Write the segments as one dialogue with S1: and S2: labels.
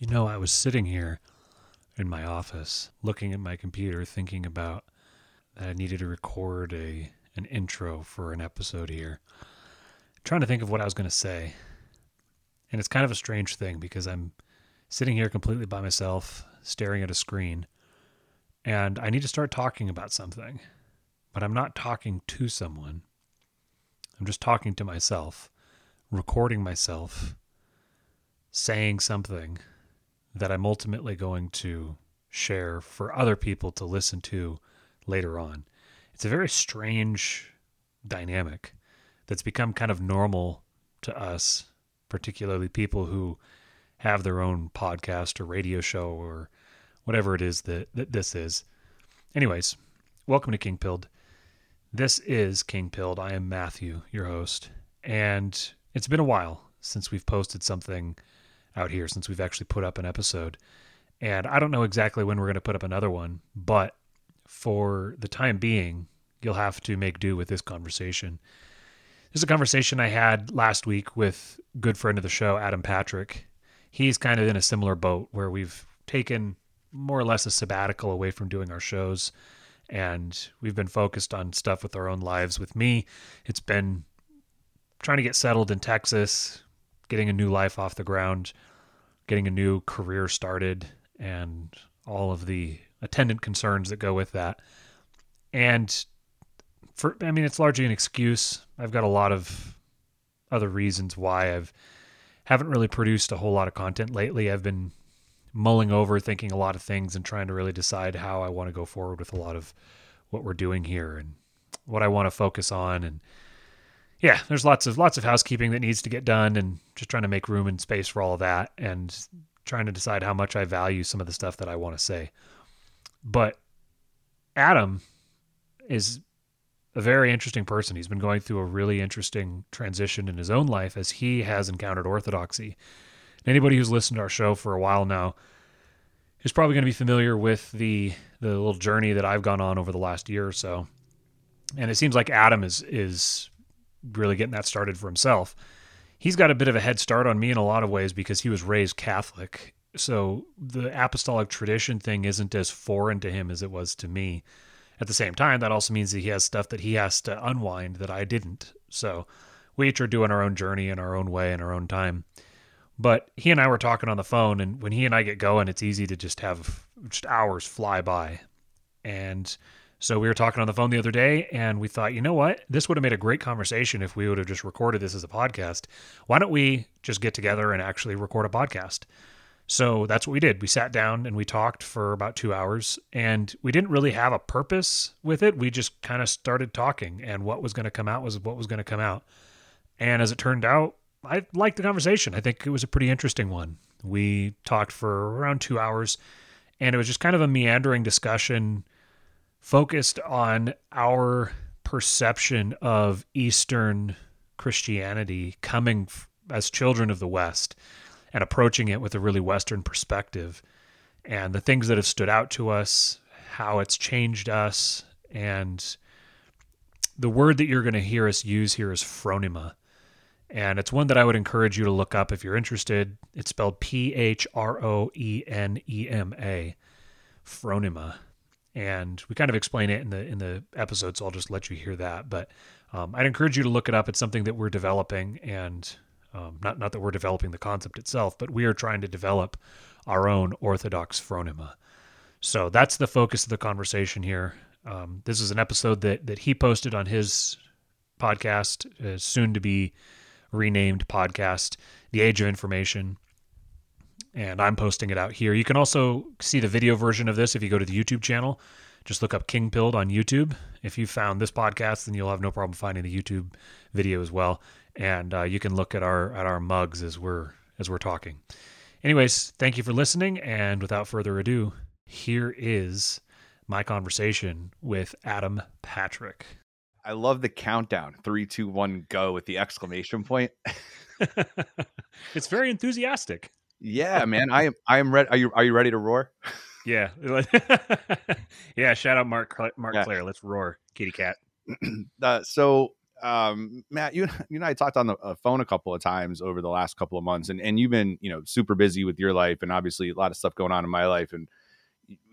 S1: You know, I was sitting here in my office looking at my computer thinking about that I needed to record a an intro for an episode here. Trying to think of what I was going to say. And it's kind of a strange thing because I'm sitting here completely by myself, staring at a screen, and I need to start talking about something. But I'm not talking to someone. I'm just talking to myself, recording myself, saying something that I'm ultimately going to share for other people to listen to later on. It's a very strange dynamic that's become kind of normal to us, particularly people who have their own podcast or radio show or whatever it is that, that this is. Anyways, welcome to King Pilled. This is King Pilled. I am Matthew, your host, and it's been a while since we've posted something out here since we've actually put up an episode. And I don't know exactly when we're going to put up another one, but for the time being, you'll have to make do with this conversation. This is a conversation I had last week with good friend of the show, Adam Patrick. He's kind of in a similar boat where we've taken more or less a sabbatical away from doing our shows and we've been focused on stuff with our own lives. With me, it's been trying to get settled in Texas, getting a new life off the ground, getting a new career started, and all of the attendant concerns that go with that. And for, I mean, it's largely an excuse. I've got a lot of other reasons why I've haven't really produced a whole lot of content lately. I've been mulling over, thinking a lot of things, and trying to really decide how I want to go forward with a lot of what we're doing here and what I want to focus on and yeah, there's lots of lots of housekeeping that needs to get done, and just trying to make room and space for all of that, and trying to decide how much I value some of the stuff that I want to say. But Adam is a very interesting person. He's been going through a really interesting transition in his own life as he has encountered orthodoxy. Anybody who's listened to our show for a while now is probably going to be familiar with the the little journey that I've gone on over the last year or so. And it seems like Adam is is really getting that started for himself. He's got a bit of a head start on me in a lot of ways because he was raised Catholic. So the apostolic tradition thing isn't as foreign to him as it was to me. At the same time, that also means that he has stuff that he has to unwind that I didn't. So we each are doing our own journey in our own way in our own time. But he and I were talking on the phone, and when he and I get going, it's easy to just have just hours fly by. And so we were talking on the phone the other day and we thought, you know what? This would have made a great conversation if we would have just recorded this as a podcast. Why don't we just get together and actually record a podcast? So that's what we did. We sat down and we talked for about two hours and we didn't really have a purpose with it. We just kind of started talking and what was going to come out was what was going to come out. And as it turned out, I liked the conversation. I think it was a pretty interesting one. We talked for around two hours and it was just kind of a meandering discussion focused on our perception of Eastern Christianity coming as children of the West and approaching it with a really Western perspective and the things that have stood out to us, how it's changed us. And the word that you're going to hear us use here is phronema. And it's one that I would encourage you to look up if you're interested. It's spelled P H R O E N E M A, phronema and we kind of explain it in the in the episode so i'll just let you hear that. But um, i'd encourage you to look it up. It's something that we're developing and um, not not that we're developing the concept itself but we are trying to develop our own orthodox phronema. So that's the focus of the conversation here. Um, this is an episode that that he posted on his podcast uh, soon to be renamed podcast the age of information and I'm posting it out here. You can also see the video version of this if you go to the YouTube channel. Just look up King Pilled on YouTube. If you found this podcast, then you'll have no problem finding the YouTube video as well. And uh, you can look at our at our mugs as we're as we're talking. Anyways, thank you for listening. And without further ado, here is my conversation with Adam Patrick.
S2: I love the countdown three, two, one, go with the exclamation point.
S1: it's very enthusiastic.
S2: Yeah, man. I am. I am ready. Are you? Are you ready to roar?
S1: Yeah. yeah. Shout out Mark Mark yeah. Claire. Let's roar, kitty cat.
S2: uh, so um, Matt, you you and I talked on the uh, phone a couple of times over the last couple of months, and and you've been you know super busy with your life, and obviously a lot of stuff going on in my life, and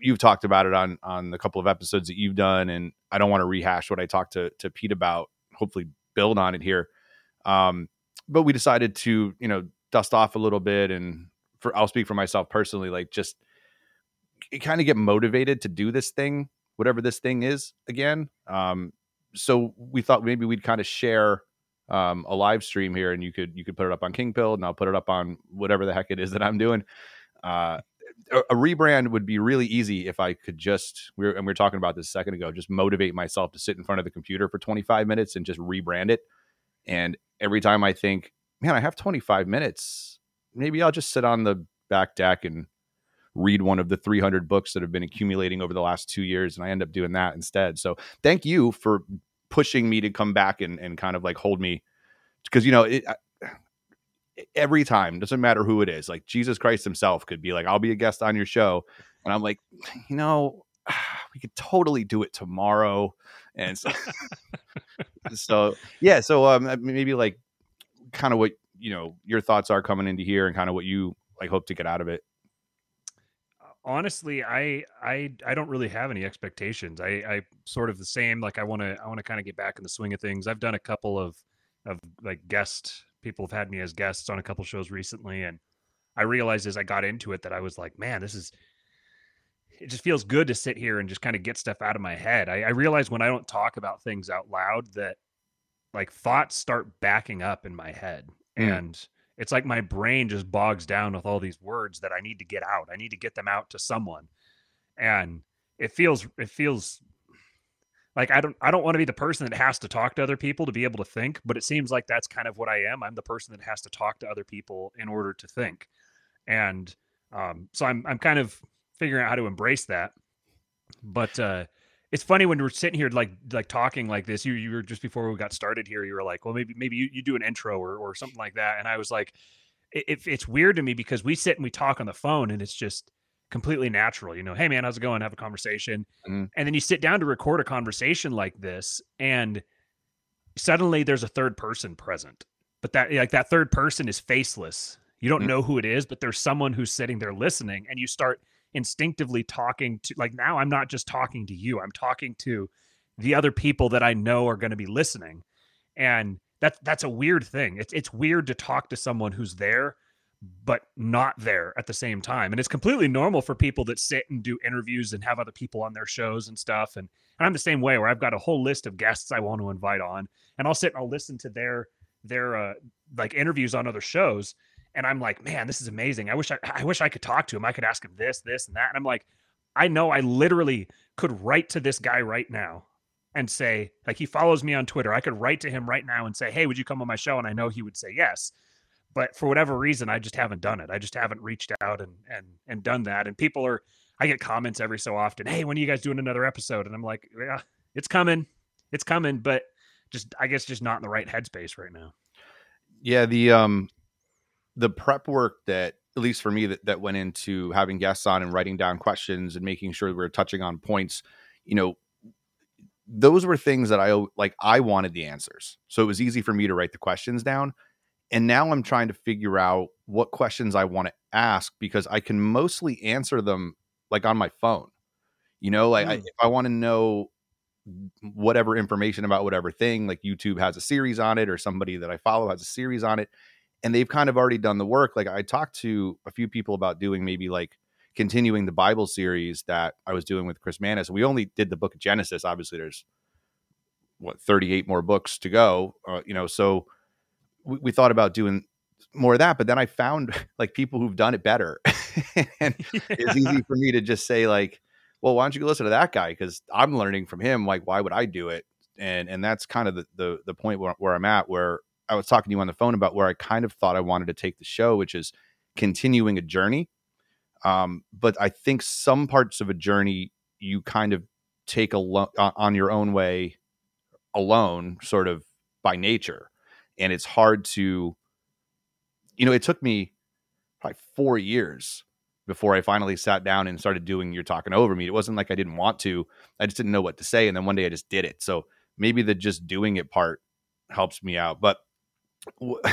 S2: you've talked about it on on the couple of episodes that you've done, and I don't want to rehash what I talked to to Pete about. Hopefully, build on it here. Um, but we decided to you know dust off a little bit, and for I'll speak for myself personally, like just kind of get motivated to do this thing, whatever this thing is again. Um, so we thought maybe we'd kind of share um, a live stream here, and you could you could put it up on King Pill, and I'll put it up on whatever the heck it is that I'm doing. Uh, a, a, rebrand would be really easy if I could just we were, and we were talking about this a second ago, just motivate myself to sit in front of the computer for 25 minutes and just rebrand it. And every time I think, man, I have 25 minutes, maybe I'll just sit on the back deck and read one of the 300 books that have been accumulating over the last two years and i end up doing that instead. So thank you for pushing me to come back and, and kind of like hold me because you know it, every time doesn't matter who it is like jesus christ himself could be like i'll be a guest on your show and i'm like you know we could totally do it tomorrow and so so yeah so um maybe like kind of what you know your thoughts are coming into here and kind of what you like hope to get out of it?
S1: Honestly i i i don't really have any expectations. I i sort of the same like i want to i want to kind of get back in the swing of things. I've done a couple of of like guest people have had me as guests on a couple shows recently and i realized as i got into it that i was like man this is it just feels good to sit here and just kind of get stuff out of my head. I, I realize when i don't talk about things out loud that like thoughts start backing up in my head. And it's like my brain just bogs down with all these words that I need to get out. I need to get them out to someone. And it feels it feels like I don't I don't want to be the person that has to talk to other people to be able to think, but it seems like that's kind of what I am. I'm the person that has to talk to other people in order to think. And um, so I'm I'm kind of figuring out how to embrace that. But uh it's funny when we're sitting here like like talking like this. You you were just before we got started here. You were like, well, maybe maybe you, you do an intro or or something like that. And I was like, it, it's weird to me because we sit and we talk on the phone and it's just completely natural. You know, hey man, how's it going? Have a conversation, mm-hmm. and then you sit down to record a conversation like this, and suddenly there's a third person present. But that like that third person is faceless. You don't mm-hmm. know who it is, but there's someone who's sitting there listening, and you start instinctively talking to like now I'm not just talking to you. I'm talking to the other people that I know are going to be listening. And that's that's a weird thing. It's it's weird to talk to someone who's there but not there at the same time. And it's completely normal for people that sit and do interviews and have other people on their shows and stuff. And, and I'm the same way where I've got a whole list of guests I want to invite on and I'll sit and I'll listen to their their uh like interviews on other shows and I'm like, man, this is amazing. I wish I, I wish I could talk to him. I could ask him this, this, and that. And I'm like, I know I literally could write to this guy right now and say, like, he follows me on Twitter. I could write to him right now and say, hey, would you come on my show? And I know he would say yes. But for whatever reason, I just haven't done it. I just haven't reached out and and and done that. And people are, I get comments every so often. Hey, when are you guys doing another episode? And I'm like, yeah, it's coming, it's coming, but just I guess just not in the right headspace right now.
S2: Yeah, the um the prep work that at least for me that, that went into having guests on and writing down questions and making sure we we're touching on points you know those were things that i like i wanted the answers. So it was easy for me to write the questions down. And now i'm trying to figure out what questions i want to ask because i can mostly answer them like on my phone. You know like mm. I, if i want to know whatever information about whatever thing like youtube has a series on it or somebody that i follow has a series on it and they've kind of already done the work. Like I talked to a few people about doing maybe like continuing the Bible series that I was doing with Chris Manis. We only did the book of Genesis. Obviously, there's what 38 more books to go. Uh, you know, so we, we, thought about doing more of that, but then I found like people who've done it better, and yeah. it's easy for me to just say like, well, why don't you go listen to that guy? Because I'm learning from him. Like, why would I do it? And and that's kind of the the, the point where, where I'm at, where I was talking to you on the phone about where I kind of thought I wanted to take the show, which is continuing a journey. Um, but I think some parts of a journey you kind of take alone on your own way alone, sort of by nature, and it's hard to, you know, it took me probably four years before I finally sat down and started doing You're Talking Over Me. It wasn't like I didn't want to, I just didn't know what to say. And then one day I just did it. So maybe the just doing it part helps me out. But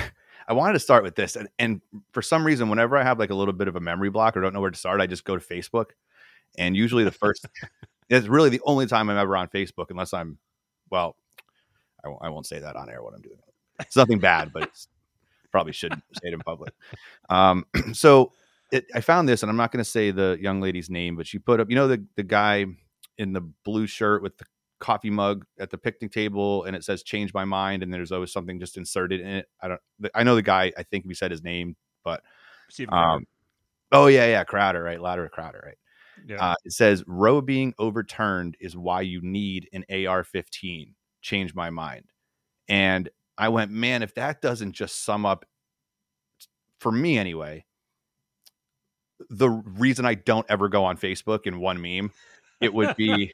S2: I wanted to start with this, and, and for some reason, whenever I have like a little bit of a memory block or don't know where to start, I just go to Facebook, and usually the first it's really the only time I'm ever on Facebook, unless I'm well, I won't, won't say that on air what I'm doing. It's nothing bad, but it's probably shouldn't say it in public. Um, so it, I found this, and I'm not going to say the young lady's name, but she put up, you know, the the guy in the blue shirt with the coffee mug at the picnic table, and it says "Change my mind," and there's always something just inserted in it. I don't, I know the guy. I think we said his name, but um, oh yeah, yeah, Crowder, right? Ladder Crowder, right? Yeah. Uh, it says Roe being overturned is why you need an AR-15. Change my mind, and I went, man, if that doesn't just sum up for me anyway, the reason I don't ever go on Facebook in one meme, it would be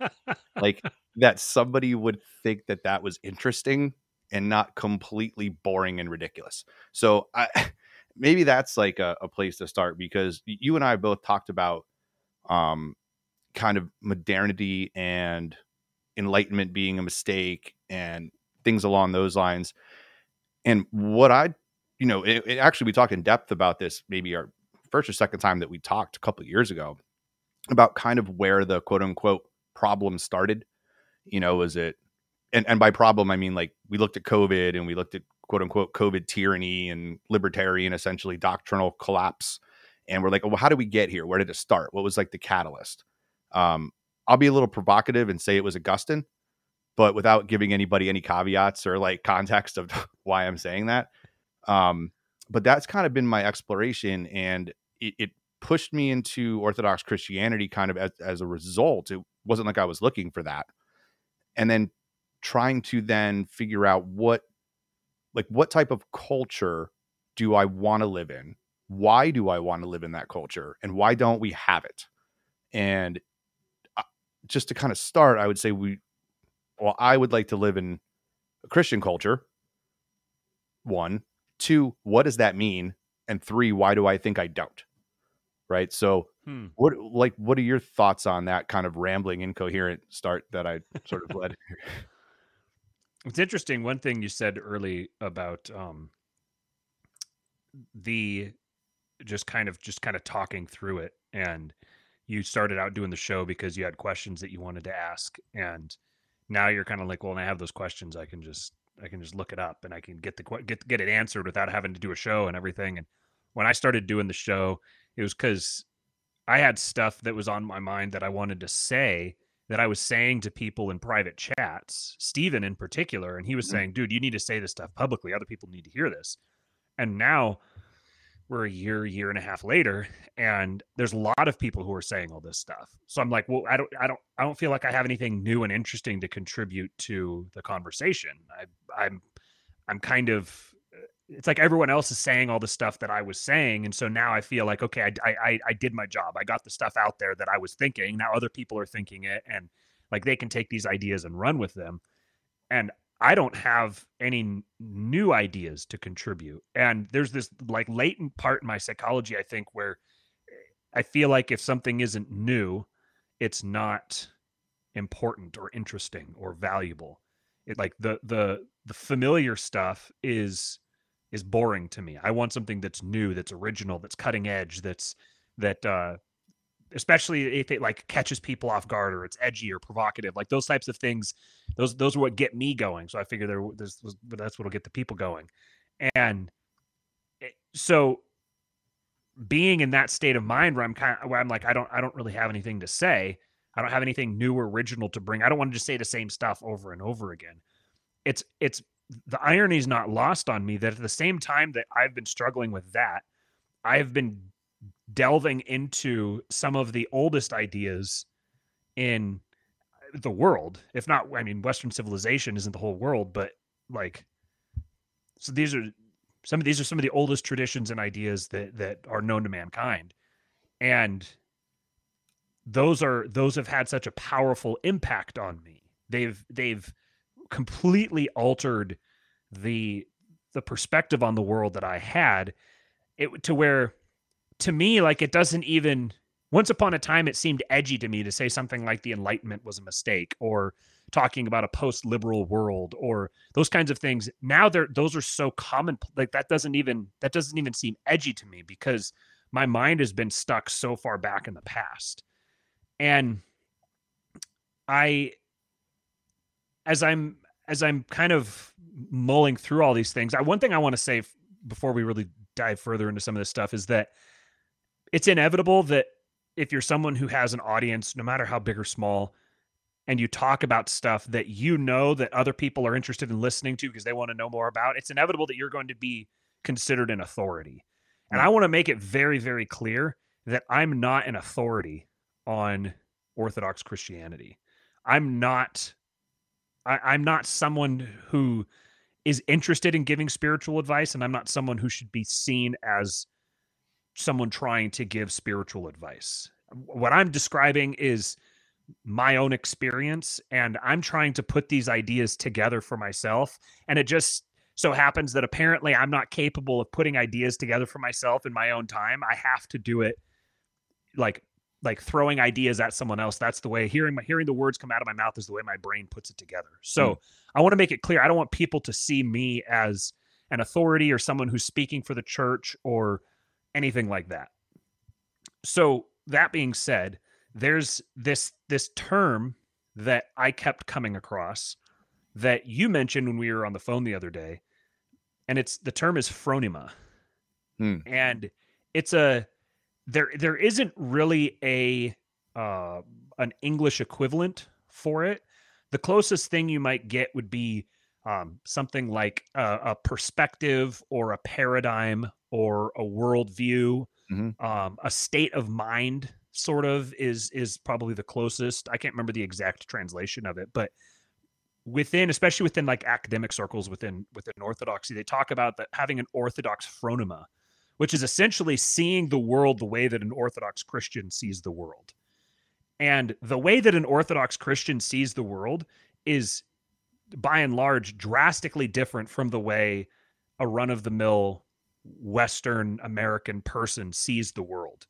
S2: like that somebody would think that that was interesting and not completely boring and ridiculous. So I maybe that's like a, a place to start because you and I both talked about um kind of modernity and enlightenment being a mistake and things along those lines. And what I, you know, it, it actually we talked in depth about this maybe our first or second time that we talked a couple years ago about kind of where the quote unquote problem started. You know, was it and, and by problem I mean like we looked at COVID and we looked at quote unquote COVID tyranny and libertarian essentially doctrinal collapse. And we're like, well, how did we get here? Where did it start? What was like the catalyst? Um, I'll be a little provocative and say it was Augustine, but without giving anybody any caveats or like context of why I'm saying that. Um, but that's kind of been my exploration, and it, it pushed me into Orthodox Christianity kind of as, as a result. It wasn't like I was looking for that. And then trying to then figure out what like what type of culture do I want to live in? Why do I want to live in that culture? And why don't we have it? And uh, just to kind of start, I would say we well, I would like to live in a Christian culture. One, two, what does that mean? And three, why do I think I don't? Right. So, hmm. what like what are your thoughts on that kind of rambling, incoherent start that I sort of led?
S1: it's interesting. One thing you said early about um, the just kind of just kind of talking through it, and you started out doing the show because you had questions that you wanted to ask, and now you're kind of like, well, when I have those questions, I can just I can just look it up and I can get the get get it answered without having to do a show and everything. And when I started doing the show, it was because I had stuff that was on my mind that I wanted to say that I was saying to people in private chats, Stephen in particular, and he was mm-hmm. saying, "Dude, you need to say this stuff publicly. Other people need to hear this." And now we're a year, year and a half later, and there's a lot of people who are saying all this stuff. So I'm like, well, I don't, I don't, I don't feel like I have anything new and interesting to contribute to the conversation. I, I'm, I'm kind of, it's like everyone else is saying all the stuff that I was saying, and so now I feel like, okay, I, I, I did my job. I got the stuff out there that I was thinking. Now other people are thinking it, and like they can take these ideas and run with them. And I don't have any new ideas to contribute. And there's this like latent part in my psychology, I think, where eh, I feel like if something isn't new, it's not important or interesting or valuable. It like the the the familiar stuff is is boring to me. I want something that's new, that's original, that's cutting edge, that's that uh especially if it like catches people off guard or it's edgy or provocative like those types of things those those are what get me going. So i figure there there's, that's what'll get the people going. And eh, so being in that state of mind where i'm kind of where i'm like i don't i don't really have anything to say. I don't have anything new or original to bring. I don't want to just say the same stuff over and over again. It's it's the irony is not lost on me that at the same time that i've been struggling with that i've been delving into some of the oldest ideas in the world if not i mean western civilization isn't the whole world but like so these are some of these are some of the oldest traditions and ideas that that are known to mankind. And those are those have had such a powerful impact on me. They've they've completely altered the the perspective on the world that i had. It to where to me like it doesn't even once upon a time it seemed edgy to me to say something like the enlightenment was a mistake or talking about a post-liberal world or those kinds of things. Now they're those are so common like that doesn't even that doesn't even seem edgy to me because my mind has been stuck so far back in the past. And i as i'm as i'm kind of mulling through all these things I, one thing i want to say before we really dive further into some of this stuff is that it's inevitable that if you're someone who has an audience no matter how big or small and you talk about stuff that you know that other people are interested in listening to because they want to know more about, it's inevitable that you're going to be considered an authority. And I want to make it very, very clear that I'm not an authority on Orthodox Christianity. I'm not I, am not someone who is interested in giving spiritual advice, and I'm not someone who should be seen as someone trying to give spiritual advice. What I'm describing is my own experience and I'm trying to put these ideas together for myself and it just so happens that apparently I'm not capable of putting ideas together for myself in my own time. I have to do it like like throwing ideas at someone else. That's the way hearing my hearing the words come out of my mouth is the way my brain puts it together. So mm. I want to make it clear I don't want people to see me as an authority or someone who's speaking for the church or anything like that. So that being said, there's this this term that I kept coming across that you mentioned when we were on the phone the other day, and it's the term is phronema, hmm. and it's a there there isn't really a uh, an English equivalent for it. The closest thing you might get would be um, something like a, a, perspective or a paradigm or a worldview, mm-hmm. um, a state of mind sort of is is probably the closest. I can't remember the exact translation of it, but within especially within like academic circles within within orthodoxy they talk about that having an orthodox phronema which is essentially seeing the world the way that an orthodox christian sees the world and the way that an orthodox christian sees the world is by and large drastically different from the way a run of the mill western american person sees the world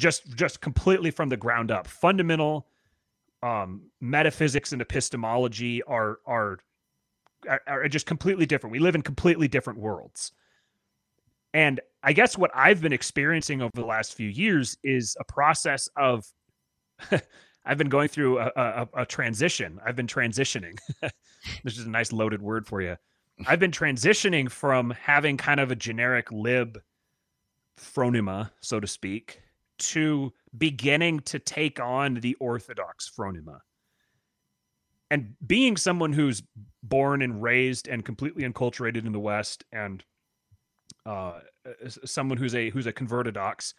S1: just just completely from the ground up. Fundamental um, metaphysics and epistemology are are are just completely different. We live in completely different worlds. And I guess what I've been experiencing over the last few years is a process of I've been going through a, a, a transition. I've been transitioning. this is a nice loaded word for you. I've been transitioning from having kind of a generic lib phronema, so to speak, to beginning to take on the orthodox phronema. And being someone who's born and raised and completely enculturated in the West, and uh, someone who's a who's a converted ox,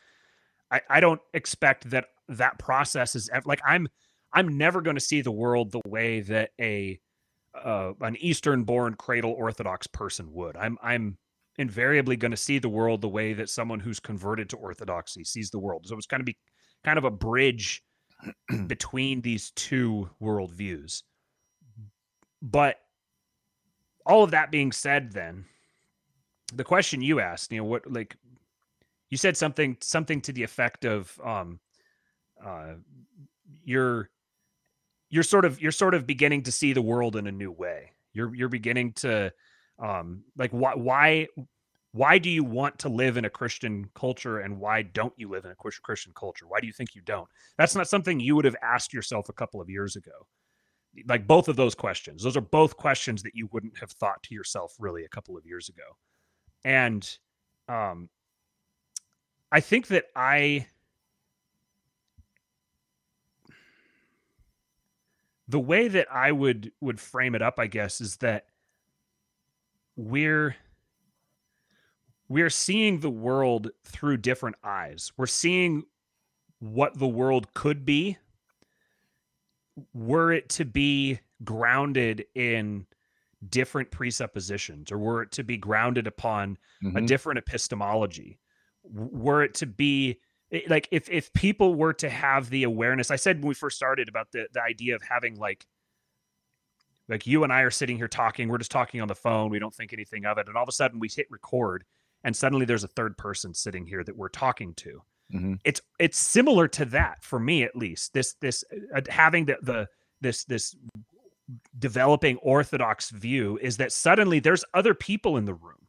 S1: I, I don't expect that that process is ever, like I'm I'm never going to see the world the way that a uh, an Eastern born cradle Orthodox person would. I'm I'm invariably going to see the world the way that someone who's converted to orthodoxy sees the world. So it's kind of be kind of a bridge between these two worldviews. But all of that being said, then the question you asked, you know, what like you said something something to the effect of um uh you're you're sort of you're sort of beginning to see the world in a new way. You're you're beginning to um like why why why do you want to live in a christian culture and why don't you live in a christian culture? Why do you think you don't? That's not something you would have asked yourself a couple of years ago. Like both of those questions those are both questions that you wouldn't have thought to yourself really a couple of years ago and um i think that i the way that i would would frame it up i guess is that we're we're seeing the world through different eyes. We're seeing what the world could be were it to be grounded in different presuppositions or were it to be grounded upon mm-hmm. a different epistemology were it to be like if if people were to have the awareness i said when we first started about the the idea of having like like you and I are sitting here talking, we're just talking on the phone, we don't think anything of it. And all of a sudden we hit record and suddenly there's a third person sitting here that we're talking to. Mm-hmm. It's it's similar to that for me at least. This this uh, having the the this this developing orthodox view is that suddenly there's other people in the room.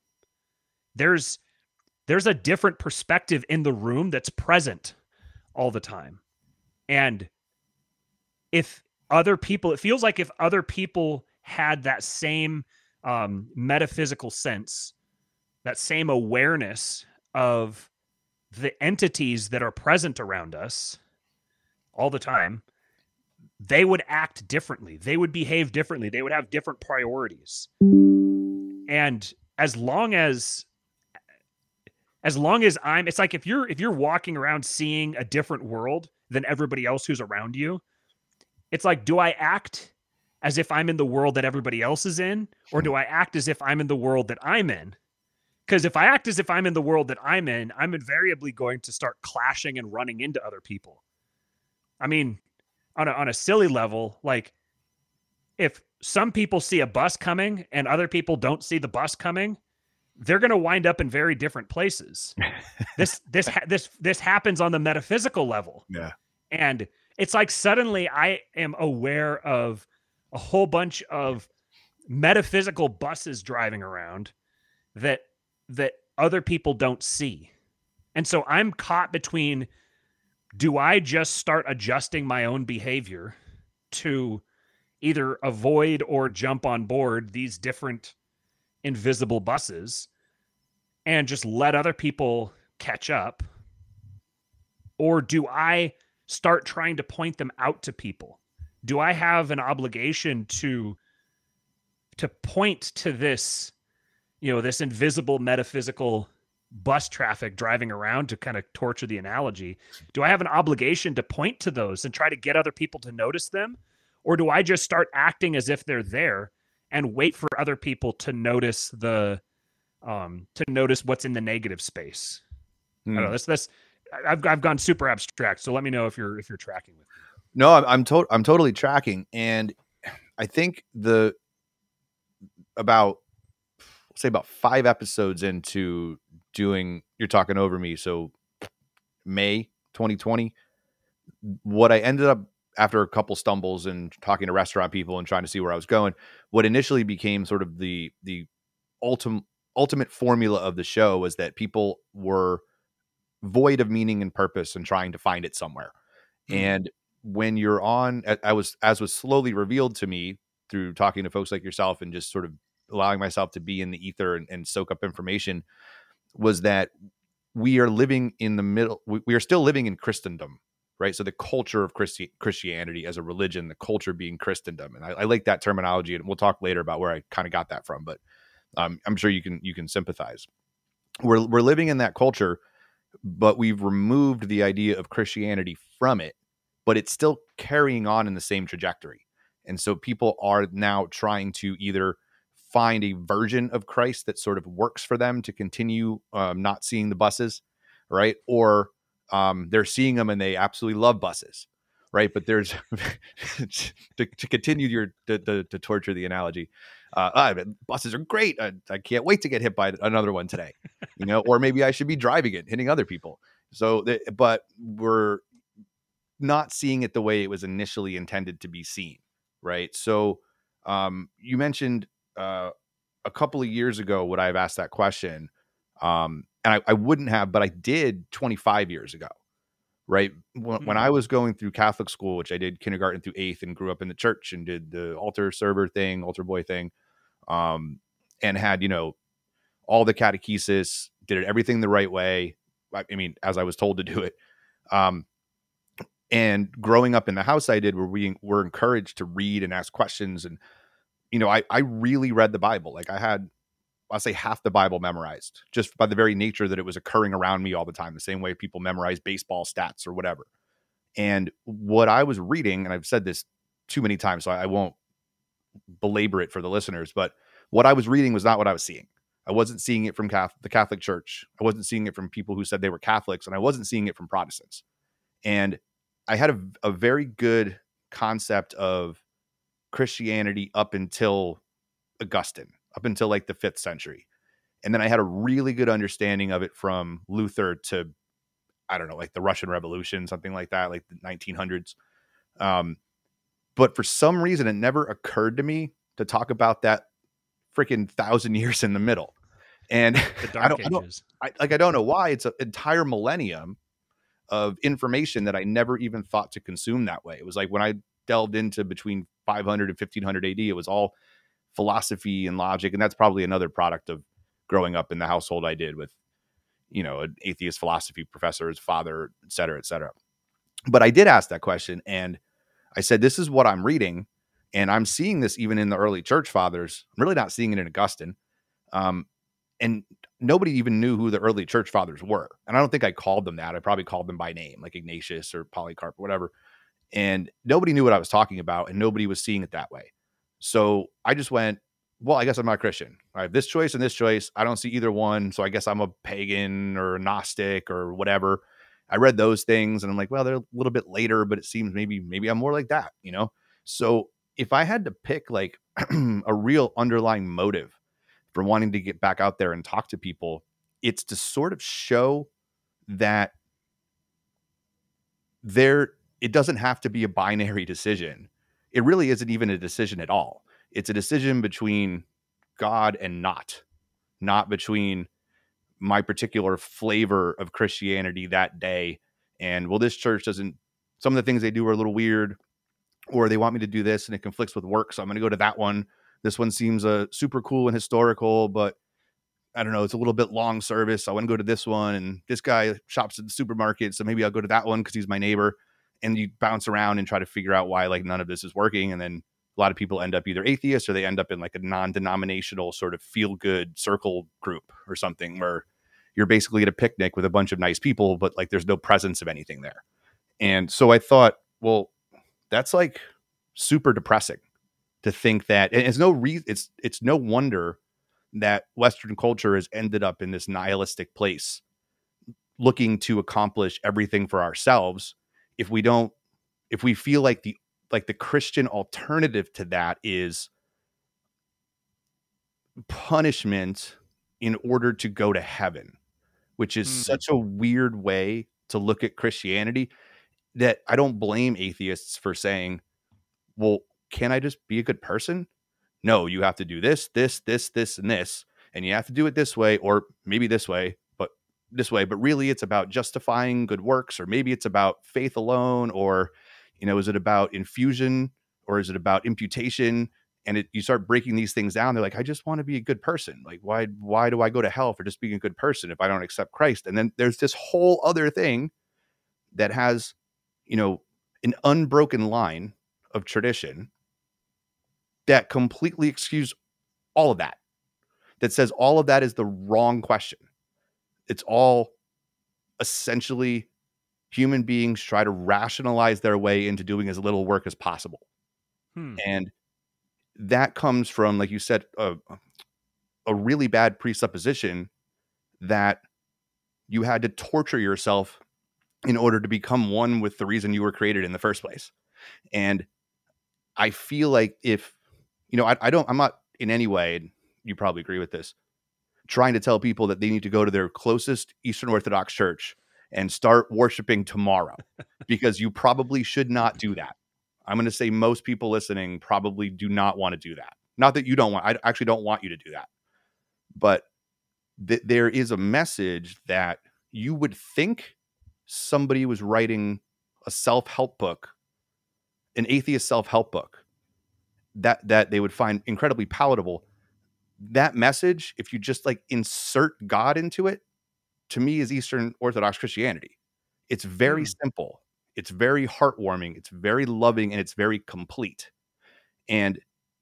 S1: There's there's a different perspective in the room that's present all the time. And if other people, it feels like if other people had that same um, metaphysical sense, that same awareness of the entities that are present around us all the time, they would act differently. They would behave differently. They would have different priorities. And as long as as long as I'm it's like if you're if you're walking around seeing a different world than everybody else who's around you, it's like do I act as if I'm in the world that everybody else is in or do I act as if I'm in the world that I'm in? Because if I act as if I'm in the world that I'm in, I'm invariably going to start clashing and running into other people. I mean, on a, on a silly level, like if some people see a bus coming and other people don't see the bus coming, they're going to wind up in very different places. this this this this happens on the metaphysical level.
S2: Yeah.
S1: And it's like suddenly I am aware of a whole bunch of metaphysical buses driving around that that other people don't see. And so I'm caught between do I just start adjusting my own behavior to either avoid or jump on board these different invisible buses and just let other people catch up? Or do I start trying to point them out to people? Do I have an obligation to to point to this, you know, this invisible metaphysical bus traffic driving around to kind of torture the analogy? Do I have an obligation to point to those and try to get other people to notice them? Or do I just start acting as if they're there and wait for other people to notice the um to notice what's in the negative space? Hmm. I don't know. Hmm. That's that's I've I've gone super abstract. So let me know if you're if you're tracking with me.
S2: No, I'm I'm, to- I'm totally tracking, and I think the about say about five episodes into doing you're talking over me so may 2020 what i ended up after a couple stumbles and talking to restaurant people and trying to see where i was going what initially became sort of the the ultimate ultimate formula of the show was that people were void of meaning and purpose and trying to find it somewhere mm-hmm. and when you're on i was as was slowly revealed to me through talking to folks like yourself and just sort of allowing myself to be in the ether and, and soak up information was that we are living in the middle we, we are still living in christendom right? So the culture of Christi- christianity as a religion the culture being christendom. And I, I, like that terminology and we'll talk later about where i kind of got that from but um, i'm sure you can you can sympathize. We're, we're living in that culture but we've removed the idea of christianity from it but it's still carrying on in the same trajectory. And so people are now trying to either find a version of Christ that sort of works for them to continue um, not seeing the buses, right? Or um, they're seeing them and they absolutely love buses, right? But there's to, to, continue your to, to, to, torture the analogy. Uh, ah, buses are great. I, I, can't wait to get hit by another one today, you know. or maybe I should be driving it, hitting other people. So, but we're not seeing it the way it was initially intended to be seen, right? So, um, you mentioned uh, a couple of years ago would I have asked that question. Um, and I, I, wouldn't have, but I did 25 years ago. Right. When, mm-hmm. when, I was going through Catholic school, which I did kindergarten through eighth and grew up in the church and did the altar server thing, altar boy thing, um, and had, you know, all the catechesis, did it everything the right way. I, I mean, as I was told to do it. Um, and growing up in the house I did, where we were encouraged to read and ask questions and you know, I I really read the Bible. Like I had I'll say half the Bible memorized just by the very nature that it was occurring around me all the time, the same way people memorize baseball stats or whatever. And what I was reading, and I've said this too many times, so I, I won't belabor it for the listeners, but what I was reading was not what I was seeing. I wasn't seeing it from Catholic, the Catholic Church. I wasn't seeing it from people who said they were Catholics, and I wasn't seeing it from Protestants. And I had a, a very good concept of Christianity up until Augustine, up until like the fifth century. And then I had a really good understanding of it from Luther to I don't know, like the Russian Revolution, something like that, like the 1900s. Um, but for some reason, it never occurred to me to talk about that freaking thousand years in the middle. And I don't, I don't I, like, I don't know why it's an entire millennium of information that I never even thought to consume that way. It was like when I delved into between 500 and 1500 AD, it was all philosophy and logic. And that's probably another product of growing up in the household I did with, you know, an atheist philosophy professor's father, et cetera, et cetera. But I did ask that question and I said, This is what I'm reading. And I'm seeing this even in the early church fathers. I'm really not seeing it in Augustine. Um, and nobody even knew who the early church fathers were. And I don't think I called them that. I probably called them by name, like Ignatius or Polycarp or whatever. And nobody knew what I was talking about, and nobody was seeing it that way. So I just went, well, I guess I'm not a Christian. I have this choice and this choice. I don't see either one. So I guess I'm a pagan or a Gnostic or whatever. I read those things and I'm like, well, they're a little bit later, but it seems maybe maybe I'm more like that, you know? So if I had to pick like a real underlying motive for wanting to get back out there and talk to people, it's to sort of show that there it doesn't have to be a binary decision. It really isn't even a decision at all. It's a decision between God and not, not between my particular flavor of Christianity that day. And well, this church doesn't, some of the things they do are a little weird, or they want me to do this and it conflicts with work. So I'm going to go to that one. This one seems uh, super cool and historical, but I don't know, it's a little bit long service. So I want to go to this one. And this guy shops at the supermarket. So maybe I'll go to that one because he's my neighbor. And you bounce around and try to figure out why like none of this is working. And then a lot of people end up either atheists or they end up in like a non-denominational sort of feel good circle group or something where you're basically at a picnic with a bunch of nice people, but like there's no presence of anything there. And so I thought, well, that's like super depressing to think that and it's no reason it's it's no wonder that Western culture has ended up in this nihilistic place looking to accomplish everything for ourselves if we don't if we feel like the like the Christian alternative to that is punishment in order to go to heaven which is mm. such a weird way to look at Christianity that I don't blame atheists for saying, well, can I just be a good person? No, you have to do this, this, this, this, and this. And you have to do it this way, or maybe this way, this way. But really, it's about justifying good works, or maybe it's about faith alone, or, you know, is it about infusion, or is it about imputation? and it, you start breaking these things down they're like i just want to be a good person like why why do i go to hell for just being a good person if i don't accept christ and then there's this whole other thing that has you know an unbroken line of tradition that completely excuse all of that that says all of that is the wrong question it's all essentially human beings try to rationalize their way into doing as little work as possible hmm. and that comes from, like you said, a, a really bad presupposition that you had to torture yourself in order to become one with the reason you were created in the first place. And I feel like if, you know, I, I don't, I'm not in any way, you probably agree with this, trying to tell people that they need to go to their closest Eastern Orthodox church and start worshiping tomorrow because you probably should not do that. I'm going to say most people listening probably do not want to do that. Not that you don't want, I actually don't want you to do that. But th- there is a message that you would think somebody was writing a self-help book, an atheist self-help book that that they would find incredibly palatable. That message, if you just like insert God into it, to me is Eastern Orthodox Christianity. It's very mm. simple. It's very heartwarming, it's very loving, and it's very complete. And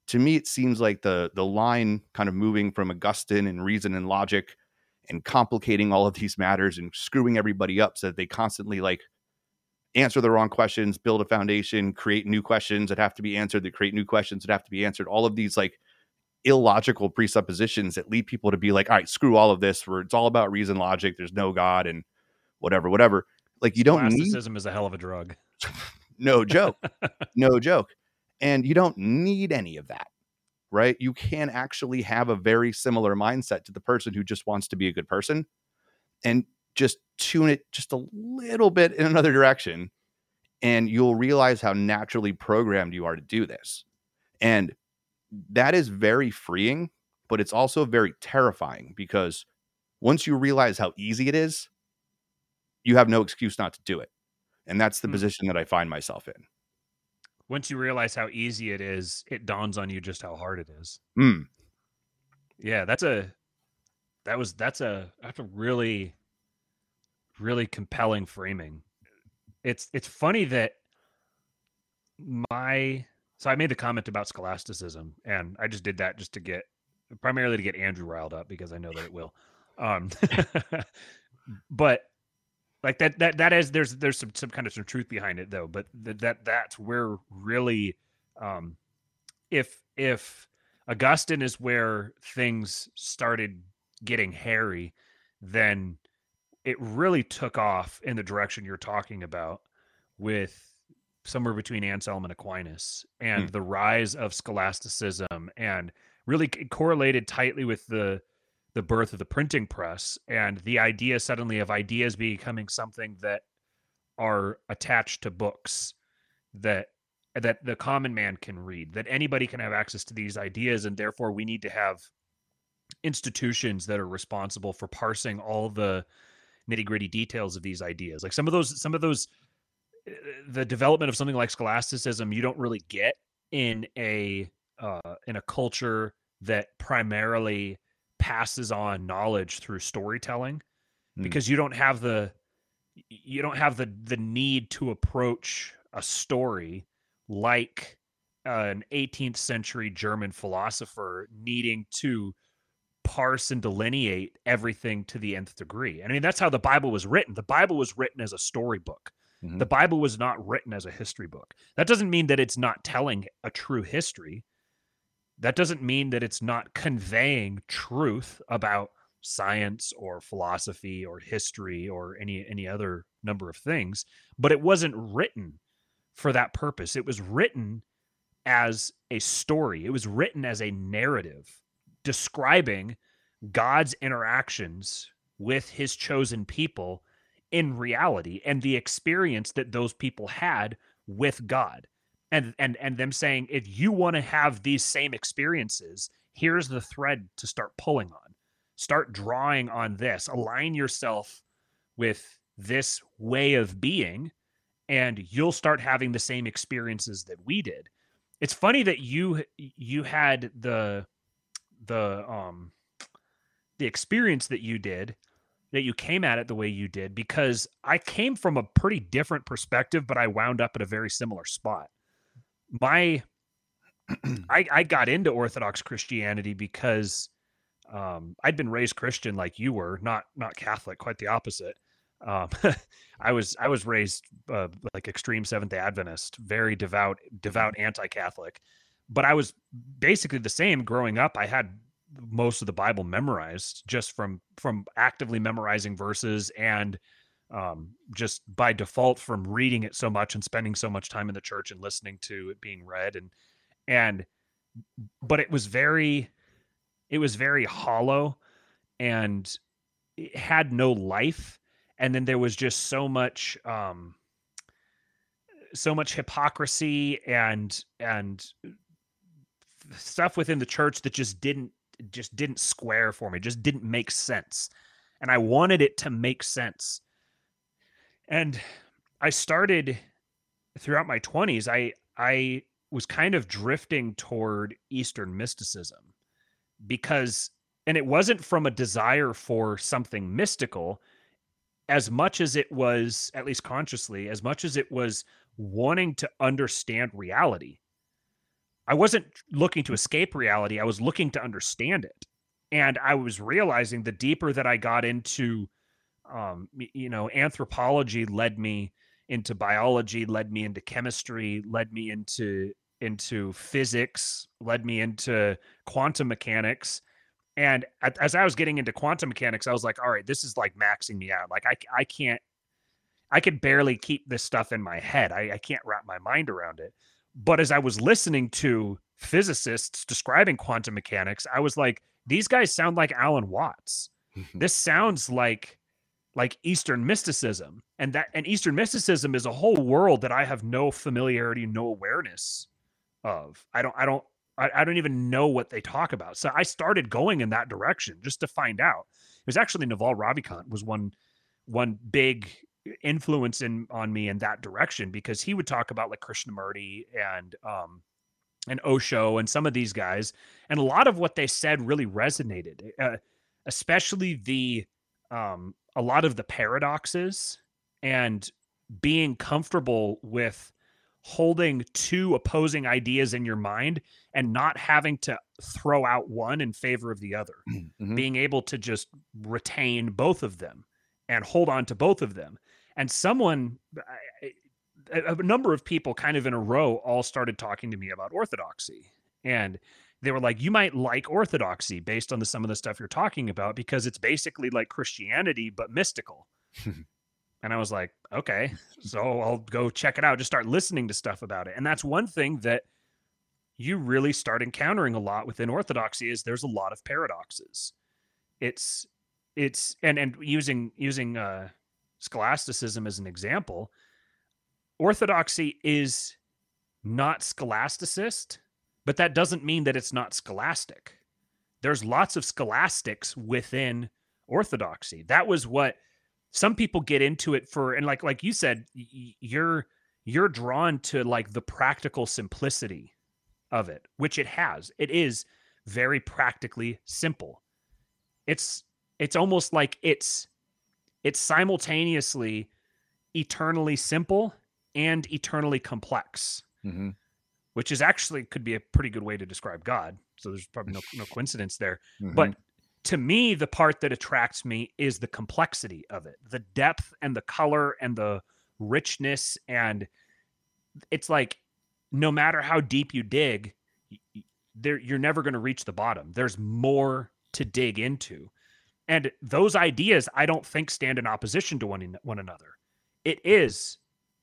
S2: to me, it seems like the the line kind of moving from Augustine and reason and logic and complicating all of these matters and screwing everybody up so that they constantly like answer the wrong questions, build a foundation, create new questions that have to be answered, that create new questions that have to be answered. All of these like illogical presuppositions that lead people to be like, all right, screw all of this, where it's all about reason, logic, there's no God and whatever, whatever. Like you don't
S1: need is a hell of a drug.
S2: no joke. no joke. And you don't need any of that. Right? You can actually have a very similar mindset to the person who just wants to be a good person. And just tune it just a little bit in another direction and you'll realize how naturally programmed you are to do this. And that is very freeing, but it's also very terrifying because once you realize how easy it is, you have no excuse not to do it. And that's the mm. position that I find myself in.
S1: Once you realize how easy it is, it dawns on you just how hard it is.
S2: Mm.
S1: Yeah, that's a that was that's a that's a really really compelling framing. It's it's funny that my so I made the comment about scholasticism and I just did that just to get primarily to get Andrew riled up because I know that it will. Um but like that that that is there's there's some some kind of some truth behind it though but that that that's where really um if if augustine is where things started getting hairy then it really took off in the direction you're talking about with somewhere between anselm and aquinas and hmm. the rise of scholasticism and really correlated tightly with the the birth of the printing press and the idea suddenly of ideas becoming something that are attached to books that that the common man can read that anybody can have access to these ideas and therefore we need to have institutions that are responsible for parsing all the nitty gritty details of these ideas like some of those some of those the development of something like scholasticism you don't really get in a uh, in a culture that primarily passes on knowledge through storytelling mm. because you don't have the you don't have the the need to approach a story like an 18th century German philosopher needing to parse and delineate everything to the nth degree. I mean, that's how the Bible was written. The Bible was written as a storybook. Mm-hmm. The Bible was not written as a history book. That doesn't mean that it's not telling a true history that doesn't mean that it's not conveying truth about science or philosophy or history or any any other number of things but it wasn't written for that purpose it was written as a story it was written as a narrative describing god's interactions with his chosen people in reality and the experience that those people had with god. And and and them saying if you want to have these same experiences here's the thread to start pulling on. Start drawing on this. Align yourself with this way of being and you'll start having the same experiences that we did. It's funny that you you had the the um the experience that you did that you came at it the way you did because I came from a pretty different perspective but I wound up at a very similar spot my I, I got into Orthodox Christianity because um, I'd been raised Christian like you were, not not Catholic, quite the opposite. Um, I was I was raised uh, like extreme Seventh Day Adventist, very devout, devout anti-Catholic. But I was basically the same growing up. I had most of the Bible memorized just from from actively memorizing verses and um, just by default from reading it so much and spending so much time in the church and listening to it being read and and but it was very it was very hollow and it had no life. And then there was just so much um so much hypocrisy and and stuff within the church that just didn't just didn't square for me just didn't make sense. And i wanted it to make sense. And I started throughout my 20s I I was kind of drifting toward eastern mysticism because and it wasn't from a desire for something mystical as much as it was at least consciously as much as it was wanting to understand reality i wasn't looking to escape reality i was looking to understand it and i was realizing the deeper that i got into um, you know, anthropology led me into biology, led me into chemistry, led me into into physics, led me into quantum mechanics. And as I was getting into quantum mechanics, I was like, all right, this is like maxing me out. Like I, I can't, I could barely keep this stuff in my head. I, I can't wrap my mind around it. But as I was listening to physicists describing quantum mechanics, I was like, these guys sound like Alan Watts. Mm-hmm. this sounds like like Eastern mysticism, and that and Eastern mysticism is a whole world that I have no familiarity, no awareness of. I don't, I don't, I, I don't even know what they talk about. So I started going in that direction just to find out. It was actually Naval Ravikant was one one big influence in on me in that direction because he would talk about like Krishnamurti and um and Osho and some of these guys, and a lot of what they said really resonated, uh, especially the um a lot of the paradoxes and being comfortable with holding two opposing ideas in your mind and not having to throw out one in favor of the other mm-hmm. being able to just retain both of them and hold on to both of them and someone a number of people kind of in a row all started talking to me about orthodoxy and they were like you might like orthodoxy based on the some of the stuff you're talking about because it's basically like christianity but mystical And I was like, okay, so I'll go check it out, just start listening to stuff about it. And that's one thing that you really start encountering a lot within orthodoxy is there's a lot of paradoxes. It's it's and and using using uh scholasticism as an example, orthodoxy is not scholasticist, but that doesn't mean that it's not scholastic. There's lots of scholastics within orthodoxy. That was what some people get into it for and like like you said you're you're drawn to like the practical simplicity of it which it has it is very practically simple it's it's almost like it's it's simultaneously eternally simple and eternally complex mm-hmm. which is actually could be a pretty good way to describe god so there's probably no, no coincidence there mm-hmm. but to me, the part that attracts me is the complexity of it, the depth and the color and the richness. And it's like, no matter how deep you dig, there you're never going to reach the bottom. There's more to dig into. And those ideas, I don't think stand in opposition to one, one another. It is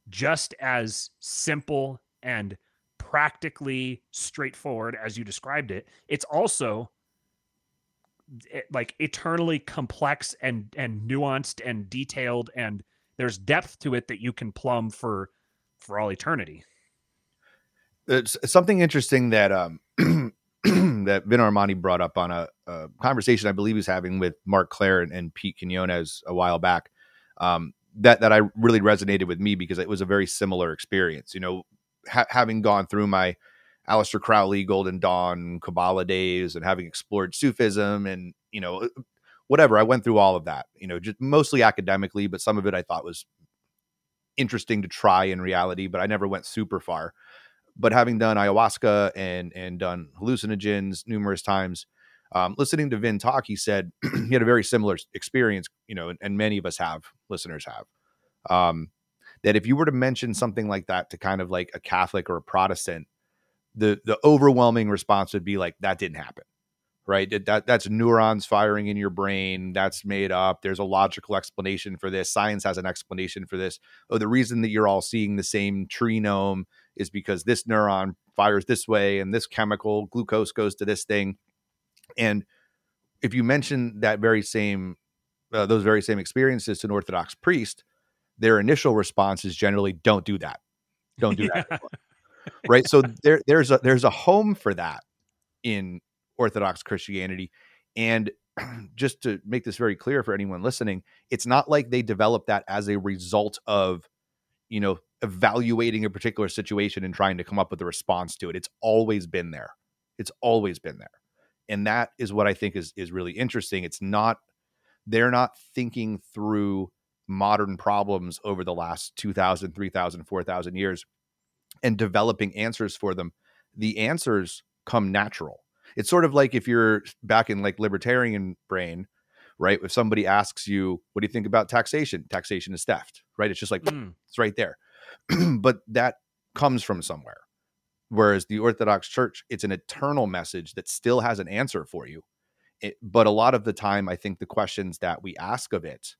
S1: just as simple and practically straightforward as you described it. It's also like eternally complex and and nuanced and detailed and there's depth to it that you can plumb for for all eternity
S2: it's something interesting that um that Vin Armani brought up on a, a, conversation I believe he was having with Mark Clair and, and Pete Quinones a while back. Um, that that I really resonated with me because it was a very similar experience. You know, ha- having gone through my Aleister Crowley, Golden Dawn, Kabbalah days, and having explored Sufism and you know uh, whatever. I went through all of that, you know, just mostly academically, but some of it I thought was interesting to try in reality, but I never went super far. But having done ayahuasca and and done hallucinogens numerous times, um, listening to Vin talk, he said he had a very similar experience, you know, and, and many of us have, listeners have. Um, that if you were to mention something like that to kind of like a Catholic or a Protestant, the the overwhelming response would be like that didn't happen right that that's neurons firing in your brain that's made up there's a logical explanation for this science has an explanation for this oh the reason that you're all seeing the same treenome is because this neuron fires this way and this chemical glucose goes to this thing. And if you mention that very same uh, those very same experiences to an orthodox priest their initial response is generally don't do that. Don't do that. Right? So there there's a there's a home for that in orthodox christianity. And just to make this very clear for anyone listening it's not like they developed that as a result of you know evaluating a particular situation and trying to come up with a response to it it's always been there it's always been there and that is what i think is is really interesting it's not they're not thinking through modern problems over the last 2000 3000 4000 years and developing answers for them, the answers come natural. It's sort of like if you're back in like libertarian brain, right? If somebody asks you, what do you think about taxation? Taxation is theft, right? It's just like, mm. it's right there. but that comes from somewhere. Whereas the Orthodox Church, it's an eternal message that still has an answer for you. It, but a lot of the time, I think the questions that we ask of it,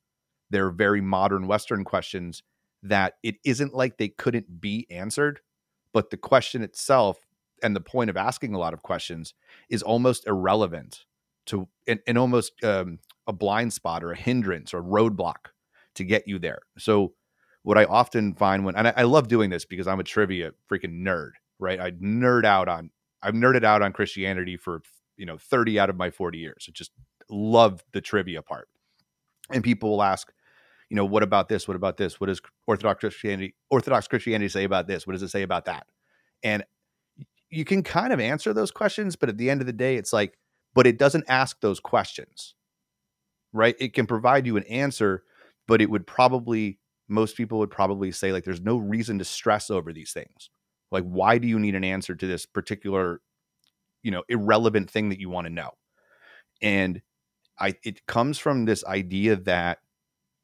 S2: they're very modern Western questions that it isn't like they couldn't be answered, but the question itself and the point of asking a lot of questions is almost irrelevant to and, and almost um, a blind spot or a hindrance or a roadblock to get you there. So what I often find when and I, I love doing this because I'm a trivia freaking nerd, right? I nerd out on I've nerded out on Christianity for you know 30 out of my 40 years. I just love the trivia part. And people will ask, you know, what about this? What about this? What does Orthodox Christianity Orthodox Christianity say about this? What does it say about that? And you can kind of answer those questions, but at the end of the day, it's like, but it doesn't ask those questions, right? It can provide you an answer, but it would probably most people would probably say like there's no reason to stress over these things. Like, why do you need an answer to this particular, you know, irrelevant thing that you want to know? And I it comes from this idea that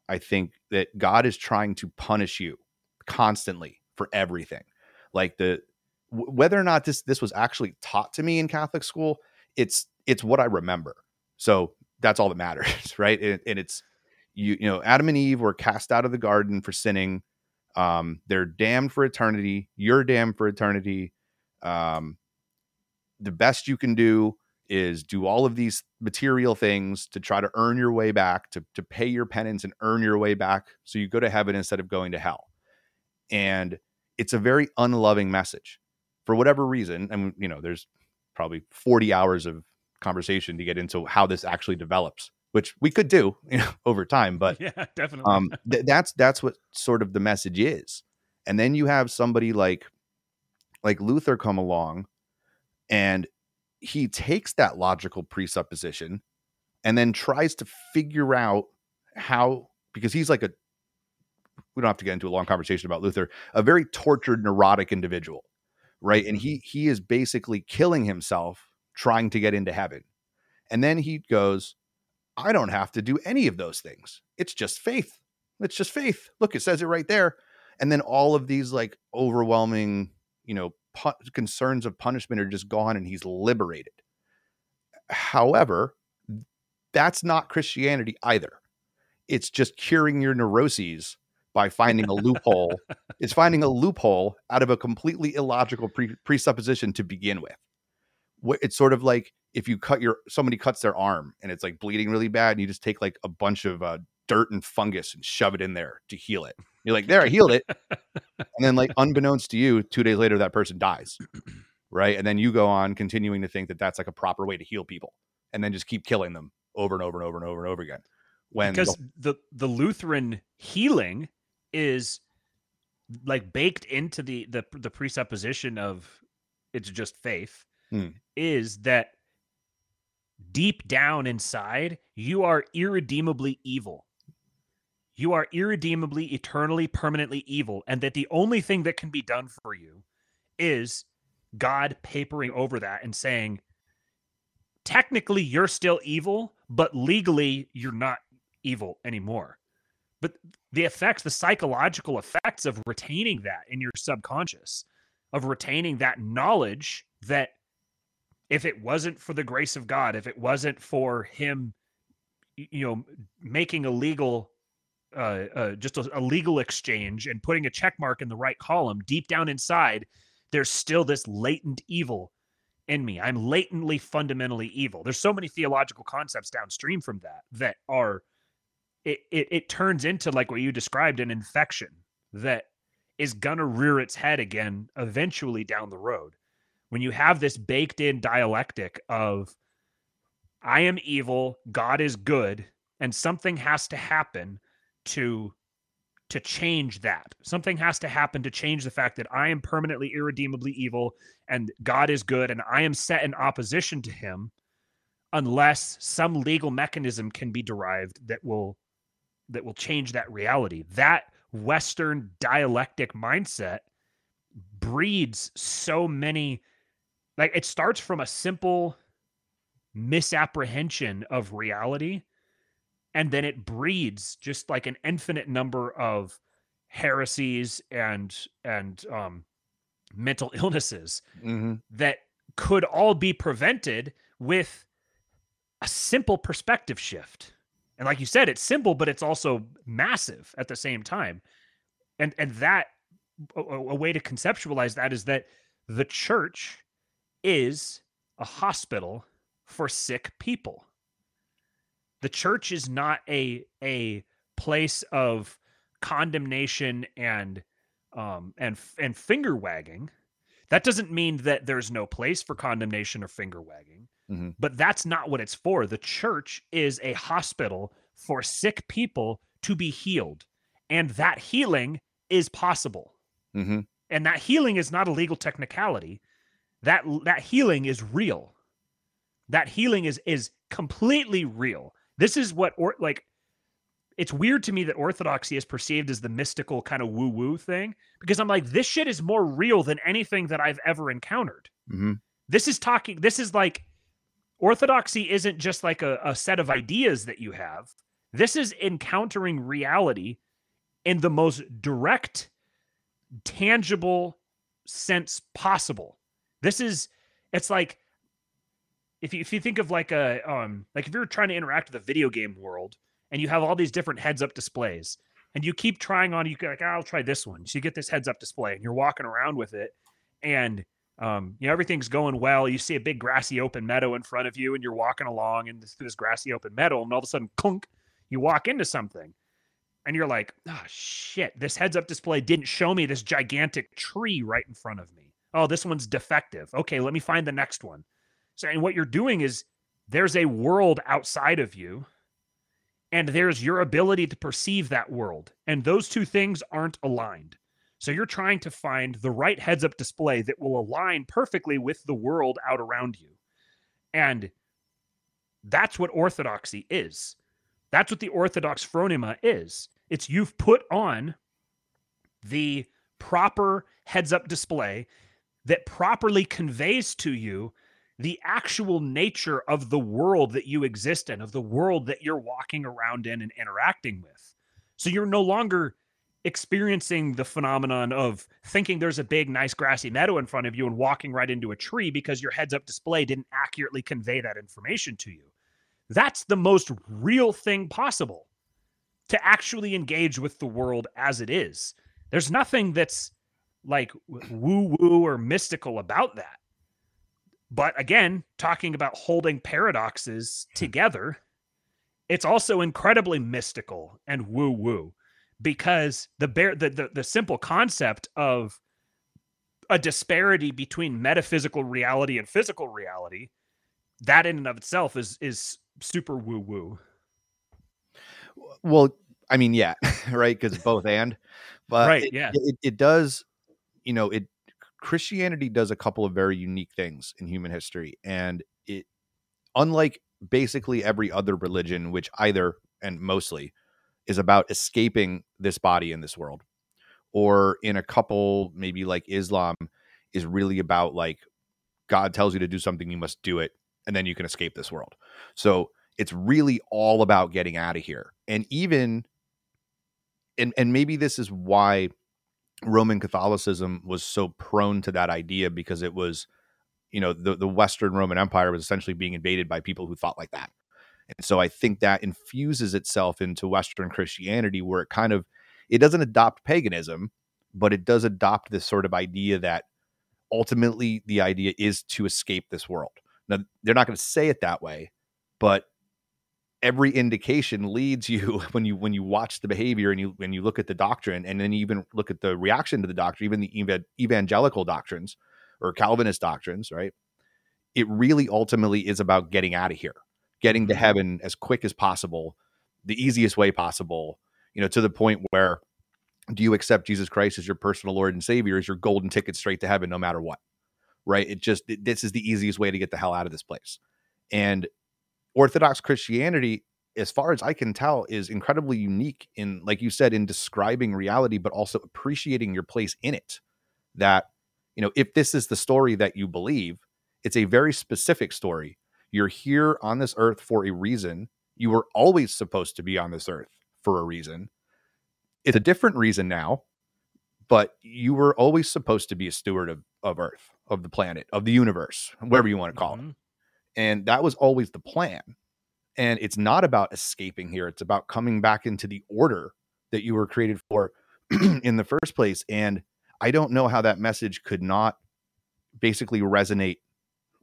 S2: I think that God is trying to punish you constantly for everything. Like the whether or not this this was actually taught to me in Catholic school, it's it's what I remember. So that's all that matters, right? And, and it's you you know Adam and Eve were cast out of the garden for sinning. Um, they're damned for eternity. You're damned for eternity. Um, the best you can do is do all of these material things to try to earn your way back, to, to pay your penance and earn your way back so you go to heaven instead of going to hell. And it's a very unloving message for whatever reason. And, you know, there's probably 40 hours of conversation to get into how this actually develops, which we could do you know, over time. But
S1: yeah, definitely.
S2: um, th- that's that's what sort of the message is. And then you have somebody like like Luther come along and he takes that logical presupposition and then tries to figure out how because he's like a we don't have to get into a long conversation about Luther, a very tortured neurotic individual, right? And he he is basically killing himself trying to get into heaven. And then he goes, I don't have to do any of those things. It's just faith. It's just faith. Look, it says it right there. And then all of these like overwhelming, you know, pu- concerns of punishment are just gone and he's liberated. However, that's not Christianity either. It's just curing your neuroses by finding a loophole. it's finding a loophole out of a completely illogical pre- presupposition to begin with. It's sort of like if you cut your somebody cuts their arm and it's like bleeding really bad, and you just take like a bunch of uh, dirt and fungus and shove it in there to heal it. You're like, there, I healed it. and then, like, unbeknownst to you, two days later, that person dies. Right. And then you go on continuing to think that that's like a proper way to heal people and then just keep killing them over and over and over and over and over again.
S1: When because the, the, the Lutheran healing is like baked into the, the, the presupposition of it's just faith
S2: hmm.
S1: is that deep down inside, you are irredeemably evil you are irredeemably, eternally, permanently evil, and that the only thing that can be done for you is God papering over that and saying, technically, you're still evil, but legally, you're not evil anymore. But the effects, the psychological effects of retaining that in your subconscious, of retaining that knowledge that if it wasn't for the grace of God, if it wasn't for Him, you know, making a legal uh, uh, just a, a, legal exchange and putting a check mark in the right column, deep down inside, there's still this latent evil in me. I'm latently fundamentally evil. There's so many theological concepts downstream from that that are it it, it turns into like what you described an infection that is gonna rear its head again eventually down the road. When you have this baked in dialectic of I am evil, God is good, and something has to happen to to change that. Something has to happen to change the fact that I am permanently irredeemably evil and God is good and I am set in opposition to him unless some legal mechanism can be derived that will that will change that reality. That western dialectic mindset breeds so many like it starts from a simple misapprehension of reality and then it breeds just like an infinite number of heresies and and um, mental illnesses
S2: mm-hmm.
S1: that could all be prevented with a simple perspective shift. And like you said, it's simple, but it's also massive at the same time. And and that a, a way to conceptualize that is that the church is a hospital for sick people. The church is not a a place of condemnation and um and and finger wagging. That doesn't mean that there's no place for condemnation or finger wagging
S2: hmm
S1: but that's not what it's for. The church is a hospital for sick people to be healed and that healing is possible.
S2: Hmm
S1: and that healing is not a legal technicality that that healing is real. That healing is is completely real. This is what or like it's weird to me that orthodoxy is perceived as the mystical kind of woo woo thing because i'm like this shit is more real than anything that i've ever encountered.
S2: Hmm
S1: this is talking this is like orthodoxy isn't just like a, a set of ideas that you have. This is encountering reality in the most direct tangible sense possible this is it's like if you if you think of like a um like if you're trying to interact with a video game world and you have all these different heads up displays and you keep trying on you like "Ah, i'll try this one. So you get this heads up display and you're walking around with it and um, you know everything's going well. You see a big grassy open meadow in front of you and you're walking along and this, this grassy open meadow and all of a sudden clunk you walk into something and you're like oh shit. This heads up display didn't show me this gigantic tree right in front of me oh this one's defective okay let me find the next one so and what you're doing is there's a world outside of you and there's your ability to perceive that world and those two things aren't aligned so you're trying to find the right heads up display that will align perfectly with the world out around you. And that's what orthodoxy is. That's what the orthodox phronema is. It's you've put on the proper heads up display that properly conveys to you the actual nature of the world that you exist in, of the world that you're walking around in and interacting with. So you're no longer experiencing the phenomenon of thinking there's a big, nice grassy meadow in front of you and walking right into a tree because your heads up display didn't accurately convey that information to you. That's the most real thing possible to actually engage with the world as it is. There's nothing that's like woo woo or mystical about that. But again, talking about holding paradoxes hmm. together, it's also incredibly mystical and woo woo because the bear the, the the simple concept of a disparity between metaphysical reality and physical reality that in and of itself is is super woo woo
S2: Well, I mean, yeah, right, because both and, but
S1: Right,
S2: it,
S1: yeah.
S2: it, it does, you know, it Christianity does a couple of very unique things in human history, and it, unlike basically every other religion, which either and mostly is about escaping this body in this world, or in a couple maybe like Islam is really about like God tells you to do something, you must do it, and then you can escape this world. So it's really all about getting out of here. And even and and maybe this is why Roman Catholicism was so prone to that idea because it was, you know, the, the Western Roman Empire was essentially being invaded by people who thought like that. And so I think that infuses itself into Western Christianity where it kind of it doesn't adopt paganism, but it does adopt this sort of idea that ultimately the idea is to escape this world. Now they're not going to say it that way, but every indication leads you when you when you watch the behavior and you when you look at the doctrine and then you even look at the reaction to the doctrine, even the ev- evangelical doctrines or Calvinist doctrines, right? It really ultimately is about getting out of here, getting to
S1: Mhm.
S2: heaven as quick as possible, the easiest way possible, you know, to the point where do you accept Jesus Christ as your personal Lord and Savior as your golden ticket straight to heaven no matter what? Right? It just it- this is the easiest way to get the hell out of this place. And Orthodox Christianity, as far as I can tell, is incredibly unique in, like you said, in describing reality, but also appreciating your place in it. That, you know, if this is the story that you believe, it's a very specific story. You're here on this earth for a reason. You were always supposed to be on this earth for a reason. It's a different reason now, but you were always supposed to be a steward of, of Earth, of the planet, of the universe, whatever you want to call it.
S1: Mm-hmm.
S2: And that was always the plan. And it's not about escaping here, it's about coming back into the order that you were created for in the first place. And I don't know how that message could not basically resonate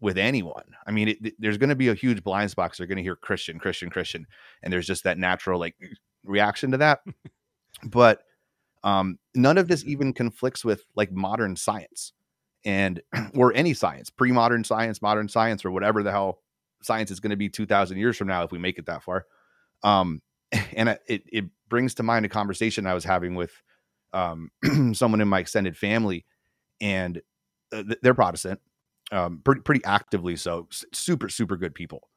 S2: with anyone. I mean, it, there's going to be a huge blind spot. They're going to hear Christian, Christian, Christian, and there's just that natural like reaction to that. but um, none of this even conflicts with like modern science and or any science, pre-modern science, modern science, or whatever the hell science is going to be 2000 years from now if we make it that far. Um, and it, it brings to mind a conversation I was having with um, someone in my extended family, and uh, they're Protestant, um, pretty pretty actively so, super super good people,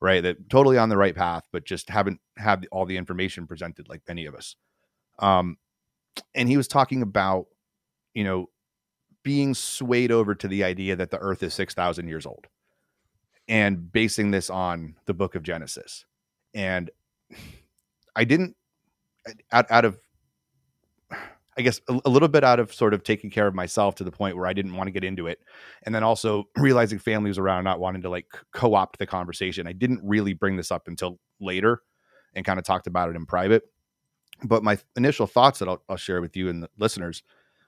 S2: right? That totally on the right path, but just haven't had all the information presented like many of us. Um, and he was talking about, you know, being swayed over to the idea that the Earth is six thousand years old, and basing this on the Book of Genesis, and I didn't out out of I guess a, a, little bit out of sort of taking care of myself to the point where I didn't want to get into it. And then also realizing family was around, not wanting to like co opt the conversation. I didn't really bring this up until later and kind of talked about it in private. But my initial thoughts that I'll, I'll share with you and the listeners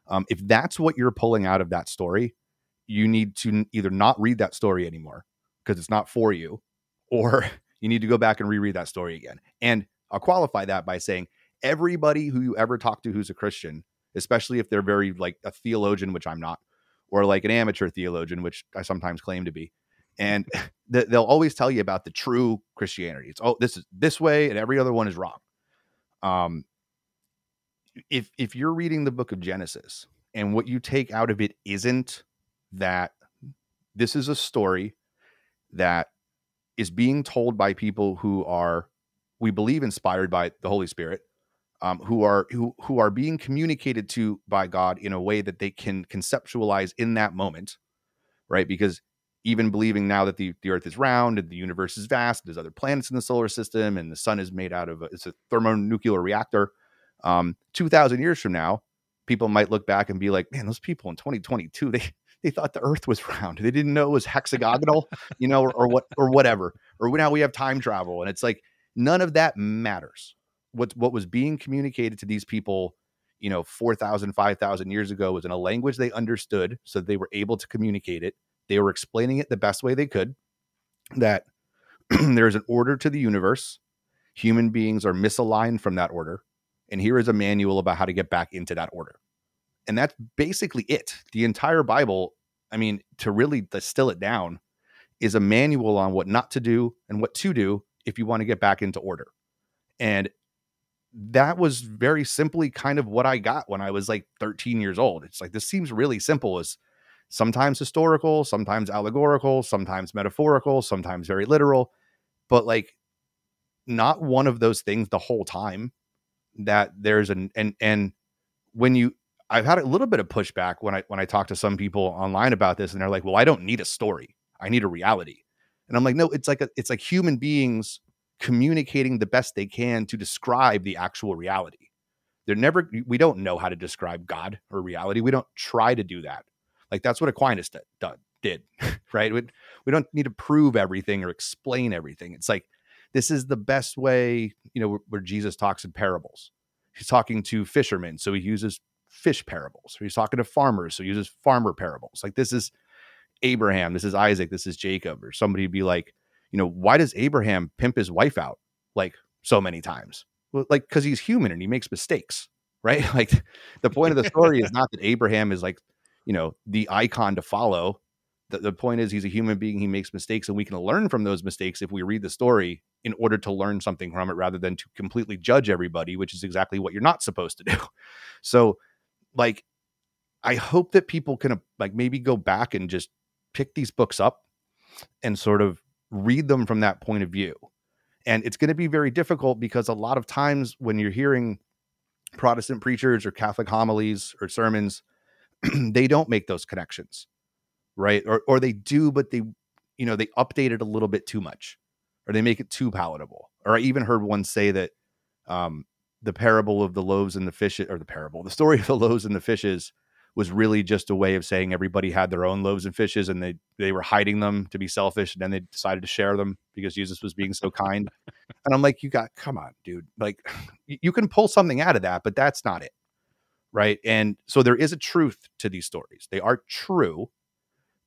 S2: um, if that's what you're pulling out of that story, you need to either not read that story anymore because it's not for you, or you need to go back and reread that story again. And I'll qualify that by saying everybody who you ever talk to who's a Christian, especially if they're very like a theologian, which I'm not, or like an amateur theologian, which I sometimes claim to be, and they'll always tell you about the true Christianity. It's oh, this is this way, and every other one is wrong. Um, if if you're reading the book of Genesis and what you take out of it isn't that this is a story that is being told by people who are we believe inspired by the Holy Spirit, um, who are who who are being communicated to by God in a way that they can conceptualize in that moment, right? Because even believing now that the, the Earth is round and the universe is vast, there's other planets in the solar system, and the sun is made out of a, it's a thermonuclear reactor. Um, Two thousand years from now, people might look back and be like, "Man, those people in 2022 they they thought the Earth was round. They didn't know it was hexagonal, you know, or, or what or whatever. Or now we have time travel, and it's like none of that matters. What what was being communicated to these people you know 4000 5000 years ago was in a language they understood so they were able to communicate it. They were explaining it the best way they could that there's an order to the universe. Human beings are misaligned from that order and here is a manual about how to get back into that order. And that's basically it. The entire bible i mean to really distill it down is a manual on what not to do and what to do if you want to get back into order. And that was very simply kind of what I got when I was like 13 years old. It's like this seems really simple as sometimes historical, sometimes allegorical, sometimes metaphorical, sometimes very literal, but like not one of those things the whole time that there's an and and when you I've had a little bit of pushback when I when I talk to some people online about this and they're like, "Well, I don't need a story. I need a reality." And I'm like, "No, it's like a, it's like human beings communicating the best they can to describe the actual reality. They're never, we don't know how to describe God or reality. We don't try to do that. Like that's what Aquinas did, did right? We, we don't need to prove everything or explain everything. It's like, this is the best way, you know, where, where Jesus talks in parables. He's talking to fishermen, so he uses fish parables. He's talking to farmers, so he uses farmer parables. Like this is Abraham, this is Isaac, this is Jacob, or somebody would be like, you know, why does Abraham pimp his wife out like so many times? Well, like because he's human and he makes mistakes, right? Like the point of the story is not that Abraham is like, you know, the icon to follow. The, the point is he's a human being, he makes mistakes, and we can learn from those mistakes if we read the story in order to learn something from it rather than to completely judge everybody, which is exactly what you're not supposed to do. So, like, I hope that people can uh, like maybe go back and just pick these books up and sort of read them from that point of view. And it's going to be very difficult because a lot of times when you're hearing Protestant preachers or Catholic homilies or sermons, they don't make those connections, right? Or or they do, but they, you know, they update it a little bit too much, or they make it too palatable. Or I even heard one say that um, the parable of the loaves and the fishes, or the parable, the story of the loaves and the fishes, was really just a way of saying everybody had their own loaves and fishes and they they were hiding them to be selfish and then they decided to share them because Jesus was being so kind. And I'm like, you got come on, dude. Like you can pull something out of that, but that's not it. Right? And so there is a truth to these stories. They are true,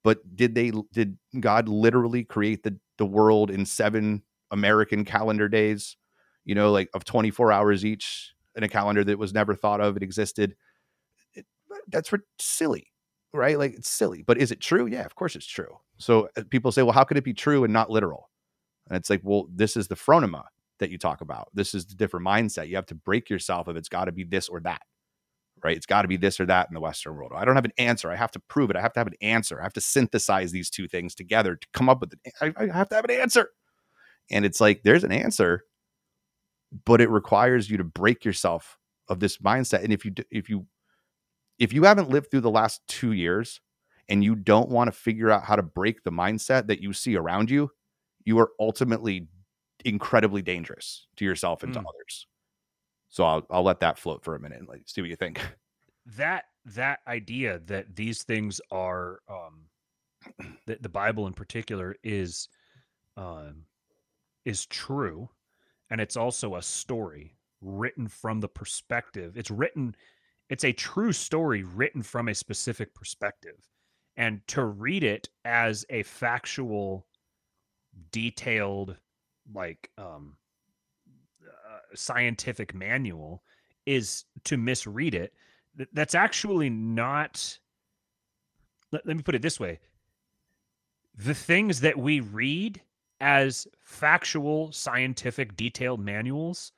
S2: but did they did God literally create the the world in 7 American calendar days? you know, like of 24 hours each in a calendar that was never thought of, it existed. It, that's silly, right? Like it's silly, but is it true? Yeah, of course it's true. So uh, people say, well, how could it be true and not literal? And it's like, well, this is the phronema that you talk about. This is the different mindset. You have to break yourself if it's got to be this or that, right? It's got to be this or that in the Western world. I don't have an answer. I have to prove it. I have to have an answer. I have to synthesize these two things together to come up with it. I, I have to have an answer. And it's like, there's an answer, but it requires you to break yourself of this mindset. And if you, if you, if you haven't lived through the last two years and you don't want to figure out how to break the mindset that you see around you, you are ultimately incredibly dangerous to yourself and mm. to others. So I'll I'll let that float for a minute and like see what you think.
S1: That that idea that these things are um that the Bible in particular is um is true and it's also a story written from the perspective. It's written it's a true story written from a specific perspective. And to read it as a factual detailed like um scientific manual is to misread it that's actually not let, let me put it this way. The things that we read as factual scientific detailed manuals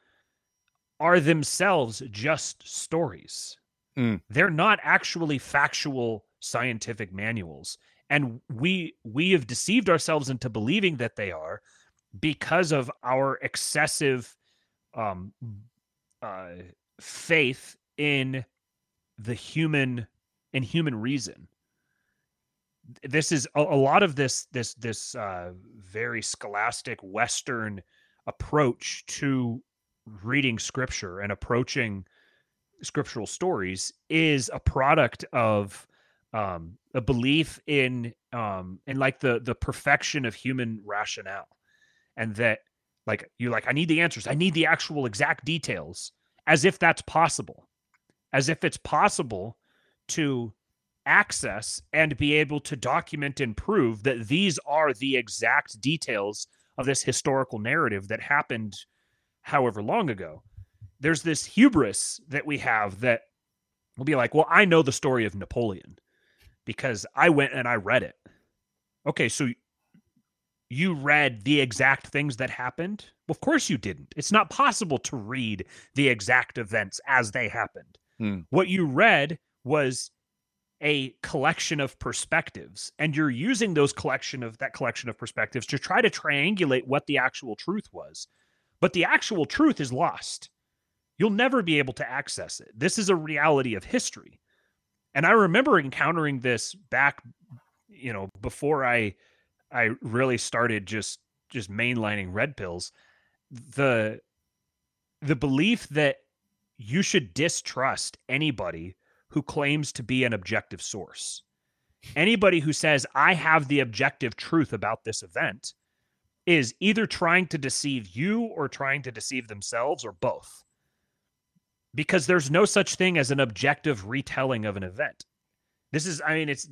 S1: are themselves just stories. Mm. they're not actually factual scientific manuals. And we we have deceived ourselves into believing that they are because of our excessive um uh faith in the human in human reason. This is a, a lot of this this this uh very scholastic western approach to reading scripture and approaching scriptural stories is a product of um, a belief in um, in like the the perfection of human rationale, and that like you're like I need the answers, I need the actual exact details, as if that's possible, as if it's possible to access and be able to document and prove that these are the exact details of this historical narrative that happened however long ago. There's this hubris that we have that will be like, well, I know the story of Napoleon because I went and I read it. Okay, so you read the exact things that happened? Well, of course you didn't. It's not possible to read the exact events as they happened. Hmm. What you read was a collection of perspectives and you're using those collection of that collection of perspectives to try to triangulate what the actual truth was. But the actual truth is lost. You'll never be able to access it. This is a reality of history. And I remember encountering this back, you know, before I I really started just just mainlining red pills. The the belief that you should distrust anybody who claims to be an objective source. Anybody who says I have the objective truth about this event is either trying to deceive you or trying to deceive themselves or both because there's no such thing as an objective retelling of an event. This is, I mean, it's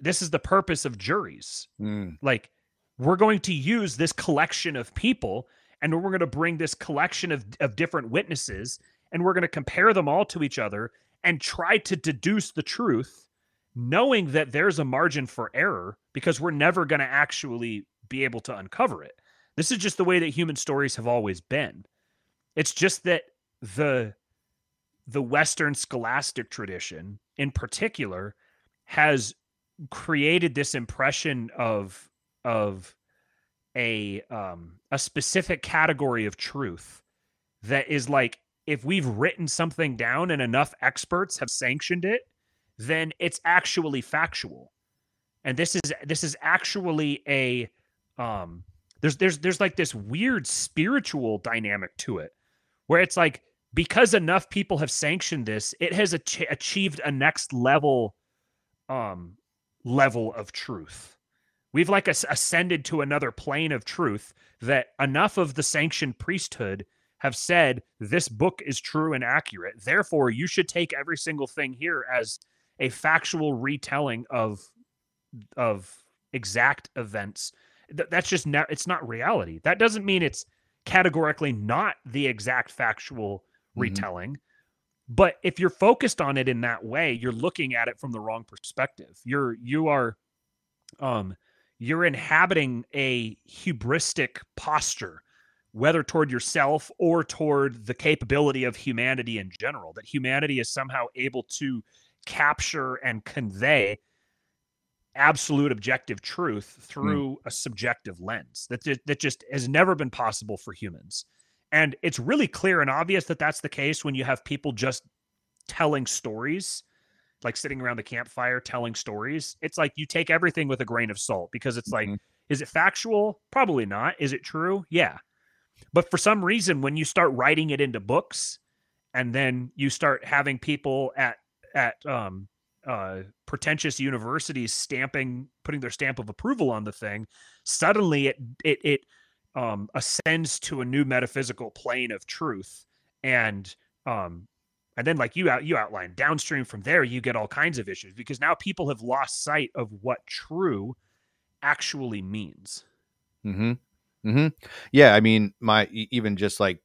S1: this is the purpose of juries. Mm. Like, we're going to use this collection of people and we're going to bring this collection of, of different witnesses and we're going to compare them all to each other and try to deduce the truth, knowing that there's a margin for error because we're never going to actually be able to uncover it. This is just the way that human stories have always been. It's just that the the Western scholastic tradition, in particular, has created this impression of of a um, a specific category of truth that is like if we've written something down and enough experts have sanctioned it, then it's actually factual. And this is this is actually a um there's there's there's like this weird spiritual dynamic to it where it's like because enough people have sanctioned this, it has ach- achieved a next level um level of truth. We've like ascended to another plane of truth that enough of the sanctioned priesthood have said this book is true and accurate. Therefore, you should take every single thing here as a factual retelling of of exact events. Th- that's just not it's not reality. That doesn't mean it's categorically not the exact factual
S2: Mhm.
S1: retelling. But if you're focused on it in that way, you're looking at it from the wrong perspective. You're you are um you're inhabiting a hubristic posture whether toward yourself or toward the capability of humanity in general that humanity is somehow able to capture and convey absolute objective truth through a subjective lens that that just has never been possible for humans and it's really clear and obvious that that's the case when you have people just telling stories like sitting around the campfire telling stories. It's like you take everything with a grain of salt because it's like
S2: Mhm.
S1: is it factual? Probably not. Is it true? Yeah. But for some reason when you start writing it into books and then you start having people at at um uh pretentious universities stamping putting their stamp of approval on the thing suddenly it it it um ascends to a new metaphysical plane of truth and um and then like you out you outline downstream from there you get all kinds of issues because now people have lost sight of what true actually means
S2: Mm-hmm. Mm-hmm. Yeah, I mean, my even just like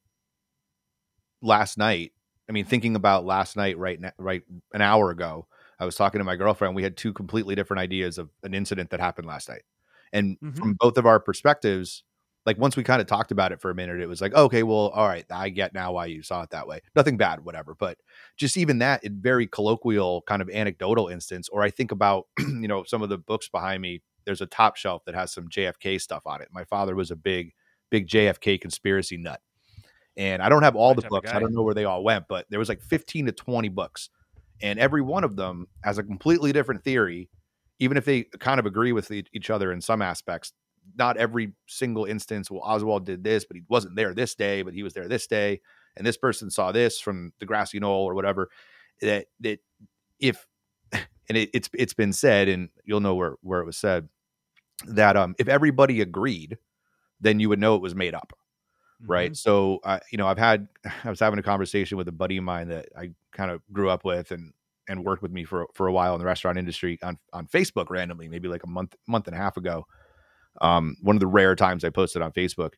S2: last night. I mean, thinking about last night, right now, right an hour ago, I was talking to my girlfriend. We had two completely different ideas of an incident that happened last night, and
S1: Mhm.
S2: from both of our perspectives, like once we kind of talked about it for a minute, it was like, okay, well, all right, I get now why you saw it that way. Nothing bad, whatever, but just even that, it very colloquial, kind of anecdotal instance. Or I think about, you know, some of the books behind me. There's a top shelf that has some JFK stuff on it. My father was a big, big JFK conspiracy nut. And I don't have all the books. I don't know where they all went, but there was like 15 to 20 books. And every one of them has a completely different theory, even if they kind of agree with each other in some aspects. Not every single instance, well, Oswald did this, but he wasn't there this day, but he was there this day. And this person saw this from the grassy knoll or whatever. That that if and it, it's it's been said, and you'll know where where it was said that um if everybody agreed, then you would know it was made up right
S1: Mhm.
S2: so uh, you know i've had i was having a conversation with a buddy of mine that i kind of grew up with and and worked with me for for a while in the restaurant industry on on facebook randomly maybe like a month month and a half ago um one of the rare times i posted on facebook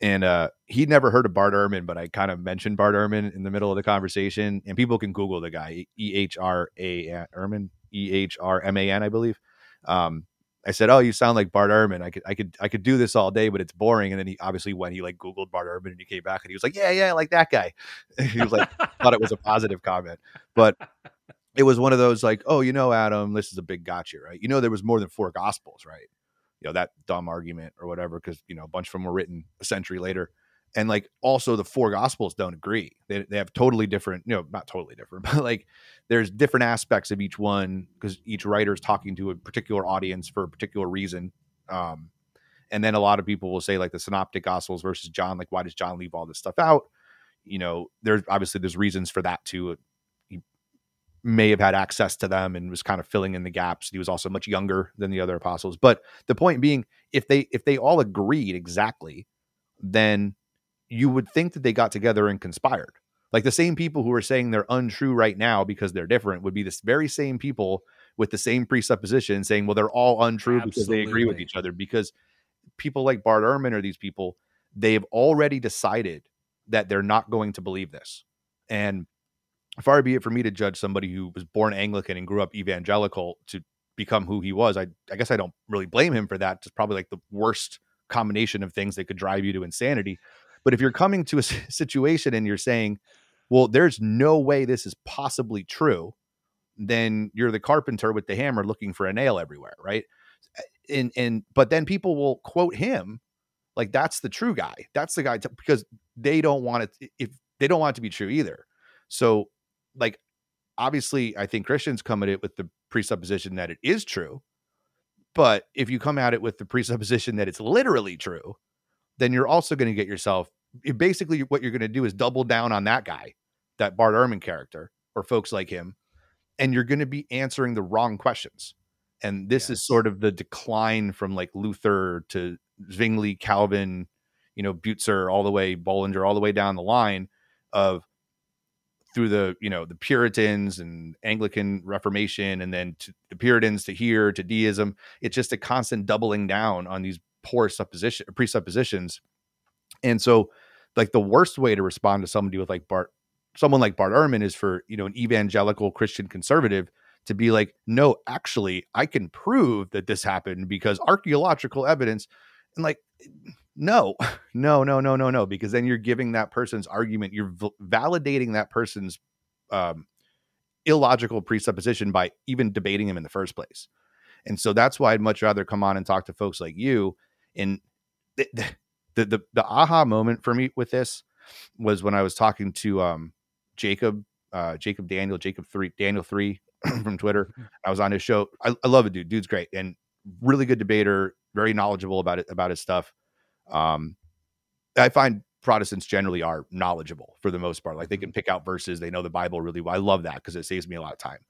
S2: and uh he'd never heard of bart ehrman but i kind of mentioned bart ehrman in the middle of the conversation and people can google the guy e-h-r-a ehrman e-h-r-m-a-n i believe um I said, "Oh, you sound like Bart Ehrman. I could, I could, I could do this all day, but it's boring." And then he obviously when he like Googled Bart Ehrman and he came back and he was like, "Yeah, yeah, like that guy." he was like, thought it was a positive comment, but it was one of those like, "Oh, you know, Adam, this is a big gotcha, right? You know, there was more than four gospels, right? You know that dumb argument or whatever, because you know a bunch of them were written a century later." And like also the four gospels don't agree. They, they have totally different, you know, not totally different, but like there's different aspects of each one because each writer is talking to a particular audience for a particular reason. Um, and then a lot of people will say like the synoptic gospels versus John, like why does John leave all this stuff out? You know, there's obviously there's reasons for that too. May have had access to them and was kind of filling in the gaps. He was also much younger than the other apostles. But the point being, if they if they all agreed exactly, then you would think that they got together and conspired. Like the same people who are saying they're untrue right now because they're different would be this very same people with the same presupposition saying, well, they're all untrue because they agree with each other. Because people like Bart Ehrman or these people, they've already decided that they're not going to believe this. And far be it for me to judge somebody who was born Anglican and grew up evangelical to become who he was. I, I guess I don't really blame him for that. It's probably like the worst combination of things that could drive you to insanity. But if you're coming to a situation and you're saying, well, there's no way this is possibly true, then you're the carpenter with the hammer looking for a nail everywhere, right? Eh, and and but then people will quote him like that's the true guy. That's the guy to, because they don't want it if they don't want it to be true either. So like obviously I think Christians come at it with the presupposition that it is true. But if you come at it with the presupposition that it's literally true, then you're also going to get yourself basically what you're going to do is double down on that guy, that Bart Ehrman character, or folks like him, and you're going to be answering the wrong questions. And this is sort of the decline from like Luther to Zwingli, Calvin, you know, Bucer, all the way Bullinger, all the way down the line of through the you know the Puritans and Anglican Reformation, and then to the Puritans to here to deism. It's just a constant doubling down on these poor supposition presuppositions, And so, like the worst way to respond to somebody with like Bart, someone like Bart Ehrman is for you know an evangelical Christian conservative to be like, no, actually, I can prove that this happened because archaeological evidence, and like, no, no, no, no, no, no, because then you're giving that person's argument, you're v- validating that person's um, illogical presupposition by even debating him in the first place. And so that's why I'd much rather come on and talk to folks like you. And the the the, the aha moment for me with this was when I was talking to um, Jacob, uh, Jacob Daniel, Jacob three, Daniel three from Twitter. I was on his show. I, I love it, dude. Dude's great and really good debater, very knowledgeable about it about his stuff. Um, I find Protestants generally are knowledgeable for the most part. Like they can pick out verses, they know the Bible really well. I love that because it saves me a lot of time.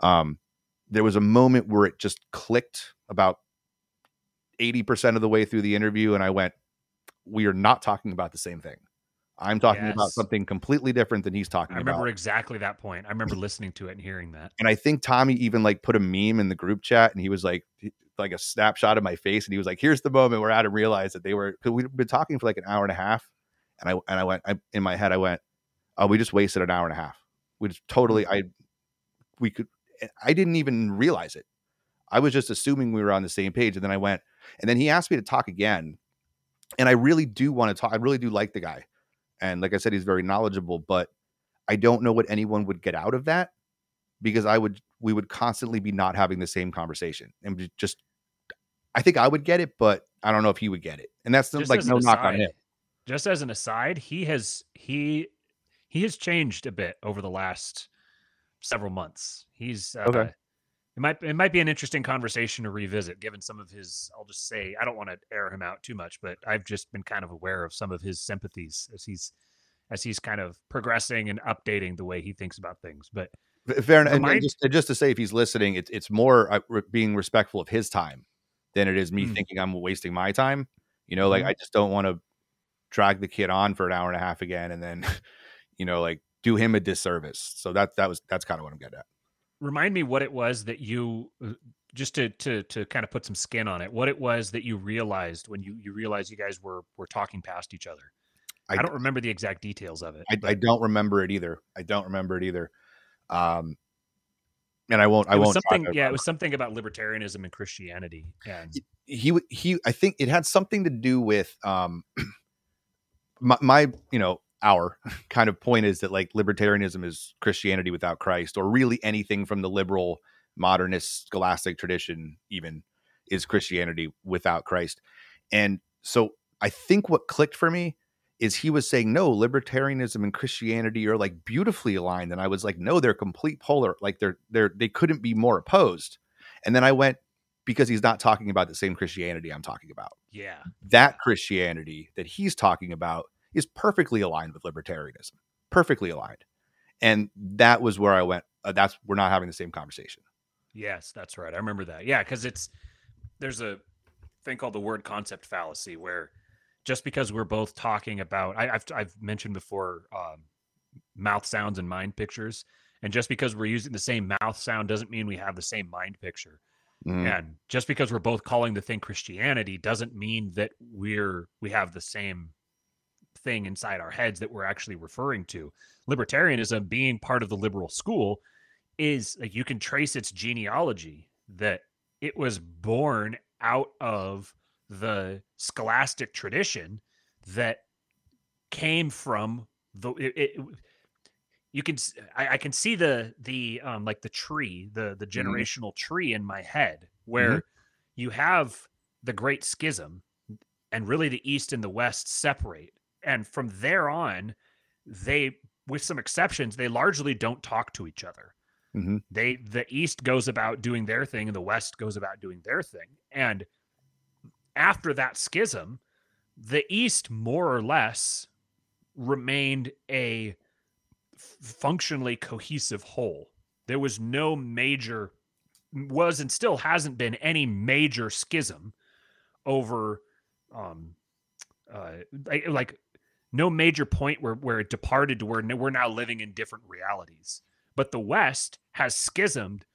S2: Um, there was a moment where it just clicked about 80% of the way through the interview, and I went, We are not talking about the same thing. I'm talking yes. about something completely different than he's talking
S1: I remember
S2: about.
S1: exactly that point. I remember listening to it and hearing that.
S2: And I think Tommy even like put a meme in the group chat and he was like like a snapshot of my face and he was like, "Here's the moment where Adam realized that they were cuz we'd been talking for like an hour and a half." And I and I went I, in my head I went, "Oh, we just wasted an hour and a half." We just totally mm. I we could I didn't even realize it. I was just assuming we were on the same page and then I went and then he asked me to talk again. And I really do want to talk. I really do like the guy. And like I said, he's very knowledgeable, but I don't know what anyone would get out of that because I would, we would constantly be not having the same conversation and just, I think I would get it, but I don't know if he would get it. And that's just like no knock on him.
S1: Just as an aside, he has, he, he has changed a bit over the last several months. He's, uh, okay it might it might be an interesting conversation to revisit given some of his i'll just say i don't want to air him out too much but i've just been kind of aware of some of his sympathies as he's as he's kind of progressing and updating the way he thinks about things but
S2: fair enough and, and just, just to say if he's listening it's it's more uh, being respectful of his time than it is me mm. thinking i'm wasting my time you know like mm-hmm. i just don't want to drag the kid on for an hour and a half again and then you know like do him a disservice. So that that was that's kind of what i'm getting at.
S1: Remind me what it was that you uh, just to to to kind of put some skin on it what it was that you realized when you you realized you guys were were talking past each other? I, I don't remember the exact details of it
S2: I, I, don't remember it either. I don't remember it either. Um and i won't i won't
S1: something yeah it was something about libertarianism and christianity and
S2: he he i think it had something to do with um my, my you know our kind of point is that like libertarianism is Christianity without Christ, or really anything from the liberal modernist scholastic tradition, even is Christianity without Christ. And so I think what clicked for me is he was saying, no, libertarianism and Christianity are like beautifully aligned. And I was like, no, they're complete polar, like they're they're they couldn't be more opposed. And then I went, because he's not talking about the same Christianity I'm talking about.
S1: Yeah.
S2: That Christianity that he's talking about is perfectly aligned with libertarianism, perfectly aligned. And that was where I went. Uh, that's we're not having the same conversation.
S1: Yes, that's right. I remember that. Yeah, because it's there's a thing called the word concept fallacy where just because we're both talking about I, have I've mentioned before um, mouth sounds and mind pictures, and just because we're using the same mouth sound doesn't mean we have the same mind picture. Mm. And just because we're both calling the thing Christianity doesn't mean that we're we have the same thing inside our heads that we're actually referring to. Libertarianism, being part of the liberal school, is like you can trace its genealogy that it was born out of the scholastic tradition that came from the it, it, you can I, I, can see the the um like the tree the the mm-hmm. generational mm-hmm. tree in my head where mm-hmm. you have the great schism and really the east and the west separate and from there on, they, with some exceptions, they largely don't talk to each other. Mm-hmm. They the East goes about doing their thing, and the West goes about doing their thing. And after that schism, the East more or less remained a functionally cohesive whole. There was no major, was and still hasn't been any major schism over, um, uh, like, no major point where where it departed to where we're now living in different realities. But the West has schismed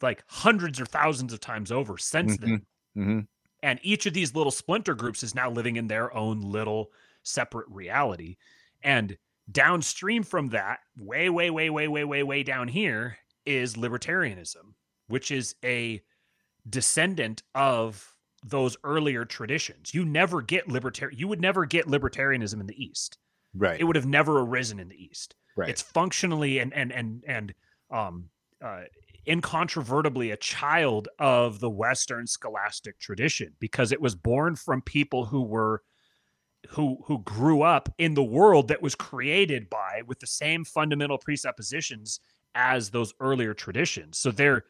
S1: like hundreds or thousands of times over since mm-hmm. then. Mm-hmm. And each of these little splinter groups is now living in their own little separate reality. And downstream from that, way, way, way, way, way, way, way down here is libertarianism, which is a descendant of those earlier traditions. You never get libertarian you would never get libertarianism in the East.
S2: Right.
S1: It would have never arisen in the East.
S2: right.
S1: It's functionally and and and and um uh incontrovertibly a child of the Western scholastic tradition because it was born from people who were who who grew up in the world that was created by with the same fundamental presuppositions as those earlier traditions. So they're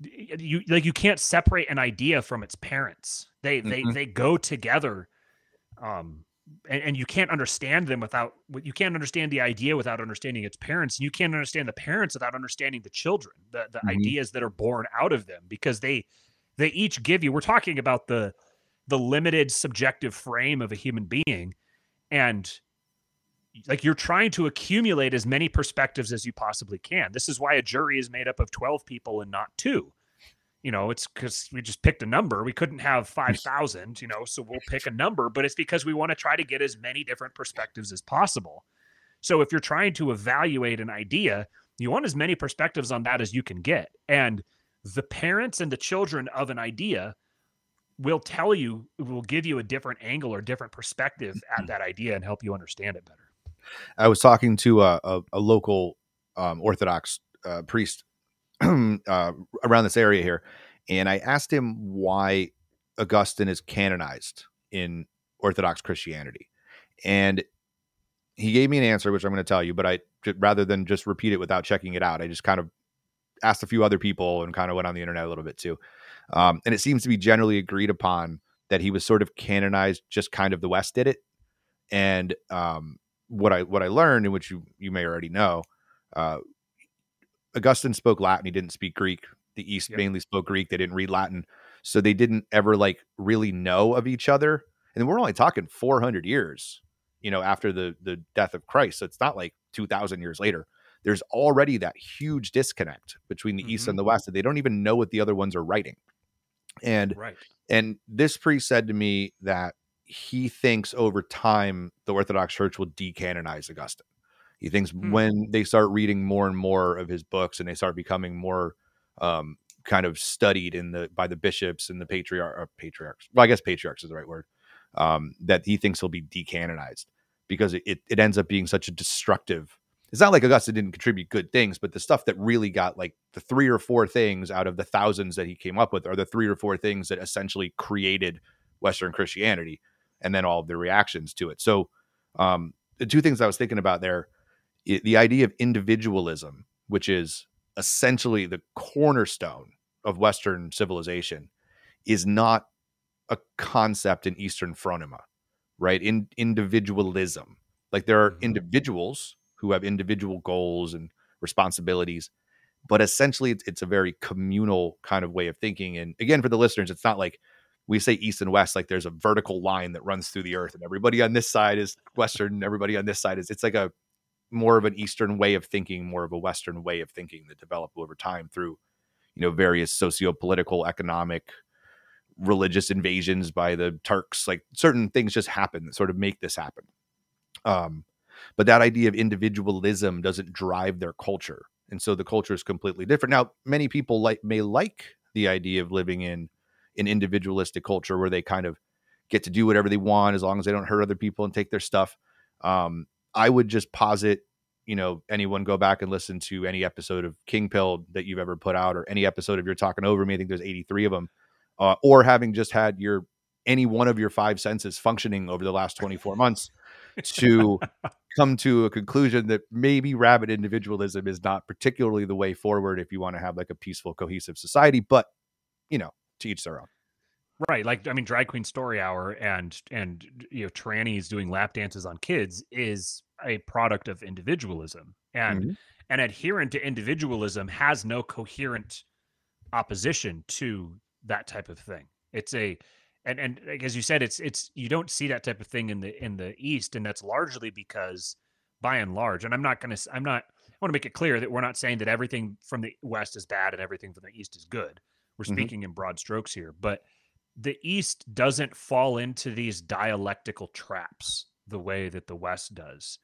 S1: you like you can't separate an idea from its parents. They they
S2: Mhm.
S1: they go together. Um and, and you can't understand them without you can't understand the idea without understanding its parents. And you can't understand the parents without understanding the children, the the
S2: Mhm.
S1: ideas that are born out of them because they they each give you we're talking about the the limited subjective frame of a human being and like you're trying to accumulate as many perspectives as you possibly can. This is why a jury is made up of 12 people and not two. You know, it's because we just picked a number. We couldn't have 5,000, you know, so we'll pick a number, but it's because we want to try to get as many different perspectives as possible. So if you're trying to evaluate an idea, you want as many perspectives on that as you can get. And the parents and the children of an idea will tell you, will give you a different angle or different perspective at that idea and help you understand it better.
S2: I was talking to a, a, a local um, Orthodox uh, priest uh, around this area here, and I asked him why Augustine is canonized in Orthodox Christianity, and he gave me an answer, which I'm going to tell you. But I rather than just repeat it without checking it out, I just kind of asked a few other people and kind of went on the internet a little bit too. Um, and it seems to be generally agreed upon that he was sort of canonized, just kind of the West did it, and um, what I what I learned, in which you you may already know, uh, Augustine spoke Latin. He didn't speak Greek. The East
S1: Yep.
S2: mainly spoke Greek. They didn't read Latin, so they didn't ever like really know of each other. And we're only talking 400 years, you know, after the the death of Christ. So it's not like 2,000 years later. There's already that huge disconnect between the East
S1: Mhm.
S2: and the West that they don't even know what the other ones are writing. And
S1: Right.
S2: and this priest said to me that he thinks over time the Orthodox Church will decanonize Augustine. He thinks
S1: Hmm.
S2: when they start reading more and more of his books and they start becoming more um, kind of studied in the by the bishops and the patriarch or patriarchs. Well, I guess patriarchs is the right word. Um, that he thinks he'll be decanonized because it, it ends up being such a destructive. It's not like Augustine didn't contribute good things, but the stuff that really got like the three or four things out of the thousands that he came up with are the three or four things that essentially created Western Christianity and then all of the reactions to it. So, um, the two things I was thinking about there i- the idea of individualism, which is essentially the cornerstone of Western civilization, is not a concept in Eastern phronema, right? In individualism, like there are
S1: Mhm.
S2: individuals who have individual goals and responsibilities, but essentially it's, it's a very communal kind of way of thinking. And again, for the listeners, it's not like we say east and west, like there's a vertical line that runs through the earth, and everybody on this side is Western, and everybody on this side is. It's like a more of an Eastern way of thinking, more of a Western way of thinking that developed over time through, you know, various socio-political, economic, religious invasions by the Turks. Like certain things just happen that sort of make this happen. Um, but that idea of individualism doesn't drive their culture, and so the culture is completely different. Now, many people like may like the idea of living in an individualistic culture where they kind of get to do whatever they want as long as they don't hurt other people and take their stuff. Um, I would just posit, you know, anyone go back and listen to any episode of King Pill that you've ever put out or any episode of You're Talking Over Me. I think there's 83 of them. Uh, or having just had your any one of your five senses functioning over the last 24 months to come to a conclusion that maybe rabid individualism is not particularly the way forward if you want to have like a peaceful, cohesive society. But, you know, to each their own.
S1: Right. Like I mean, drag queen story hour and and you know, trannies doing lap dances on kids is a product of individualism. And
S2: Mhm.
S1: an adherent to individualism has no coherent opposition to that type of thing. It's a and and like, as you said, it's it's you don't see that type of thing in the in the East, and that's largely because by and large, and I'm not gonna I'm not I want to make it clear that we're not saying that everything from the West is bad and everything from the East is good. We're
S2: Mhm.
S1: speaking in broad strokes here, but the East doesn't fall into these dialectical traps the way that the West does,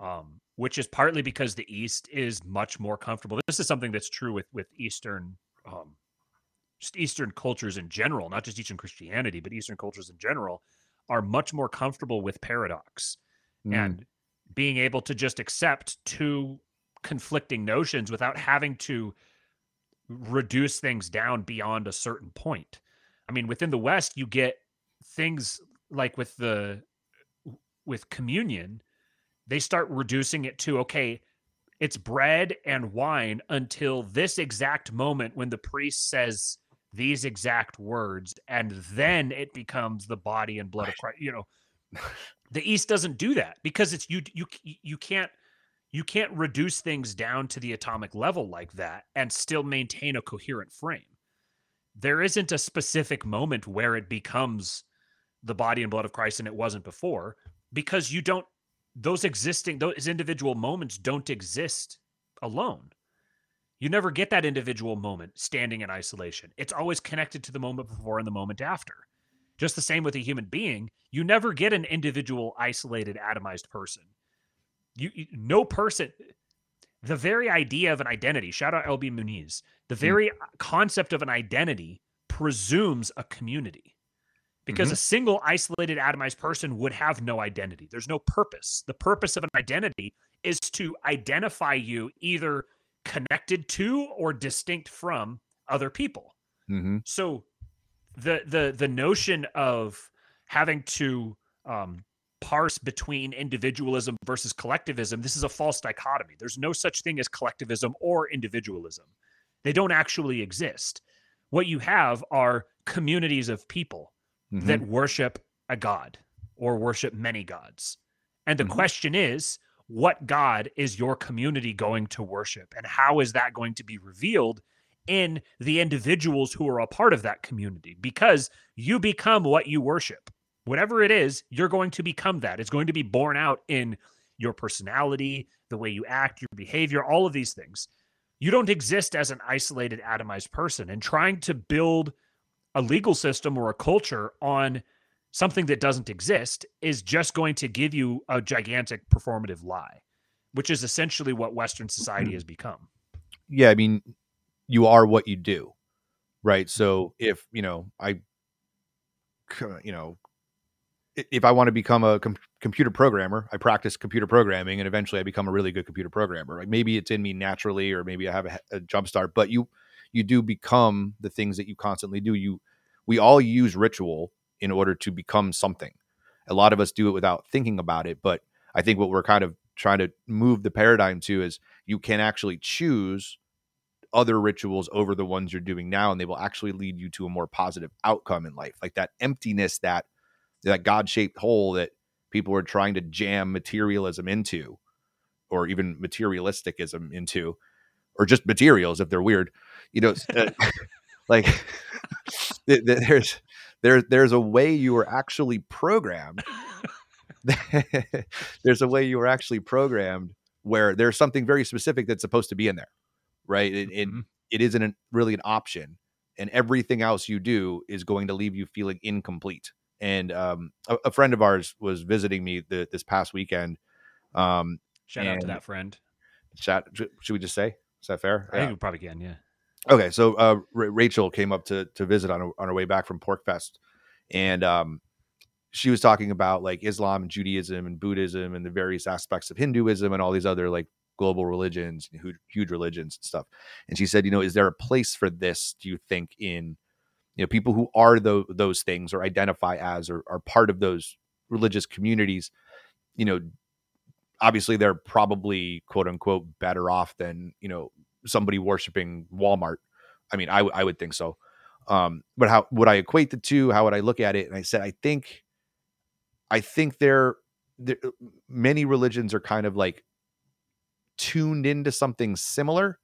S1: um, which is partly because the East is much more comfortable. This is something that's true with with Eastern, um, just Eastern cultures in general, not just Eastern Christianity, but Eastern cultures in general, are much more comfortable with paradox mm. and being able to just accept two conflicting notions without having to reduce things down beyond a certain point. I mean, within the West, you get things like with the with communion, they start reducing it to okay, it's bread and wine until this exact moment when the priest says these exact words, and then it becomes the body and blood of Christ. You know, the East doesn't do that because it's you you you can't you can't reduce things down to the atomic level like that and still maintain a coherent frame there isn't a specific moment where it becomes the body and blood of Christ and it wasn't before because you don't those existing those individual moments don't exist alone. You never get that individual moment standing in isolation. It's always connected to the moment before and the moment after. Just the same with a human being, you never get an individual isolated atomized person. You, you no person the very idea of an identity, shout out LB Muniz, the hmm. very mm. concept of an identity presumes a community because mm-hmm. a single isolated atomized person would have no identity. There's no purpose. The purpose of an identity is to identify you either connected to or distinct from other people. Mm-hmm. So the the the notion of having to um, parse between individualism versus collectivism, this is a false dichotomy. There's no such thing as collectivism or individualism. They don't actually exist. What you have are communities of people mm-hmm. that worship a god or worship many gods. And the mm-hmm. question is, what God is your community going to worship? And how is that going to be revealed in the individuals who are a part of that community? Because you become what you worship whatever it is, you're going to become that. It's going to be borne out in your personality, the way you act, your behavior, all of these things. You don't exist as an isolated, atomized person. And trying to build a legal system or a culture on something that doesn't exist is just going to give you a gigantic performative lie, which is essentially what Western society mm-hmm. has become.
S2: Yeah. I mean, you are what you do. Right. Mm-hmm. So if, you know, I, you know, if I want to become a com- computer programmer, I practice computer programming, and eventually I become a really good computer programmer. Like maybe it's in me naturally, or maybe I have a, a jump start. But you, you do become the things that you constantly do. You, we all use ritual in order to become something. A lot of us do it without thinking about it. But I think what we're kind of trying to move the paradigm to is you can actually choose other rituals over the ones you're doing now, and they will actually lead you to a more positive outcome in life. Like that emptiness that that God shaped hole that people are trying to jam materialism into, or even materialisticism into, or just materials if they're weird. You know, uh, like there's there there's a way you are actually programmed. there's a way you are actually programmed where there's something very specific that's supposed to be in there, right? It, mm-hmm. it, it isn't really an option, and everything else you do is going to leave you feeling incomplete and um, a, a, friend of ours was visiting me the, this past weekend. Um,
S1: shout out to that friend.
S2: Shout, should we just say? Is that fair?
S1: I yeah. think we probably can. Yeah.
S2: Okay, so uh, R- Rachel came up to to visit on on her way back from PorcFest, and um, she was talking about like Islam and Judaism and Buddhism and the various aspects of Hinduism and all these other like global religions, huge, huge religions and stuff. And she said, you know, is there a place for this? Do you think in you know people who are the, those things or identify as or are part of those religious communities you know obviously they're probably quote unquote better off than you know somebody worshiping walmart. I mean i, I would think so. Um but how would i equate the two? How would i look at it? And i said i think i think there there many religions are kind of like tuned into something similar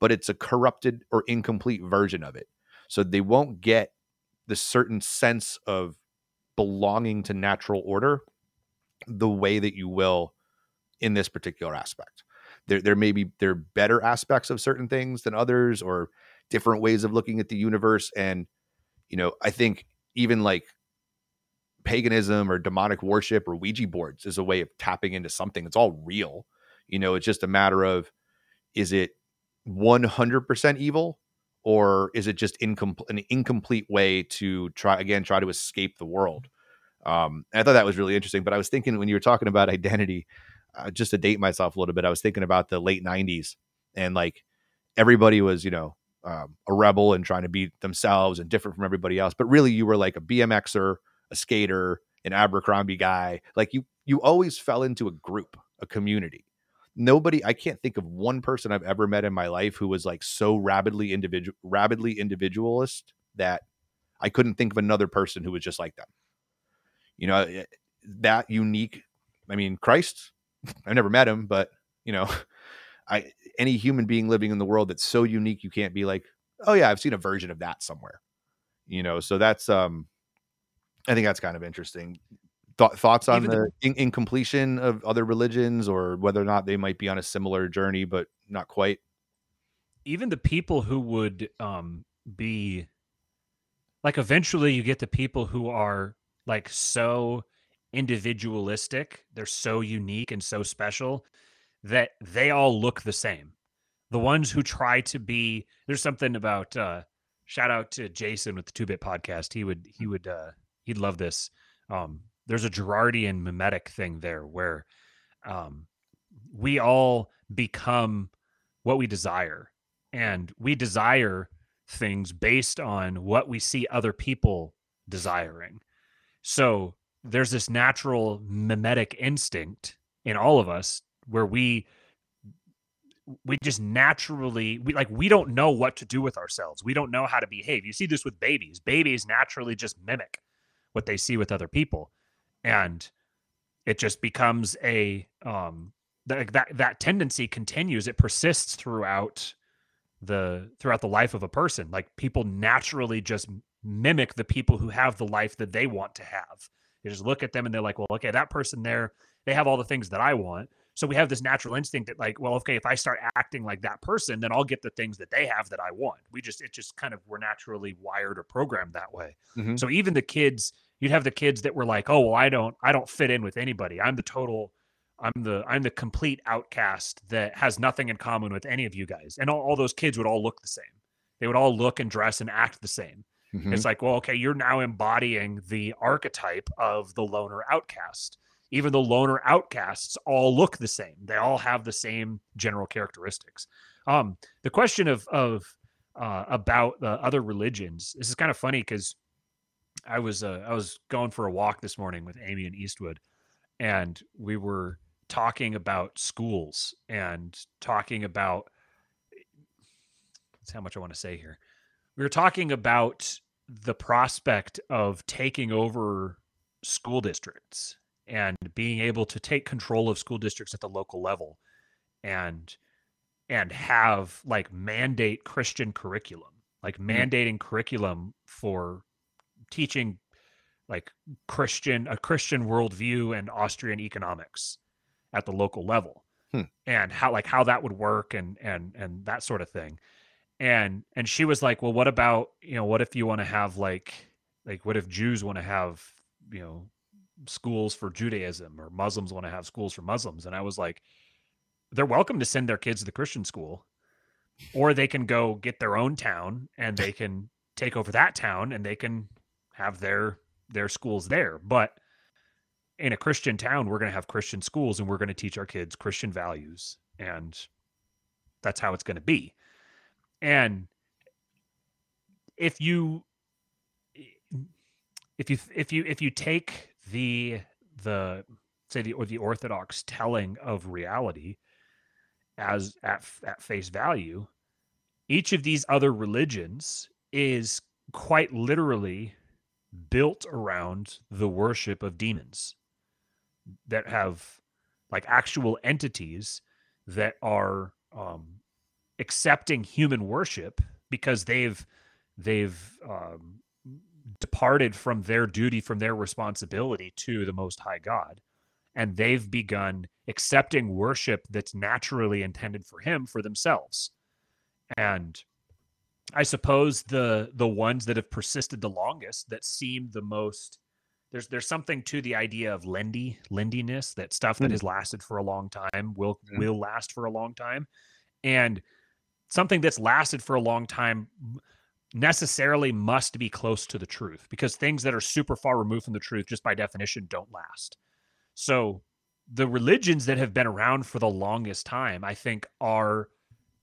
S2: but it's a corrupted or incomplete version of it so they won't get the certain sense of belonging to natural order the way that you will in this particular aspect. There, there may be there are better aspects of certain things than others, or different ways of looking at the universe. And you know, I think even like paganism or demonic worship or Ouija boards is a way of tapping into something. It's all real. You know, it's just a matter of is it 100% evil or is it just incomplete an incomplete way to try again try to escape the world? Um i thought that was really interesting but i was thinking when you were talking about identity uh, just to date myself a little bit i was thinking about the late 90s and like everybody was you know um, a rebel and trying to be themselves and different from everybody else but really you were like a bmxer a skater an abercrombie guy like you you always fell into a group a community nobody i can't think of one person i've ever met in my life who was like so rabidly individual rabidly individualist that i couldn't think of another person who was just like them. You know eh, that unique i mean christ i've never met him but you know i any human being living in the world that's so unique you can't be like oh yeah i've seen a version of that somewhere. You know so that's um i think that's kind of interesting Th- thoughts on the, the in- incompletion of other religions or whether or not they might be on a similar journey but not quite?
S1: Even the people who would um be like eventually you get the people who are like so individualistic they're so unique and so special that they all look the same. The ones who try to be there's something about uh shout out to jason with the two bit podcast. He would he would uh he'd love this. Um there's a Girardian mimetic thing there where um, we all become what we desire, and we desire things based on what we see other people desiring. So there's this natural mimetic instinct in all of us where we we just naturally we like we don't know what to do with ourselves. We don't know how to behave. You see this with babies. Babies naturally just mimic what they see with other people and it just becomes a um that that that tendency continues it persists throughout the throughout the life of a person. Like people naturally just mimic the people who have the life that they want to have. You just look at them and they're like well okay that person there they have all the things that i want. So we have this natural instinct that like well okay if i start acting like that person then i'll get the things that they have that i want. We just it just kind of we're naturally wired or programmed that way. Mm-hmm. so even the kids you'd have the kids that were like, "Oh, well, I don't, I don't fit in with anybody. I'm the total, I'm the, I'm the complete outcast that has nothing in common with any of you guys." And all, all those kids would all look the same. They would all look and dress and act the same. Mm-hmm. It's like, well, okay, you're now embodying the archetype of the loner outcast. Even the loner outcasts all look the same. They all have the same general characteristics. Um, the question of of uh, about the other religions. This is kind of funny because I was uh, I was going for a walk this morning with Amy and Eastwood, and we were talking about schools and talking about that's how much I want to say here. We were talking about the prospect of taking over school districts and being able to take control of school districts at the local level and and have like mandate Christian curriculum, like mm-hmm. mandating curriculum for teaching like Christian a Christian worldview and Austrian economics at the local level. Hmm. And how like how that would work and and and that sort of thing. And and she was like, "Well, what about, you know, what if you want to have like like what if Jews want to have, you know, schools for Judaism or Muslims want to have schools for Muslims?" And I was like, "They're welcome to send their kids to the Christian school." Or they can go get their own town and they can take over that town and they can have their their schools there. But in a Christian town, we're going to have Christian schools and we're going to teach our kids Christian values. And that's how it's going to be. And if you if you if you if you take the the say the or the orthodox telling of reality as at at face value each of these other religions is quite literally built around the worship of demons that have like actual entities that are um, accepting human worship because they've they've um, departed from their duty from their responsibility to the most high god. And they've begun accepting worship that's naturally intended for him for themselves. And I suppose the the ones that have persisted the longest that seem the most there's there's something to the idea of Lindy Lindiness that stuff that
S2: Mhm.
S1: has lasted for a long time will
S2: Mhm.
S1: will last for a long time and something that's lasted for a long time necessarily must be close to the truth because things that are super far removed from the truth just by definition don't last so the religions that have been around for the longest time i think are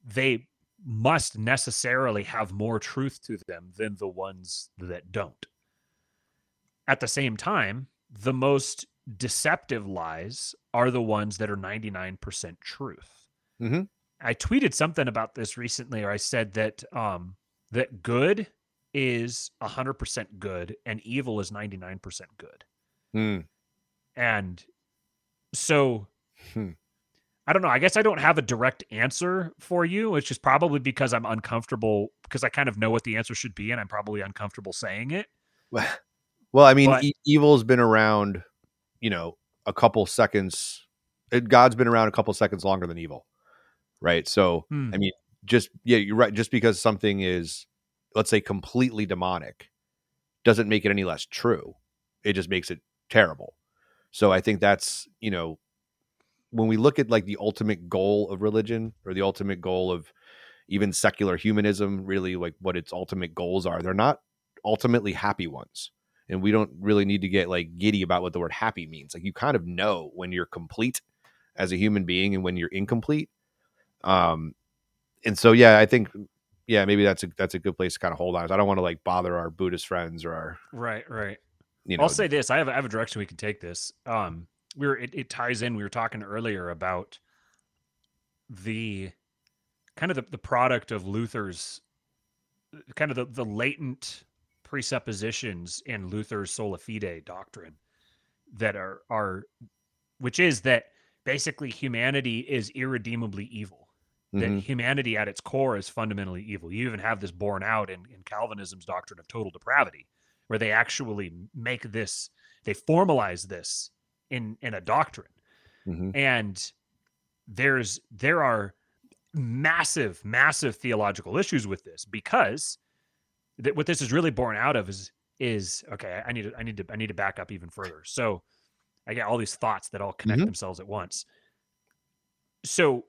S1: they must necessarily have more truth to them than the ones that don't at the same time, the most deceptive lies are the ones that are 99% truth.
S2: Mhm.
S1: I tweeted something about this recently, or I said that um, that good is 100% good and evil is 99% good.
S2: Hmm.
S1: And so
S2: Hmm.
S1: I don't know. I guess I don't have a direct answer for you, which is probably because I'm uncomfortable because I kind of know what the answer should be and I'm probably uncomfortable saying it.
S2: Well, I mean,
S1: But-
S2: e- evil's been around, you know, a couple seconds. It, God's been around a couple seconds longer than evil, right? So,
S1: Hmm.
S2: I mean, just yeah, you're right. Just because something is, let's say, completely demonic, doesn't make it any less true. It just makes it terrible. So, I think that's you know, when we look at like the ultimate goal of religion or the ultimate goal of even secular humanism, really like what its ultimate goals are, they're not ultimately happy ones and we don't really need to get like giddy about what the word happy means like you kind of know when you're complete as a human being and when you're incomplete um and so yeah i think yeah maybe that's a that's a good place to kind of hold on i don't want to like bother our buddhist friends or our
S1: Right, right.
S2: you know
S1: I'll say this: I have I have a direction we can take this. Um, we were it, it ties in. We were talking earlier about the kind of the, the product of Luther's kind of the, the latent presuppositions in Luther's sola fide doctrine that are are which is that basically humanity is irredeemably evil that
S2: Mhm.
S1: humanity at its core is fundamentally evil. You even have this borne out in, in Calvinism's doctrine of total depravity, where they actually make this, they formalize this in in a doctrine.
S2: Mhm.
S1: And there's there are massive, massive theological issues with this because that what this is really born out of is is okay. I need to I need to I need to back up even further. So I get all these thoughts that all connect
S2: Mhm.
S1: themselves at once. So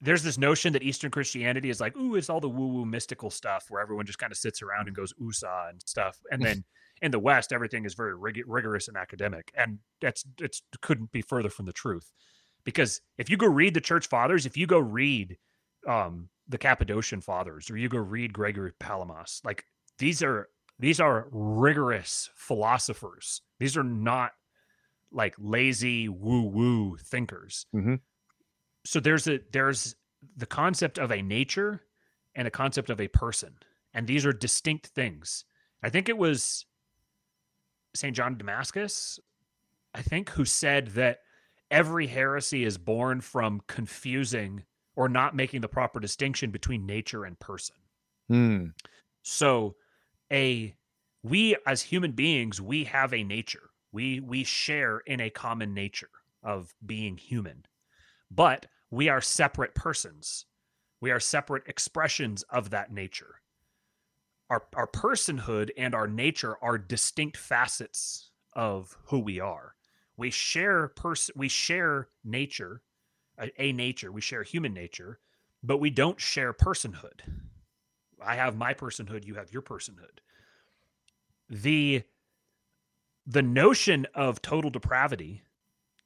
S1: there's this notion that Eastern Christianity is like, ooh, it's all the woo woo mystical stuff where everyone just kind of sits around and goes oosa and stuff. And then in the West, everything is very rig- rigorous and academic, and that's it's couldn't be further from the truth. Because if you go read the Church Fathers, if you go read um, the Cappadocian Fathers, or you go read Gregory Palamas, like these are these are rigorous philosophers. These are not like lazy woo woo thinkers.
S2: Mhm.
S1: So there's a there's the concept of a nature and a concept of a person, and these are distinct things. I think it was St. John of Damascus, I think, who said that every heresy is born from confusing or not making the proper distinction between nature and person.
S2: Hmm.
S1: So a we as human beings, we have a nature. We we share in a common nature of being human. But we are separate persons. We are separate expressions of that nature. Our our personhood and our nature are distinct facets of who we are. We share pers- we share nature, a, a nature, we share human nature, but we don't share personhood. I have my personhood, you have your personhood. The the notion of total depravity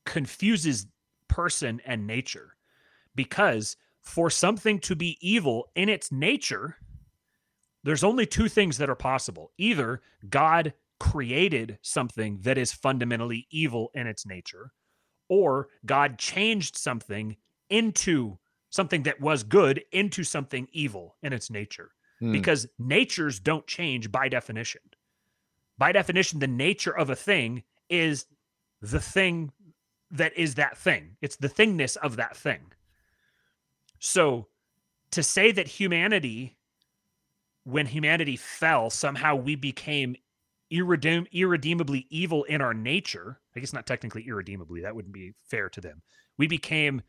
S1: confuses person and nature because for something to be evil in its nature there's only two things that are possible. Either God created something that is fundamentally evil in its nature or God changed something into something that was good into something evil in its nature
S2: Hmm.
S1: because natures don't change by definition. By definition, the nature of a thing is the thing that is that thing. It's the thingness of that thing. So to say that humanity, when humanity fell, somehow we became irredeem- irredeemably evil in our nature, I guess not technically irredeemably, that wouldn't be fair to them. We became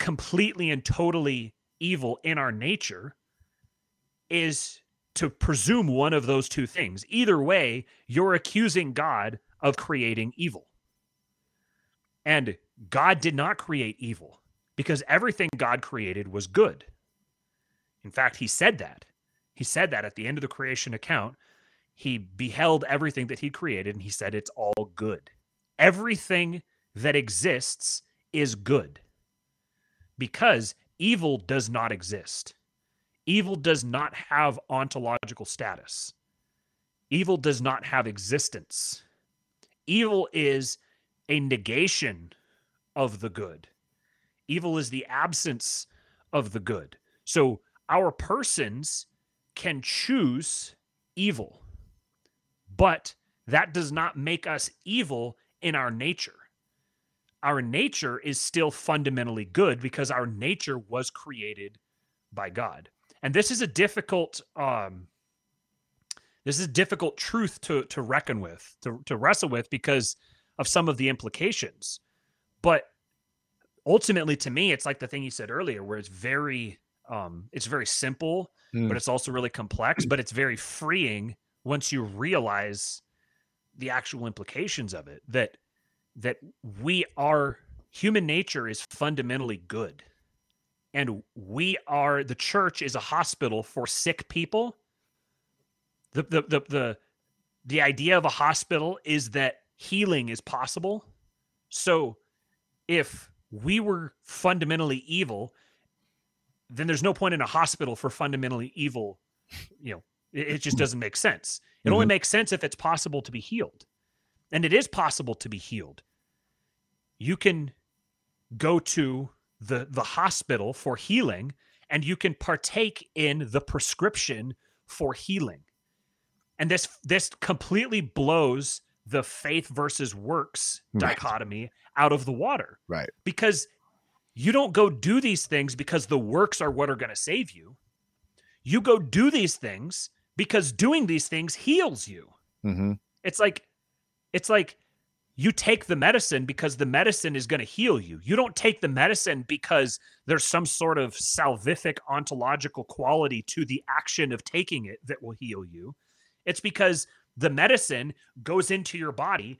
S1: completely and totally evil in our nature is to presume one of those two things. Either way, you're accusing God of creating evil. And God did not create evil because everything God created was good. In fact, he said that. He said that at the end of the creation account. He beheld everything that he created and he said it's all good. Everything that exists is good because evil does not exist. Evil does not have ontological status. Evil does not have existence. Evil is a negation of the good. Evil is the absence of the good. So our persons can choose evil, but that does not make us evil in our nature. Our nature is still fundamentally good because our nature was created by God. And this is a difficult um this is a difficult truth to to reckon with, to to wrestle with because of some of the implications. But ultimately to me it's like the thing you said earlier where it's very um it's very simple mm. but it's also really complex but it's very freeing once you realize the actual implications of it that that we are human nature is fundamentally good. And we are the church is a hospital for sick people. The the the the, the idea of a hospital is that healing is possible. So if we were fundamentally evil then there's no point in a hospital for fundamentally evil you know it, it just doesn't make sense. It mm-hmm. only makes sense if it's possible to be healed. And it is possible to be healed. You can go to the the hospital for healing and you can partake in the prescription for healing. And this this completely blows the faith versus works right. dichotomy out of the water.
S2: Right.
S1: Because you don't go do these things because the works are what are going to save you you go do these things because doing these things heals you
S2: mm-hmm.
S1: it's like it's like you take the medicine because the medicine is going to heal you. You don't take the medicine because there's some sort of salvific ontological quality to the action of taking it that will heal you. It's because the medicine goes into your body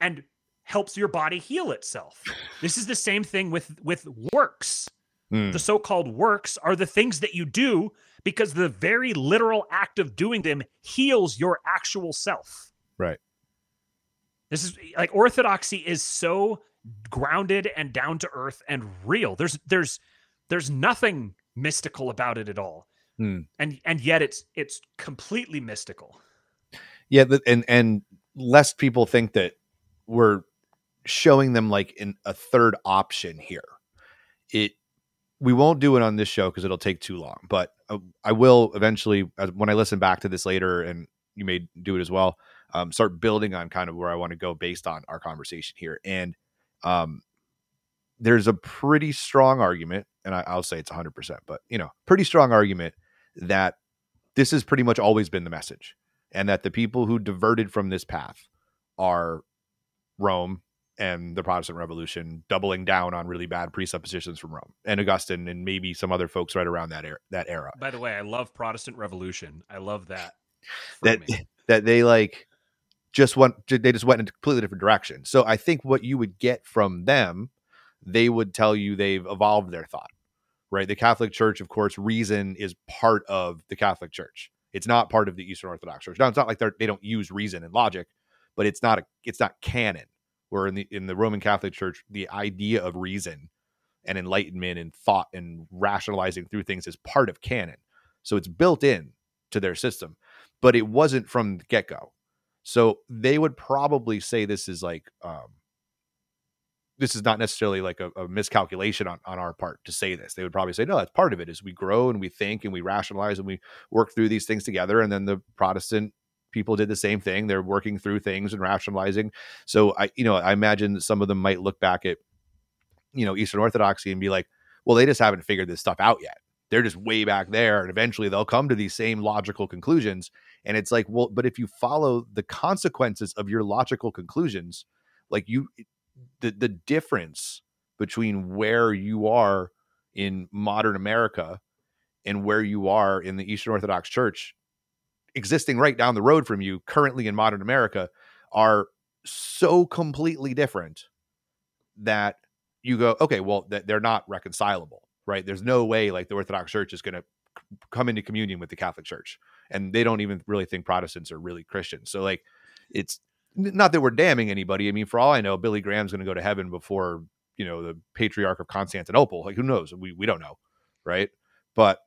S1: and helps your body heal itself. This is the same thing with with works. Mm. The so-called works are the things that you do because the very literal act of doing them heals your actual self.
S2: Right.
S1: This is like orthodoxy is so grounded and down to earth and real. There's there's there's nothing mystical about it at all.
S2: Hmm.
S1: And and yet it's it's completely mystical.
S2: Yeah, and and lest people think that we're showing them like in a third option here. It we won't do it on this show because it'll take too long, but uh, I will eventually when I listen back to this later and you may do it as well um, start building on kind of where I want to go based on our conversation here. And um, there's a pretty strong argument, and I, I'll say it's 100%, but you know, pretty strong argument that this has pretty much always been the message, and that the people who diverted from this path are Rome and the Protestant Revolution, doubling down on really bad presuppositions from Rome and Augustine and maybe some other folks right around that era. That era.
S1: By the way, I love Protestant Revolution. I love that.
S2: That me. that they like just went they just went in a completely different direction. So I think what you would get from them, they would tell you they've evolved their thought. Right? The Catholic Church, of course, reason is part of the Catholic Church. It's not part of the Eastern Orthodox Church. Now, it's not like they they don't use reason and logic, but it's not a it's not canon. Where in the in the Roman Catholic Church, the idea of reason and enlightenment and thought and rationalizing through things is part of canon. So it's built in to their system, but it wasn't from the get go. So they would probably say this is like um, this is not necessarily like a, a, miscalculation on, on our part to say this. They would probably say, no, that's part of it is we grow and we think and we rationalize and we work through these things together. And then the Protestant people did the same thing. They're working through things and rationalizing. So I, you know, I imagine some of them might look back at, you know, Eastern Orthodoxy and be like, well, they just haven't figured this stuff out yet. They're just way back there. And eventually they'll come to these same logical conclusions. And it's like, well, but if you follow the consequences of your logical conclusions, like you, the, the difference between where you are in modern America and where you are in the Eastern Orthodox Church, existing right down the road from you currently in modern America, are so completely different that you go, okay, well, th- they're not reconcilable, right? There's no way like the Orthodox Church is going to come into communion with the Catholic Church, and they don't even really think Protestants are really Christians. So like, it's not that we're damning anybody. I mean, for all I know, Billy Graham's going to go to heaven before you know the Patriarch of Constantinople. Like, who knows? We we don't know, right? But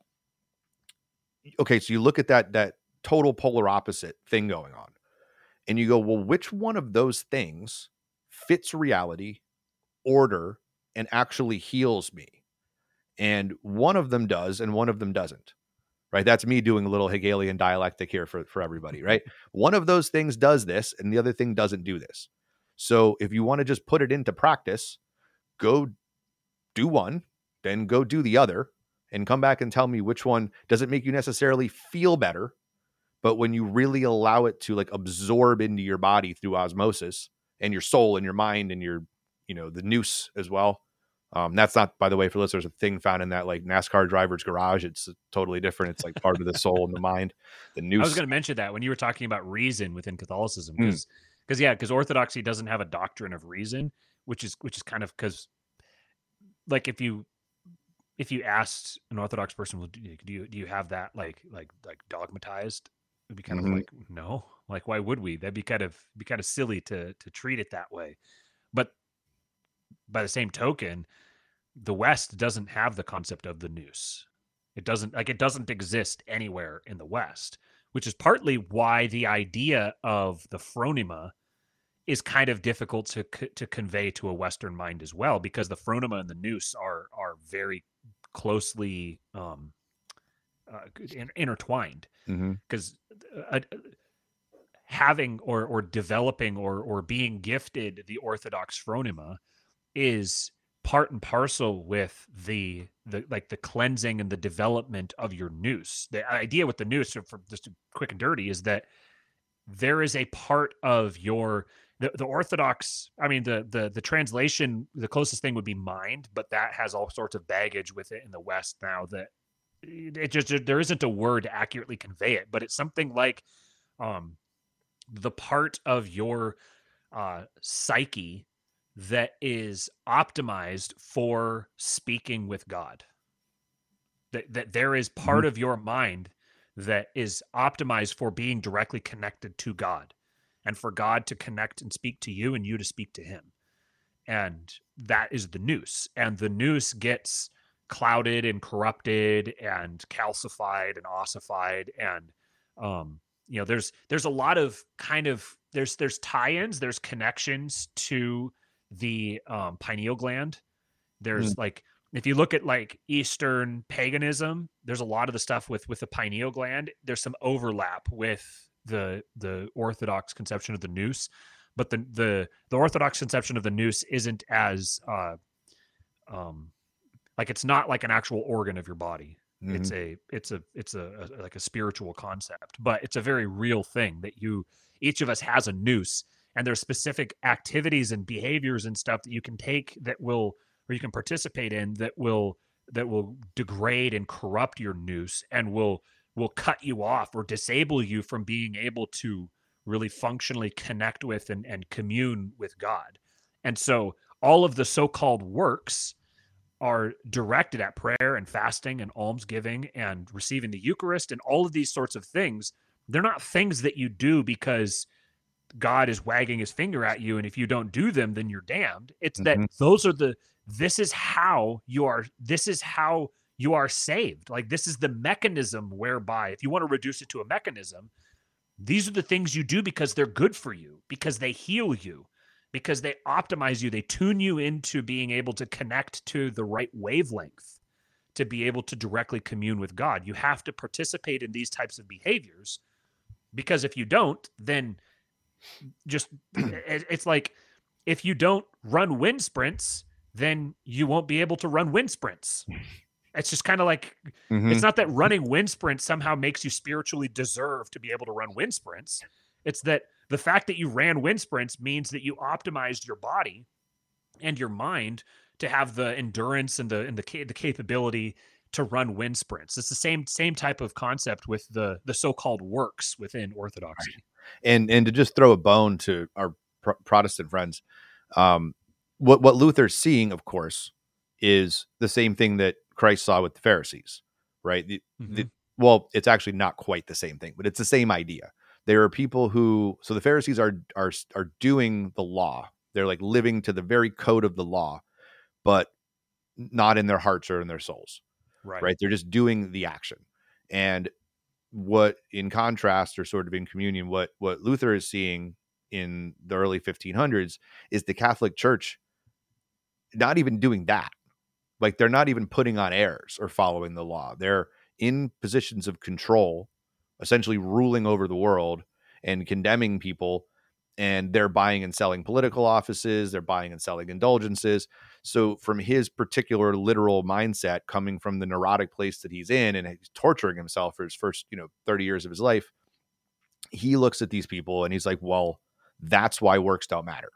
S2: okay, so you look at that that total polar opposite thing going on, and you go, well, which one of those things fits reality, order, and actually heals me? And one of them does, and one of them doesn't right? That's me doing a little Hegelian dialectic here for, for everybody, right? One of those things does this, and the other thing doesn't do this. So if you want to just put it into practice, go do one, then go do the other, and come back and tell me which one doesn't make you necessarily feel better, but when you really allow it to like absorb into your body through osmosis and your soul and your mind and your, you know, the nous as well, um, that's not, by the way, for listeners, a thing found in that like NASCAR driver's garage. It's totally different. It's like part of the soul and the mind. The nous.
S1: I was going to mention that when you were talking about reason within Catholicism, because because mm. yeah, because Orthodoxy doesn't have a doctrine of reason, which is which is kind of because, like, if you if you asked an Orthodox person, well, do you do you have that like like like dogmatized? It'd be kind mm-hmm. of like no, like why would we? That'd be kind of be kind of silly to to treat it that way. But by the same token, the West doesn't have the concept of the nous. It doesn't like it doesn't exist anywhere in the West, which is partly why the idea of the phronema is kind of difficult to to convey to a Western mind as well, because the phronema and the nous are are very closely um, uh, intertwined. Because mm-hmm. having or or developing or or being gifted the Orthodox phronema is part and parcel with the the like the cleansing and the development of your nous. The idea with the nous, for just quick and dirty, is that there is a part of your the, the orthodox i mean the the the translation the closest thing would be mind but that has all sorts of baggage with it in the west now that it just there isn't a word to accurately convey it but it's something like um the part of your uh psyche that is optimized for speaking with God. That that there is part mm-hmm. of your mind that is optimized for being directly connected to God and for God to connect and speak to you and you to speak to him. And that is the nous. And the nous gets clouded and corrupted and calcified and ossified and um you know there's there's a lot of kind of there's there's tie-ins there's connections to the um, pineal gland. There's mm. like if you look at like Eastern paganism, there's a lot of the stuff with with the pineal gland. There's some overlap with the the Orthodox conception of the nous but the the the Orthodox conception of the nous isn't as uh, um like it's not like an actual organ of your body. Mm-hmm. It's a it's a it's a, a like a spiritual concept, but it's a very real thing that you each of us has a nous and there's specific activities and behaviors and stuff that you can take that will or you can participate in that will that will degrade and corrupt your nous and will will cut you off or disable you from being able to really functionally connect with and, and commune with God. And so all of the so-called works are directed at prayer and fasting and almsgiving and receiving the Eucharist and all of these sorts of things. They're not things that you do because God is wagging his finger at you, and if you don't do them, then you're damned. It's mm-hmm. that those are the this is how you are this is how you are saved. Like this is the mechanism whereby if you want to reduce it to a mechanism, these are the things you do because they're good for you, because they heal you, because they optimize you, they tune you into being able to connect to the right wavelength to be able to directly commune with God. You have to participate in these types of behaviors because if you don't, then just it's like if you don't run wind sprints, then you won't be able to run wind sprints. It's just kind of like mm-hmm. it's not that running wind sprints somehow makes you spiritually deserve to be able to run wind sprints. It's that the fact that you ran wind sprints means that you optimized your body and your mind to have the endurance and the and the the capability to run wind sprints. It's the same same type of concept with the the so-called works within Orthodoxy. Right.
S2: And and to just throw a bone to our Pro- Protestant friends, um, what what Luther's seeing, of course, is the same thing that Christ saw with the Pharisees, right? The, mm-hmm. the, well, it's actually not quite the same thing, but it's the same idea. There are people who, so the Pharisees are are are doing the law. They're like living to the very code of the law, but not in their hearts or in their souls. Right. Right. They're just doing the action. And what in contrast or sort of in communion, what what Luther is seeing in the early 1500s is the Catholic Church not even doing that. Like they're not even putting on airs or following the law. They're in positions of control, essentially ruling over the world and condemning people. And they're buying and selling political offices, they're buying and selling indulgences. So, from his particular literal mindset, coming from the neurotic place that he's in and he's torturing himself for his first, you know, 30 years of his life, he looks at these people and he's like, well, that's why works don't matter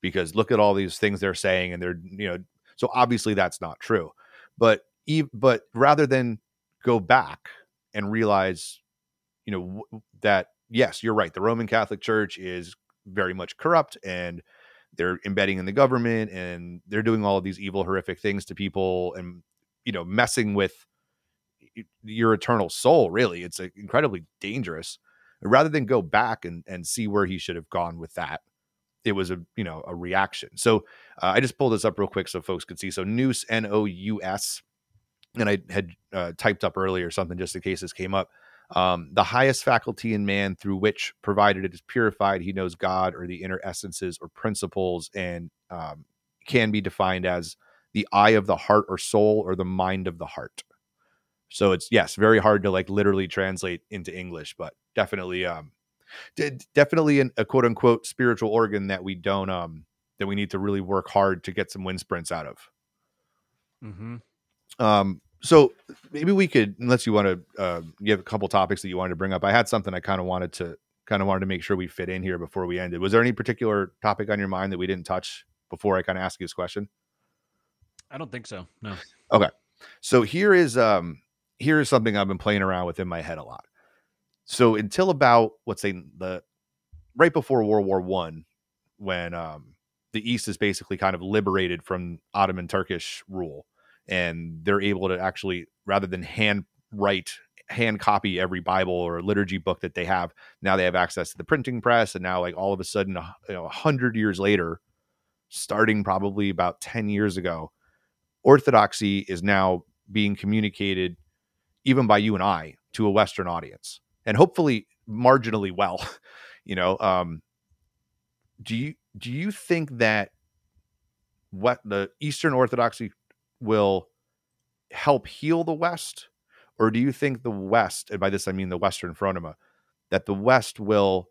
S2: because look at all these things they're saying and they're, you know, so obviously that's not true. But, but rather than go back and realize, you know, that yes, you're right. The Roman Catholic Church is very much corrupt and they're embedding in the government and they're doing all of these evil, horrific things to people and, you know, messing with your eternal soul. Really, it's incredibly dangerous. Rather than go back and, and see where he should have gone with that, it was a you know a reaction. So uh, I just pulled this up real quick so folks could see. So nous N O U S and I had uh, typed up earlier something just in case this came up. Um, the highest faculty in man through which, provided it is purified, he knows God or the inner essences or principles, and um, can be defined as the eye of the heart or soul or the mind of the heart. So it's yes, very hard to like literally translate into English, but definitely, um, d- definitely an, a quote unquote spiritual organ that we don't um that we need to really work hard to get some wind sprints out of. Mm-hmm. Um, so maybe we could, unless you want to, uh, you have a couple topics that you wanted to bring up. I had something I kind of wanted to kind of wanted to make sure we fit in here before we ended. Was there any particular topic on your mind that we didn't touch before I kind of ask you this question?
S1: I don't think so. No.
S2: Okay. So here is um here is something I've been playing around with in my head a lot. So until about let's say the right before World War One, when um the East is basically kind of liberated from Ottoman Turkish rule and they're able to actually rather than hand write hand copy every bible or liturgy book that they have now they have access to the printing press and now like all of a sudden you know 100 years later starting probably about 10 years ago orthodoxy is now being communicated even by you and I to a western audience and hopefully marginally well you know um do you do you think that what the eastern orthodoxy will help heal the West? Or do you think the West, and by this I mean the Western Phronema, that the West will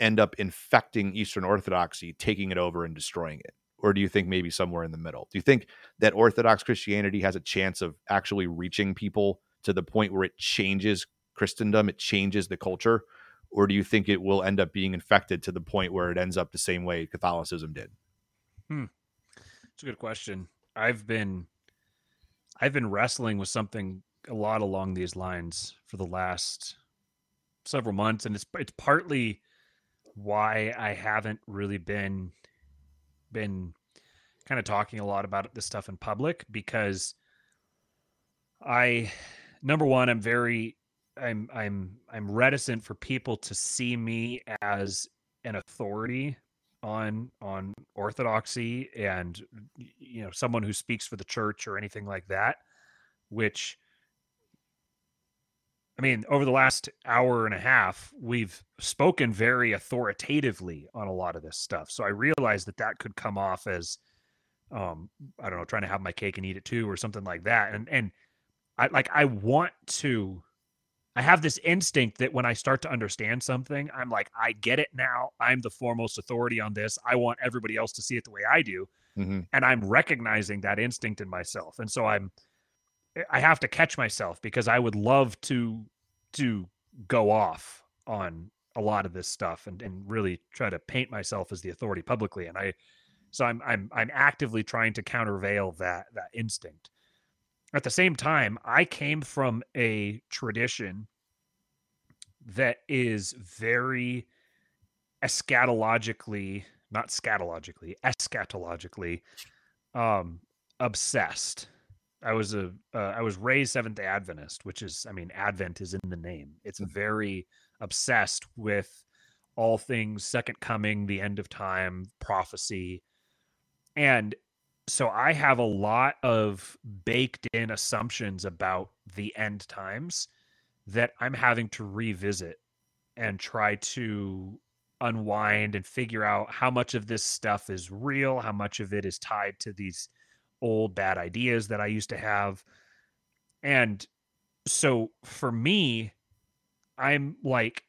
S2: end up infecting Eastern Orthodoxy, taking it over and destroying it? Or do you think maybe somewhere in the middle? Do you think that Orthodox Christianity has a chance of actually reaching people to the point where it changes Christendom, it changes the culture? Or do you think it will end up being infected to the point where it ends up the same way Catholicism did?
S1: Hmm. It's a good question. I've been I've been wrestling with something a lot along these lines for the last several months, and it's it's partly why I haven't really been been kind of talking a lot about this stuff in public because I number one I'm very I'm I'm I'm reticent for people to see me as an authority on on orthodoxy and you know someone who speaks for the church or anything like that which i mean over the last hour and a half we've spoken very authoritatively on a lot of this stuff. So i realize that that could come off as um i don't know trying to have my cake and eat it too or something like that. And and i like i want to I have this instinct that when I start to understand something, I'm like, I get it now. I'm the foremost authority on this. I want everybody else to see it the way I do. Mm-hmm. And I'm recognizing that instinct in myself. And so I'm I have to catch myself because I would love to to go off on a lot of this stuff and, and really try to paint myself as the authority publicly. And I so I'm I'm I'm actively trying to countervail that that instinct. At the same time, I came from a tradition that is very eschatologically, not scatologically, eschatologically um, obsessed. I was a uh, I was raised Seventh Day Adventist, which is I mean Advent is in the name. It's
S2: Mm.
S1: very obsessed with all things second coming, the end of time, prophecy, and so I have a lot of baked in assumptions about the end times that I'm having to revisit and try to unwind and figure out how much of this stuff is real, how much of it is tied to these old bad ideas that I used to have. And so for me, I'm like,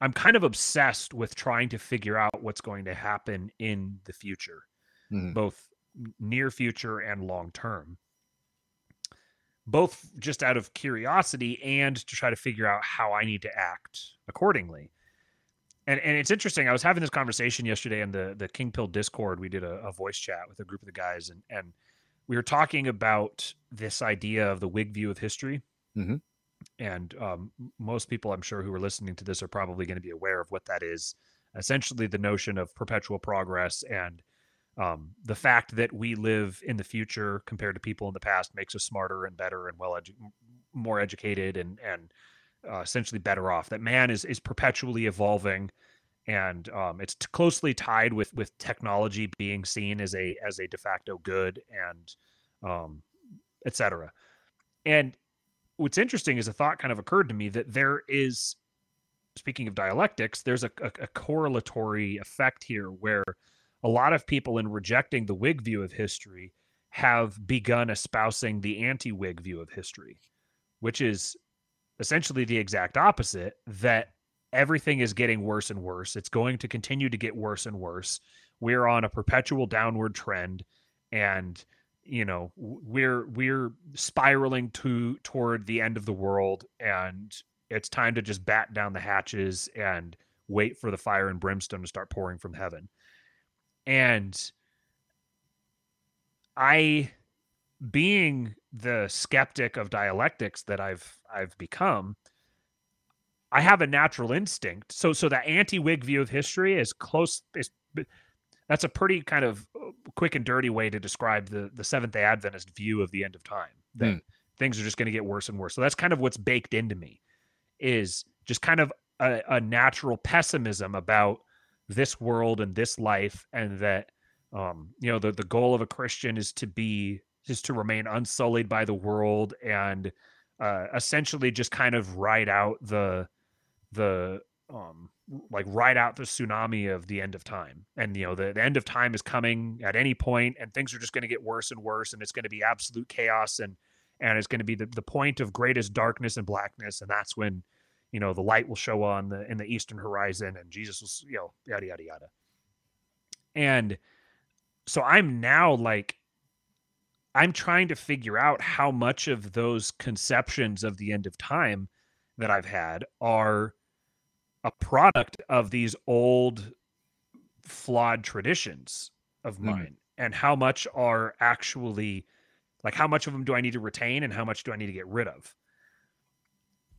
S1: I'm kind of obsessed with trying to figure out what's going to happen in the future,
S2: Mhm.
S1: both near future and long term. Both just out of curiosity and to try to figure out how I need to act accordingly. And and it's interesting. I was having this conversation yesterday in the the King Pill Discord. We did a, a voice chat with a group of the guys, and and we were talking about this idea of the Whig view of history.
S2: Mhm.
S1: And um, most people, I'm sure, who are listening to this are probably going to be aware of what that is. Essentially, the notion of perpetual progress and um, the fact that we live in the future compared to people in the past makes us smarter and better and well edu- more educated and and uh, essentially better off. That man is is perpetually evolving, and um, it's t- closely tied with with technology being seen as a as a de facto good and um, etc. And what's interesting is a thought kind of occurred to me that there is, speaking of dialectics, there's a, a, a correlatory effect here where a lot of people in rejecting the Whig view of history have begun espousing the anti Whig view of history, which is essentially the exact opposite that everything is getting worse and worse. It's going to continue to get worse and worse. We're on a perpetual downward trend and you know we're we're spiraling to toward the end of the world and it's time to just bat down the hatches and wait for the fire and brimstone to start pouring from heaven and i being the skeptic of dialectics that i've i've become i have a natural instinct so so the anti-whig view of history is close is that's a pretty kind of uh, quick and dirty way to describe the the seventh day adventist view of the end of time that
S2: Hmm.
S1: things are just going to get worse and worse so that's kind of what's baked into me is just kind of a, a natural pessimism about this world and this life and that um you know the the goal of a christian is to be is to remain unsullied by the world and uh essentially just kind of ride out the the um like ride out the tsunami of the end of time. And you know the, the end of time is coming at any point and things are just going to get worse and worse and it's going to be absolute chaos and and it's going to be the, the point of greatest darkness and blackness and that's when you know the light will show on the in the eastern horizon and jesus will s- you know yada yada yada and so i'm now like i'm trying to figure out how much of those conceptions of the end of time that i've had are a product of these old flawed traditions of
S2: Mhm.
S1: mine and how much are actually like how much of them do i need to retain and how much do i need to get rid of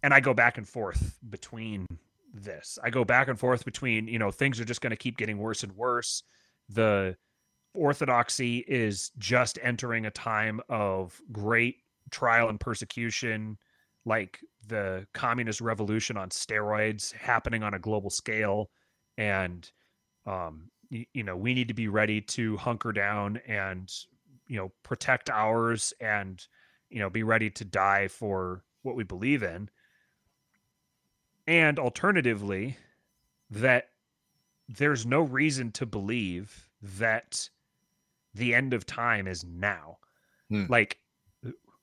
S1: and i go back and forth between this. I go back and forth between you know things are just going to keep getting worse and worse. The orthodoxy is just entering a time of great trial and persecution like the communist revolution on steroids happening on a global scale. And um y- you know we need to be ready to hunker down and you know protect ours and you know be ready to die for what we believe in and alternatively that there's no reason to believe that the end of time is now.
S2: Hmm.
S1: like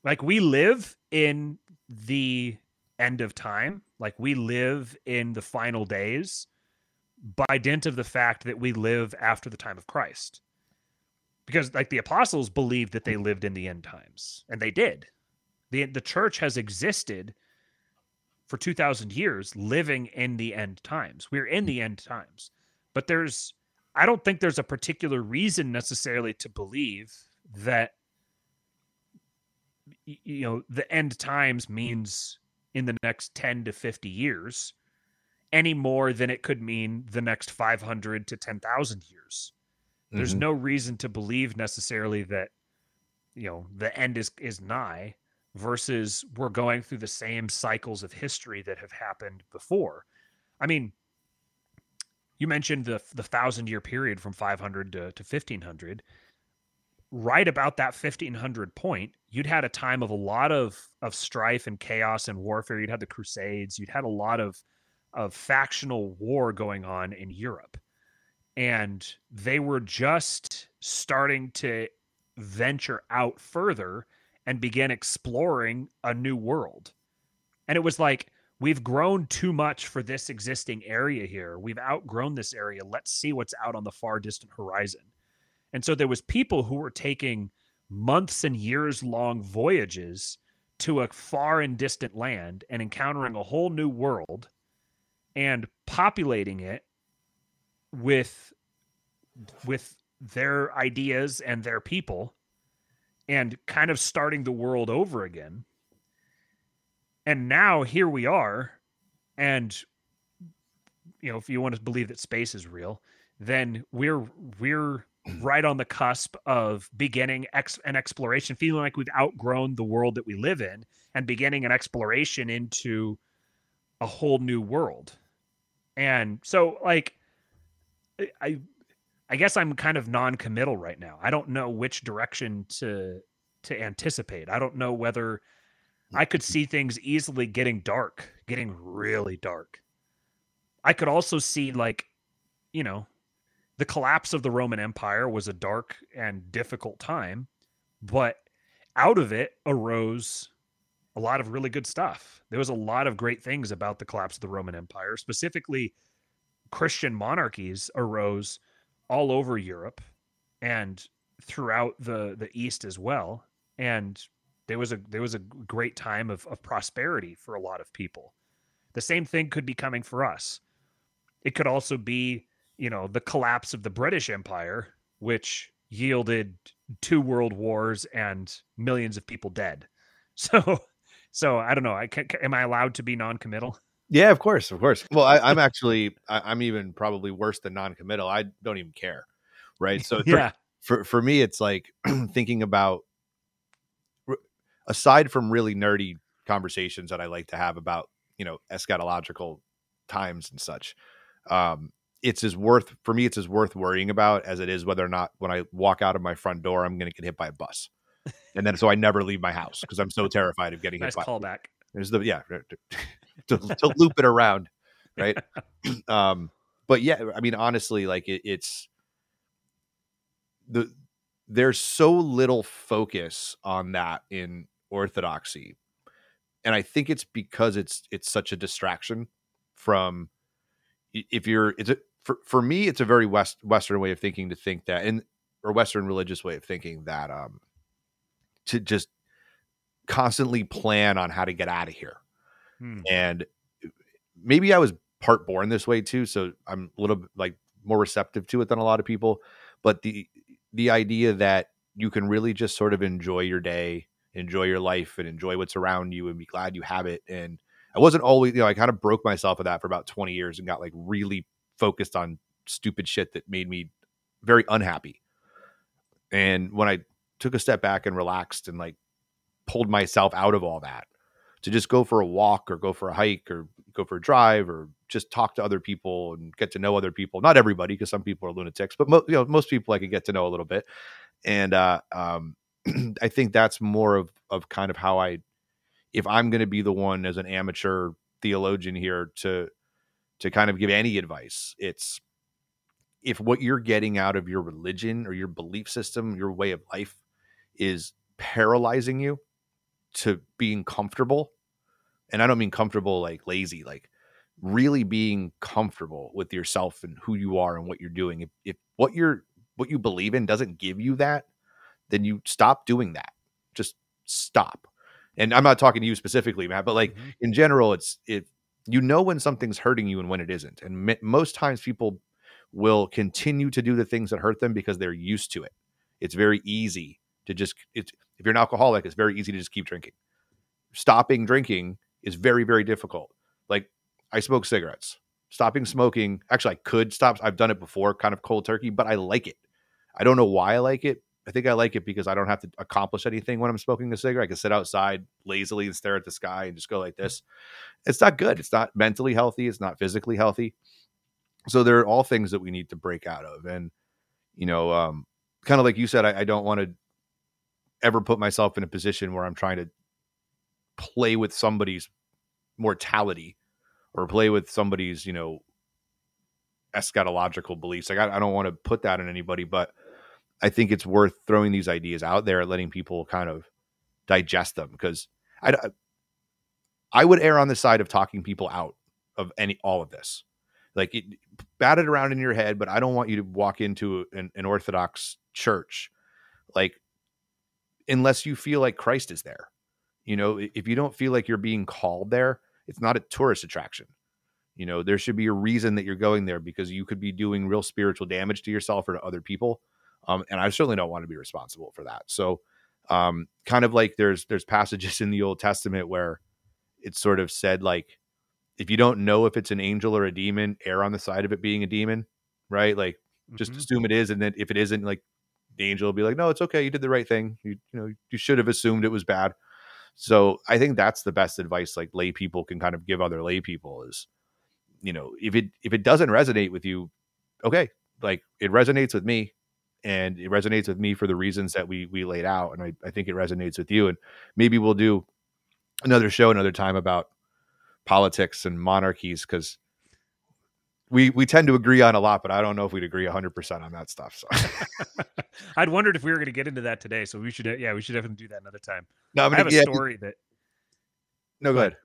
S1: like we live in the end of time. Like we live in the final days by dint of the fact that we live after the time of christ. Because like the apostles believed that they lived in the end times and they did. The the church has existed for 2000 years living in the end times we're in the end times but there's i don't think there's a particular reason necessarily to believe that you know the end times means in the next 10 to 50 years any more than it could mean the next 500 to 10,000 years. Mm-hmm. There's no reason to believe necessarily that you know the end is is nigh versus we're going through the same cycles of history that have happened before. I mean, you mentioned the the thousand year period from 500 to, to 1500 right about that 1500 point you'd had a time of a lot of of strife and chaos and warfare. You'd had the crusades. You'd had a lot of of factional war going on in Europe. And they were just starting to venture out further and began exploring a new world and it was like we've grown too much for this existing area here. We've outgrown this area. Let's see what's out on the far distant horizon. And so there was people who were taking months and years long voyages to a far and distant land and encountering a whole new world and populating it with with their ideas and their people and kind of starting the world over again. And now here we are and you know if you want to believe that space is real then we're we're right on the cusp of beginning ex- an exploration feeling like we've outgrown the world that we live in and beginning an exploration into a whole new world. And so like i i guess i'm kind of non-committal right now i don't know which direction to to anticipate i don't know whether I could mm-hmm. see things easily getting dark, getting really dark. I could also see like, you know, the collapse of the Roman Empire was a dark and difficult time, but out of it arose a lot of really good stuff. There was a lot of great things about the collapse of the Roman Empire, specifically Christian monarchies arose all over Europe and throughout the the east as well and there was a there was a great time of, of prosperity for a lot of people. The same thing could be coming for us. It could also be, you know, the collapse of the British Empire, which yielded two world wars and millions of people dead. So, so I don't know. I can, am I allowed to be non-committal?
S2: Yeah, of course, of course. Well, I, am actually, I, am even probably worse than non-committal. I don't even care, right? So, yeah, for for me, it's like thinking about aside from really nerdy conversations that I like to have about, you know, eschatological times and such, um, it's as worth for me. It's as worth worrying about as it is whether or not when I walk out of my front door, I'm going to get hit by a bus, and then so I never leave my house because I'm so terrified of getting
S1: nice
S2: hit.
S1: Nice callback.
S2: There's the yeah to, to loop it around, right? um, but yeah, I mean, honestly, like it, it's the there's so little focus on that in orthodoxy and i think it's because it's it's such a distraction from if you're it's a, for, for me it's a very west western way of thinking to think that and or western religious way of thinking that um to just constantly plan on how to get out of here hmm. and maybe i was part born this way too so i'm a little like more receptive to it than a lot of people but the the idea that you can really just sort of enjoy your day enjoy your life and enjoy what's around you and be glad you have it. And I wasn't always, you know, I kind of broke myself of that for about 20 years and got like really focused on stupid shit that made me very unhappy. And when I took a step back and relaxed and like pulled myself out of all that to just go for a walk or go for a hike or go for a drive or just talk to other people and get to know other people. Not everybody, because some people are lunatics, but mo- you know, most people I could get to know a little bit. And uh, um, I think that's more of of kind of how I if I'm going to be the one as an amateur theologian here to to kind of give any advice, it's if what you're getting out of your religion or your belief system, your way of life is paralyzing you to being comfortable, and I don't mean comfortable like lazy, like really being comfortable with yourself and who you are and what you're doing. If, if what you're what you believe in doesn't give you that, then you stop doing that. Just stop. And I'm not talking to you specifically, Matt, but like mm-hmm. in general, it's it. You know when something's hurting you and when it isn't. And m- most times people will continue to do the things that hurt them because they're used to it. It's very easy to just it's if you're an alcoholic, it's very easy to just keep drinking. Stopping drinking is very, very difficult. Like I smoke cigarettes. Stopping smoking, actually, I could stop. I've done it before, kind of cold turkey, but I like it. I don't know why I like it. I think I like it because I don't have to accomplish anything when I'm smoking a cigarette. I can sit outside lazily and stare at the sky and just go like this. It's not good. It's not mentally healthy. It's not physically healthy. So there are all things that we need to break out of. And, you know, um, kind of like you said, I, I don't want to ever put myself in a position where I'm trying to play with somebody's mortality or play with somebody's, you know, eschatological beliefs. Like I, I don't want to put that on anybody, but I think it's worth throwing these ideas out there letting people kind of digest them because I, I would err on the side of talking people out of any all of this. Like it, bat it around in your head, but I don't want you to walk into an, an Orthodox church, like unless you feel like Christ is there. You know, if you don't feel like you're being called there, it's not a tourist attraction. You know, there should be a reason that you're going there because you could be doing real spiritual damage to yourself or to other people um, and I certainly don't want to be responsible for that. So, um, kind of like there's there's passages in the Old Testament where it's sort of said like, if you don't know if it's an angel or a demon, err on the side of it being a demon, right? Like, just mm-hmm. assume it is, and then if it isn't, like the angel will be like, no, it's okay, you did the right thing. You you know you should have assumed it was bad. So I think that's the best advice like lay people can kind of give other lay people is, you know, if it if it doesn't resonate with you, okay, like it resonates with me and it resonates with me for the reasons that we we laid out and I, I think it resonates with you and maybe we'll do another show another time about politics and monarchies because we we tend to agree on a lot but i don't know if we'd agree 100% on that stuff so.
S1: I'd wondered if we were going to get into that today so we should yeah we should definitely do that another time.
S2: No
S1: I'm
S2: gonna,
S1: i have a
S2: yeah,
S1: story that
S2: no go ahead.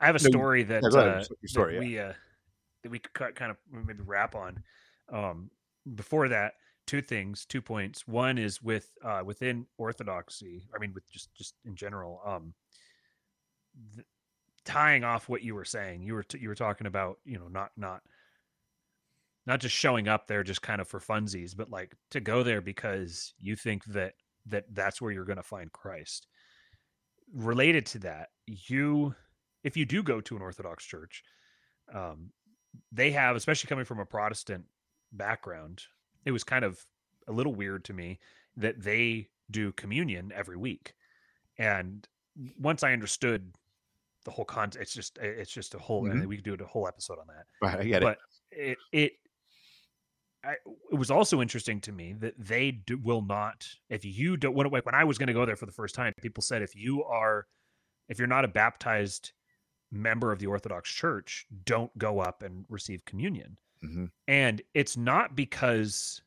S1: i have a story that,
S2: yeah,
S1: uh,
S2: story,
S1: that we uh that we could kind of maybe wrap on. Um before that, two things, two points. One is with uh, within Orthodoxy. I mean, with just just in general, um, th- tying off what you were saying. You were t- you were talking about you know not not not just showing up there just kind of for funsies, but like to go there because you think that that that's where you're going to find Christ. Related to that, you if you do go to an Orthodox church, um, they have, especially coming from a Protestant background, it was kind of a little weird to me that they do communion every week. And once I understood the whole content. it's just it's just a whole. Mm-hmm. we could do a whole episode on that.
S2: Right, I get
S1: but it. But it it I, it was also interesting to me that they do, will not. If you don't, when, when I was going to go there for the first time, people said if you are, if you're not a baptized member of the Orthodox Church, don't go up and receive communion. Mm-hmm. And it's not because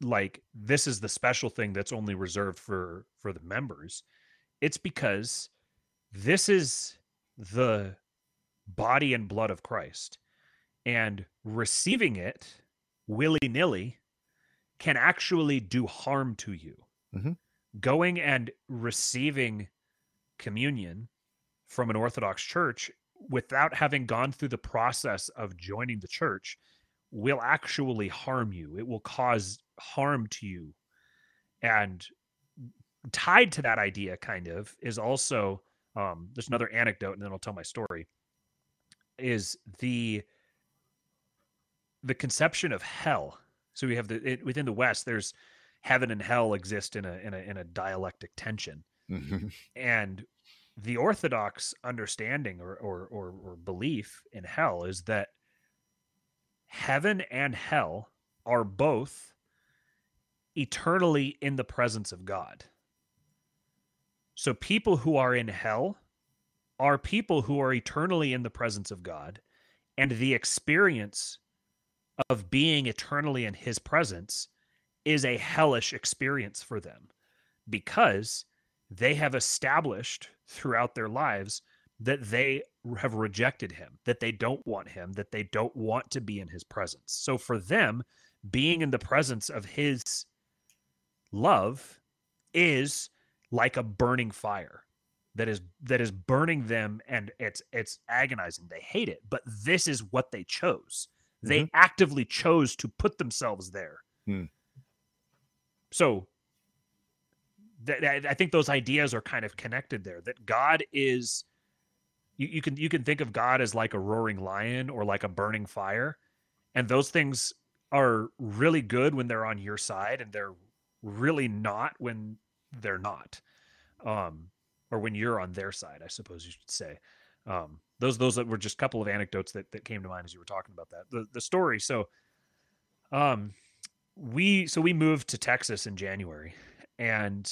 S1: like this is the special thing that's only reserved for for the members. It's because this is the body and blood of Christ. And receiving it willy-nilly can actually do harm to you. Mm-hmm. Going and receiving communion from an Orthodox church without having gone through the process of joining the church will actually harm you. It will cause harm to you. And tied to that idea, kind of, is also um, there's another anecdote, and then I'll tell my story. Is the the conception of hell? So we have the it, within the West. There's heaven and hell exist in a in a in a dialectic tension, mm-hmm. and the orthodox understanding or, or, or, or belief in hell is that heaven and hell are both eternally in the presence of God. So people who are in hell are people who are eternally in the presence of God, and the experience of being eternally in his presence is a hellish experience for them because they have established throughout their lives that they have rejected him, that they don't want him, that they don't want to be in his presence. So for them, being in the presence of his love is like a burning fire that is that is burning them and it's it's agonizing they hate it but this is what they chose they mm-hmm. actively chose to put themselves there hmm. so that, I think those ideas are kind of connected there. That God is, you, you can you can think of God as like a roaring lion or like a burning fire, and those things are really good when they're on your side, and they're really not when they're not, um, or when you're on their side. I suppose you should say. Um, those those were just a couple of anecdotes that, that came to mind as you were talking about that. The the story. So, um, we so we moved to Texas in January, and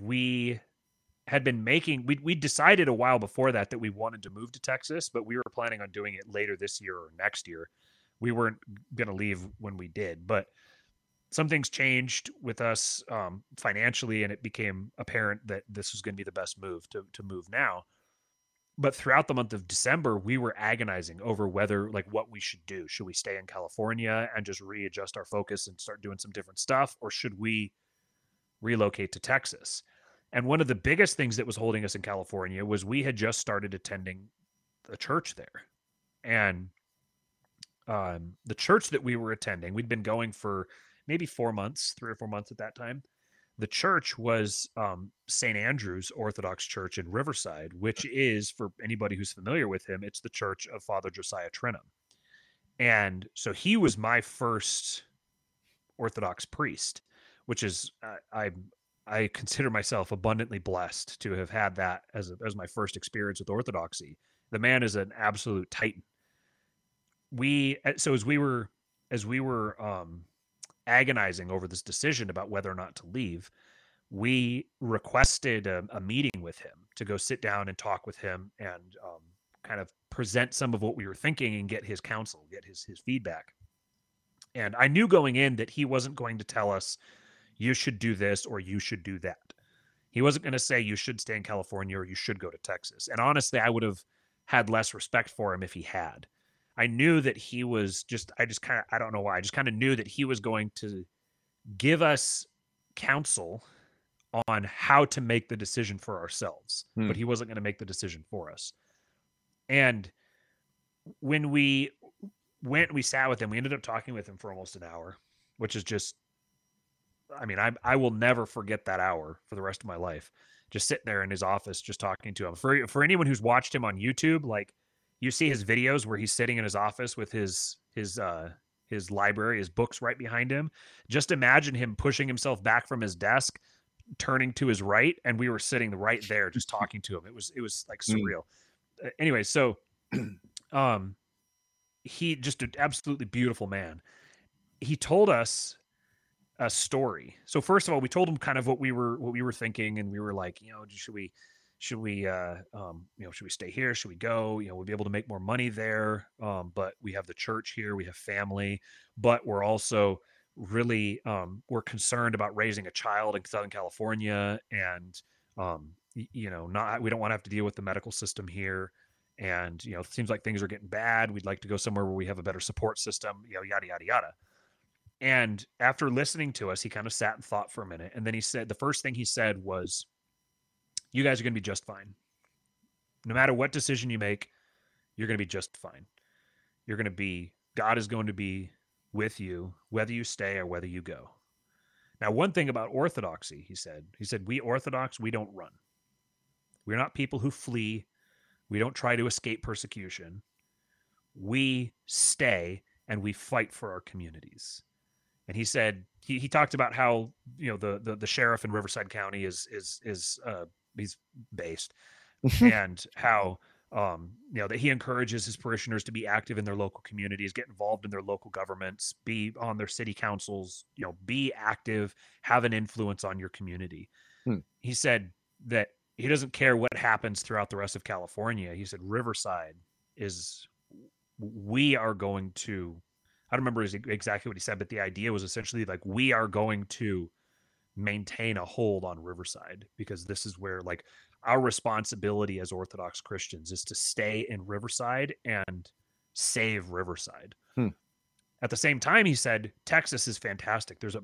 S1: we had been making we we decided a while before that that we wanted to move to Texas, but we were planning on doing it later this year or next year. We weren't going to leave when we did, but some things changed with us um, financially, and it became apparent that this was going to be the best move to to move now. But throughout the month of December, we were agonizing over whether like what we should do. Should we stay in California and just readjust our focus and start doing some different stuff, or should we relocate to Texas. And one of the biggest things that was holding us in California was we had just started attending a church there. And um, the church that we were attending, we'd been going for maybe four months, three or four months at that time. The church was um, St. Andrew's Orthodox Church in Riverside, which is, for anybody who's familiar with him, it's the church of Father Josiah Trenham. And so he was my first Orthodox priest which is uh, I I consider myself abundantly blessed to have had that as a, as my first experience with orthodoxy. The man is an absolute titan. We so as we were as we were um, agonizing over this decision about whether or not to leave, we requested a, a, meeting with him to go sit down and talk with him and um, kind of present some of what we were thinking and get his counsel, get his his feedback. And I knew going in that he wasn't going to tell us you should do this or you should do that. He wasn't going to say you should stay in California or you should go to Texas. And honestly, I would have had less respect for him if he had. I knew that he was just, I just kind of, I don't know why, I just kind of knew that he was going to give us counsel on how to make the decision for ourselves, hmm. but he wasn't going to make the decision for us. And when we went, we sat with him, we ended up talking with him for almost an hour, which is just I mean, I I will never forget that hour for the rest of my life. Just sitting there in his office, just talking to him. For for anyone who's watched him on YouTube, like you see his videos where he's sitting in his office with his his uh his library, his books right behind him. Just imagine him pushing himself back from his desk, turning to his right, and we were sitting right there just talking to him. It was it was like mm. surreal. Mm. Anyway, so um he just an absolutely beautiful man. He told us a story. So first of all, we told him kind of what we were what we were thinking, and we were like, you know, should we should we uh um you know should we stay here? Should we go? You know we'll be able to make more money there um but we have the church here we have family but we're also really um we're concerned about raising a child in southern california and um you know not we don't want to have to deal with the medical system here. And you know it seems like things are getting bad. We'd like to go somewhere where we have a better support system you know yada yada yada. And after listening to us, he kind of sat and thought for a minute. And then he said, the first thing he said was, You guys are going to be just fine. No matter what decision you make, you're going to be just fine. You're going to be, God is going to be with you, whether you stay or whether you go. Now, one thing about orthodoxy, he said, he said, We Orthodox, we don't run. We're not people who flee. We don't try to escape persecution. We stay and we fight for our communities and he said he, he talked about how you know the, the the sheriff in Riverside County is is is uh, he's based, and how um, you know that he encourages his parishioners to be active in their local communities, get involved in their local governments, be on their city councils, you know, be active, have an influence on your community. Hmm. He said that he doesn't care what happens throughout the rest of California. He said Riverside is we are going to I don't remember exactly what he said, but the idea was essentially like we are going to maintain a hold on Riverside because this is where like our responsibility as Orthodox Christians is to stay in Riverside and save Riverside. Hmm. At the same time, he said Texas is fantastic. There's a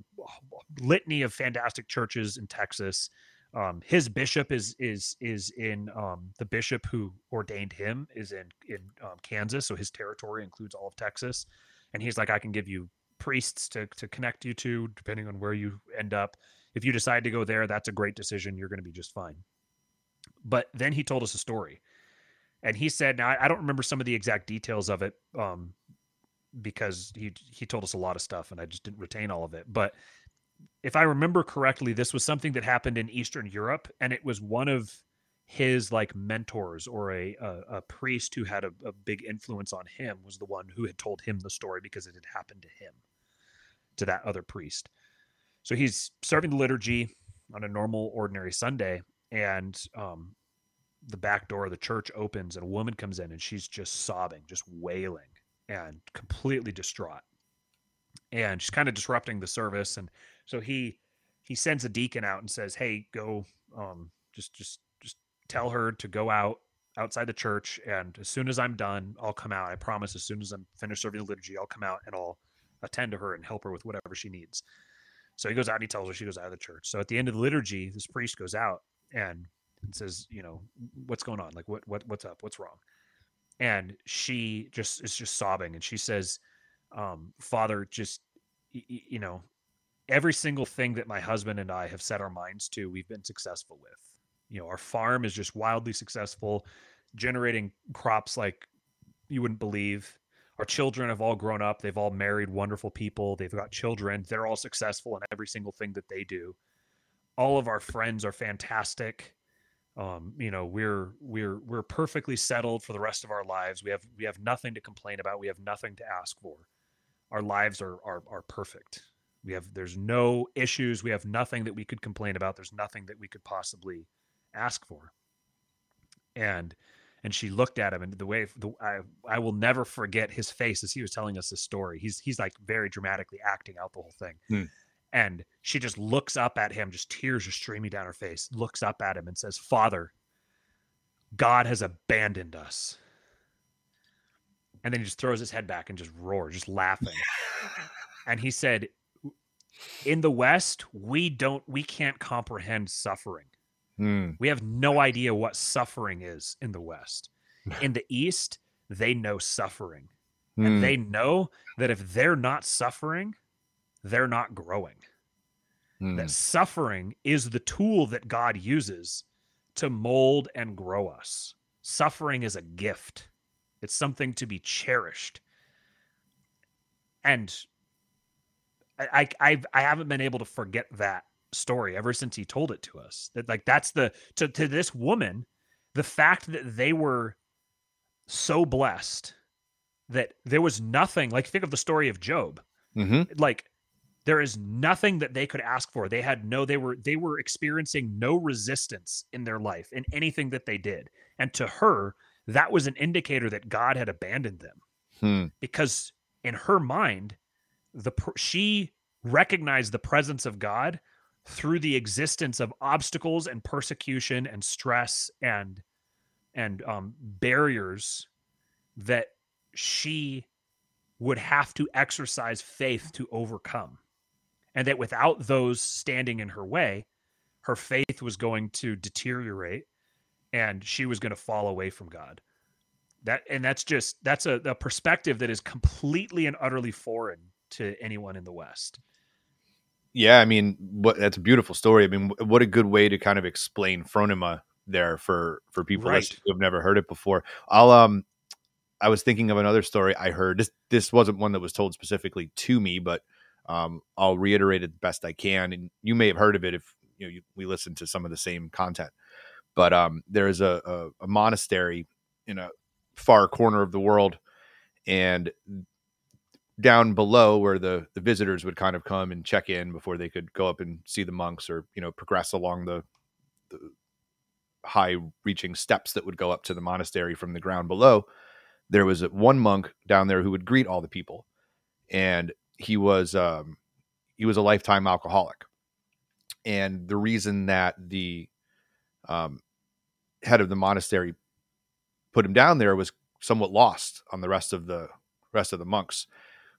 S1: litany of fantastic churches in Texas. Um, his bishop is is is in um, the bishop who ordained him is in in um, Kansas, so his territory includes all of Texas and he's like, I can give you priests to to connect you to, depending on where you end up. If you decide to go there, that's a great decision. You're going to be just fine. But then he told us a story, and he said, "Now I, don't remember some of the exact details of it, um, because he he told us a lot of stuff, and I just didn't retain all of it. But if I remember correctly, this was something that happened in Eastern Europe, and it was one of his like mentors or a a, a priest who had a, a, big influence on him was the one who had told him the story because it had happened to him to that other priest. So he's serving the liturgy on a normal ordinary sunday and um, the back door of the church opens and a woman comes in and she's just sobbing just wailing and completely distraught. And she's kind of disrupting the service and so he he sends a deacon out and says hey go um, just just tell her to go out outside the church and as soon as i'm done i'll come out. I promise as soon as i'm finished serving the liturgy i'll come out and i'll attend to her and help her with whatever she needs. So he goes out and he tells her she goes out of the church. So at the end of the liturgy this priest goes out and, says you know what's going on? Like what what what's up? What's wrong? And she just is just sobbing and she says um, father just you know every single thing that my husband and i have set our minds to we've been successful with. You know our farm is just wildly successful generating crops like you wouldn't believe our children have all grown up. They've all married wonderful people. They've got children. They're all successful in every single thing that they do. All of our friends are fantastic. Um, you know we're we're we're perfectly settled for the rest of our lives. We have we have nothing to complain about. We have nothing to ask for. Our lives are are, are perfect. We have there's no issues. We have nothing that we could complain about. There's nothing that we could possibly ask for. And and she looked at him and the way the, I I will never forget his face as he was telling us this story. He's he's like very dramatically acting out the whole thing. Hmm. And she just looks up at him, just tears are streaming down her face, looks up at him and says, Father, God has abandoned us. And then he just throws his head back and just roars, just laughing. and he said, In the West, we don't, we can't comprehend suffering. Mm. We have no idea what suffering is in the West. In the East, they know suffering. Mm. And they know that if they're not suffering, they're not growing. Mm. That suffering is the tool that God uses to mold and grow us. Suffering is a gift, it's something to be cherished. And I, I, I haven't been able to forget that story ever since he told it to us. That like that's the to to this woman, the fact that they were so blessed that there was nothing like think of the story of Job. Mm-hmm. Like there is nothing that they could ask for. They had no they were they were experiencing no resistance in their life in anything that they did. And to her, that was an indicator that God had abandoned them. Hmm. Because in her mind, the she recognized the presence of God through the existence of obstacles and persecution and stress and and um, barriers that she would have to exercise faith to overcome. And that without those standing in her way her faith was going to deteriorate and she was going to fall away from god. That and that's just that's a, a perspective that is completely and utterly foreign to anyone in the west
S2: yeah, I mean, what that's a beautiful story. I mean, what a good way to kind of explain phronema there for for people right. who have never heard it before. I'll um, I was thinking of another story I heard. This this wasn't one that was told specifically to me, but um, I'll reiterate it the best I can. And you may have heard of it if you know you, we listen to some of the same content. But um, there is a, a, a monastery in a far corner of the world, and down below where the the visitors would kind of come and check in before they could go up and see the monks or you know progress along the, the high reaching steps that would go up to the monastery from the ground below. There was one monk down there who would greet all the people. And he was um he was a lifetime alcoholic. And the reason that the um head of the monastery put him down there was somewhat lost on the rest of the rest of the monks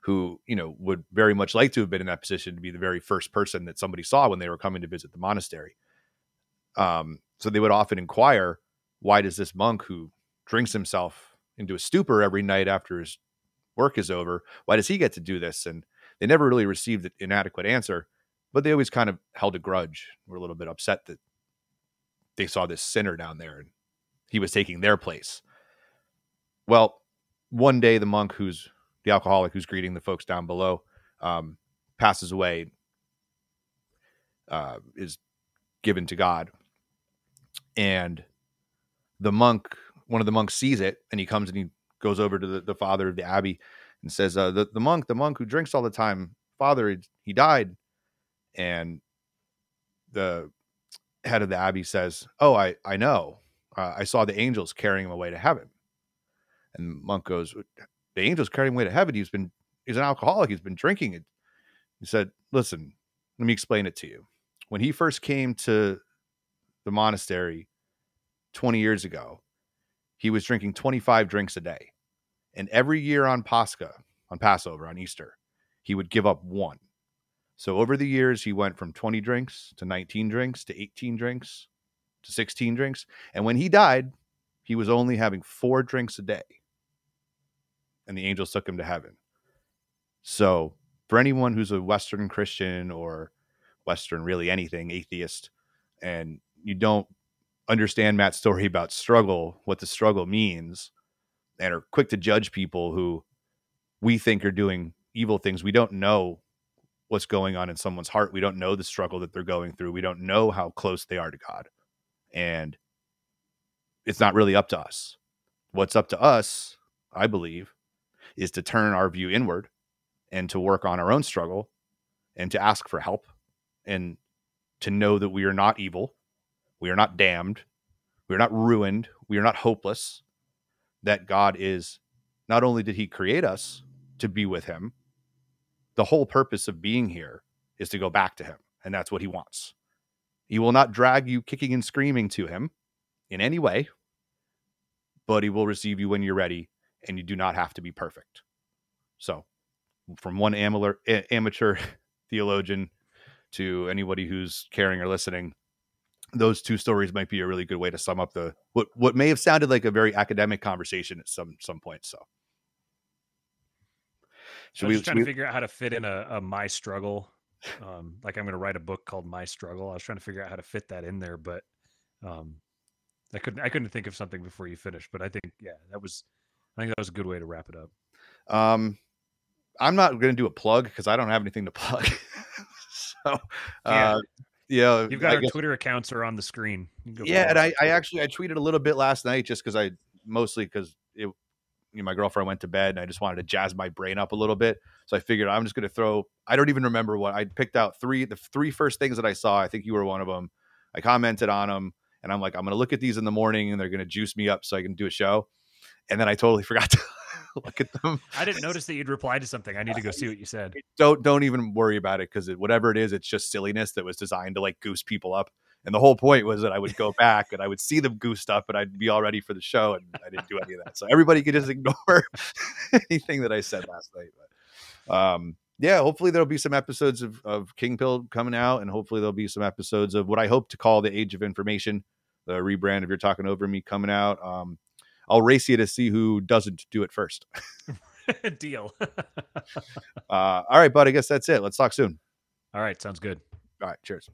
S2: who you know would very much like to have been in that position to be the very first person that somebody saw when they were coming to visit the monastery um, so they would often inquire why does this monk who drinks himself into a stupor every night after his work is over why does he get to do this and They never really received an adequate answer, but they always kind of held a grudge. Were a little bit upset that they saw this sinner down there and he was taking their place. Well, one day the monk who's the alcoholic who's greeting the folks down below um, passes away, uh, is given to God, and the monk, one of the monks, sees it, and he comes and he goes over to the, the father of the abbey and says, uh, "the the monk, the monk who drinks all the time, father, he, died," and the head of the abbey says, "Oh, I I know. Uh, I saw the angels carrying him away to heaven." And the monk goes, "The angels carrying him away to heaven. He's been he's an alcoholic. He's been drinking it." He said, "Listen, let me explain it to you. When he first came to the monastery 20 years ago, he was drinking 25 drinks a day. And every year on Pascha, on Passover, on Easter, he would give up one. So over the years, he went from 20 drinks to 19 drinks to 18 drinks to 16 drinks. And when he died, he was only having four drinks a day. And the angels took him to heaven. So for anyone who's a Western Christian or Western, really anything, atheist, and you don't understand Matt's story about struggle, what the struggle means, and are quick to judge people who we think are doing evil things, we don't know what's going on in someone's heart. We don't know the struggle that they're going through. We don't know how close they are to God. And it's not really up to us. What's up to us, I believe, is to turn our view inward and to work on our own struggle and to ask for help and to know that we are not evil. We are not damned. We are not ruined. We are not hopeless. That God is not only did he create us to be with him, the whole purpose of being here is to go back to him. And that's what he wants. He will not drag you kicking and screaming to him in any way, but he will receive you when you're ready and you do not have to be perfect. So, from one amateur, amateur theologian to anybody who's caring or listening, those two stories might be a really good way to sum up the what what may have sounded like a very academic conversation at some some point. So,
S1: should I was we, trying to we... figure out how to fit in a, a my struggle. Um, like I'm going to write a book called My Struggle. I was trying to figure out how to fit that in there, but um, I couldn't. I couldn't think of something before you finished. But I think, yeah, that was. I think that was a good way to wrap it up.
S2: Um, I'm not going to do a plug because I don't have anything to plug. so, uh, yeah,
S1: you've got I our guess, Twitter accounts are on the screen.
S2: Yeah, and I, I actually I tweeted a little bit last night just because I mostly because it you know, my girlfriend went to bed and I just wanted to jazz my brain up a little bit. So I figured I'm just going to throw, I don't even remember what I picked out three, the three first things that I saw. I think you were one of them. I commented on them and I'm like, I'm going to look at these in the morning and they're going to juice me up so I can do a show. And then I totally forgot to look at them.
S1: I didn't notice that you'd replied to something. I need to go see what you said.
S2: Don't, don't even worry about it. Cause it, whatever it is, it's just silliness that was designed to like goose people up. And the whole point was that I would go back and I would see them goose stuff, and I'd be all ready for the show, and I didn't do any of that. So everybody could just ignore anything that I said last night. But um, yeah, hopefully there'll be some episodes of, of King Pill coming out, and hopefully there'll be some episodes of what I hope to call the Age of Information, the rebrand of You're Talking Over Me coming out. Um, I'll race you to see who doesn't do it first.
S1: Deal.
S2: uh, all right, bud. I guess that's it. Let's talk soon.
S1: All right. Sounds good.
S2: All right. Cheers.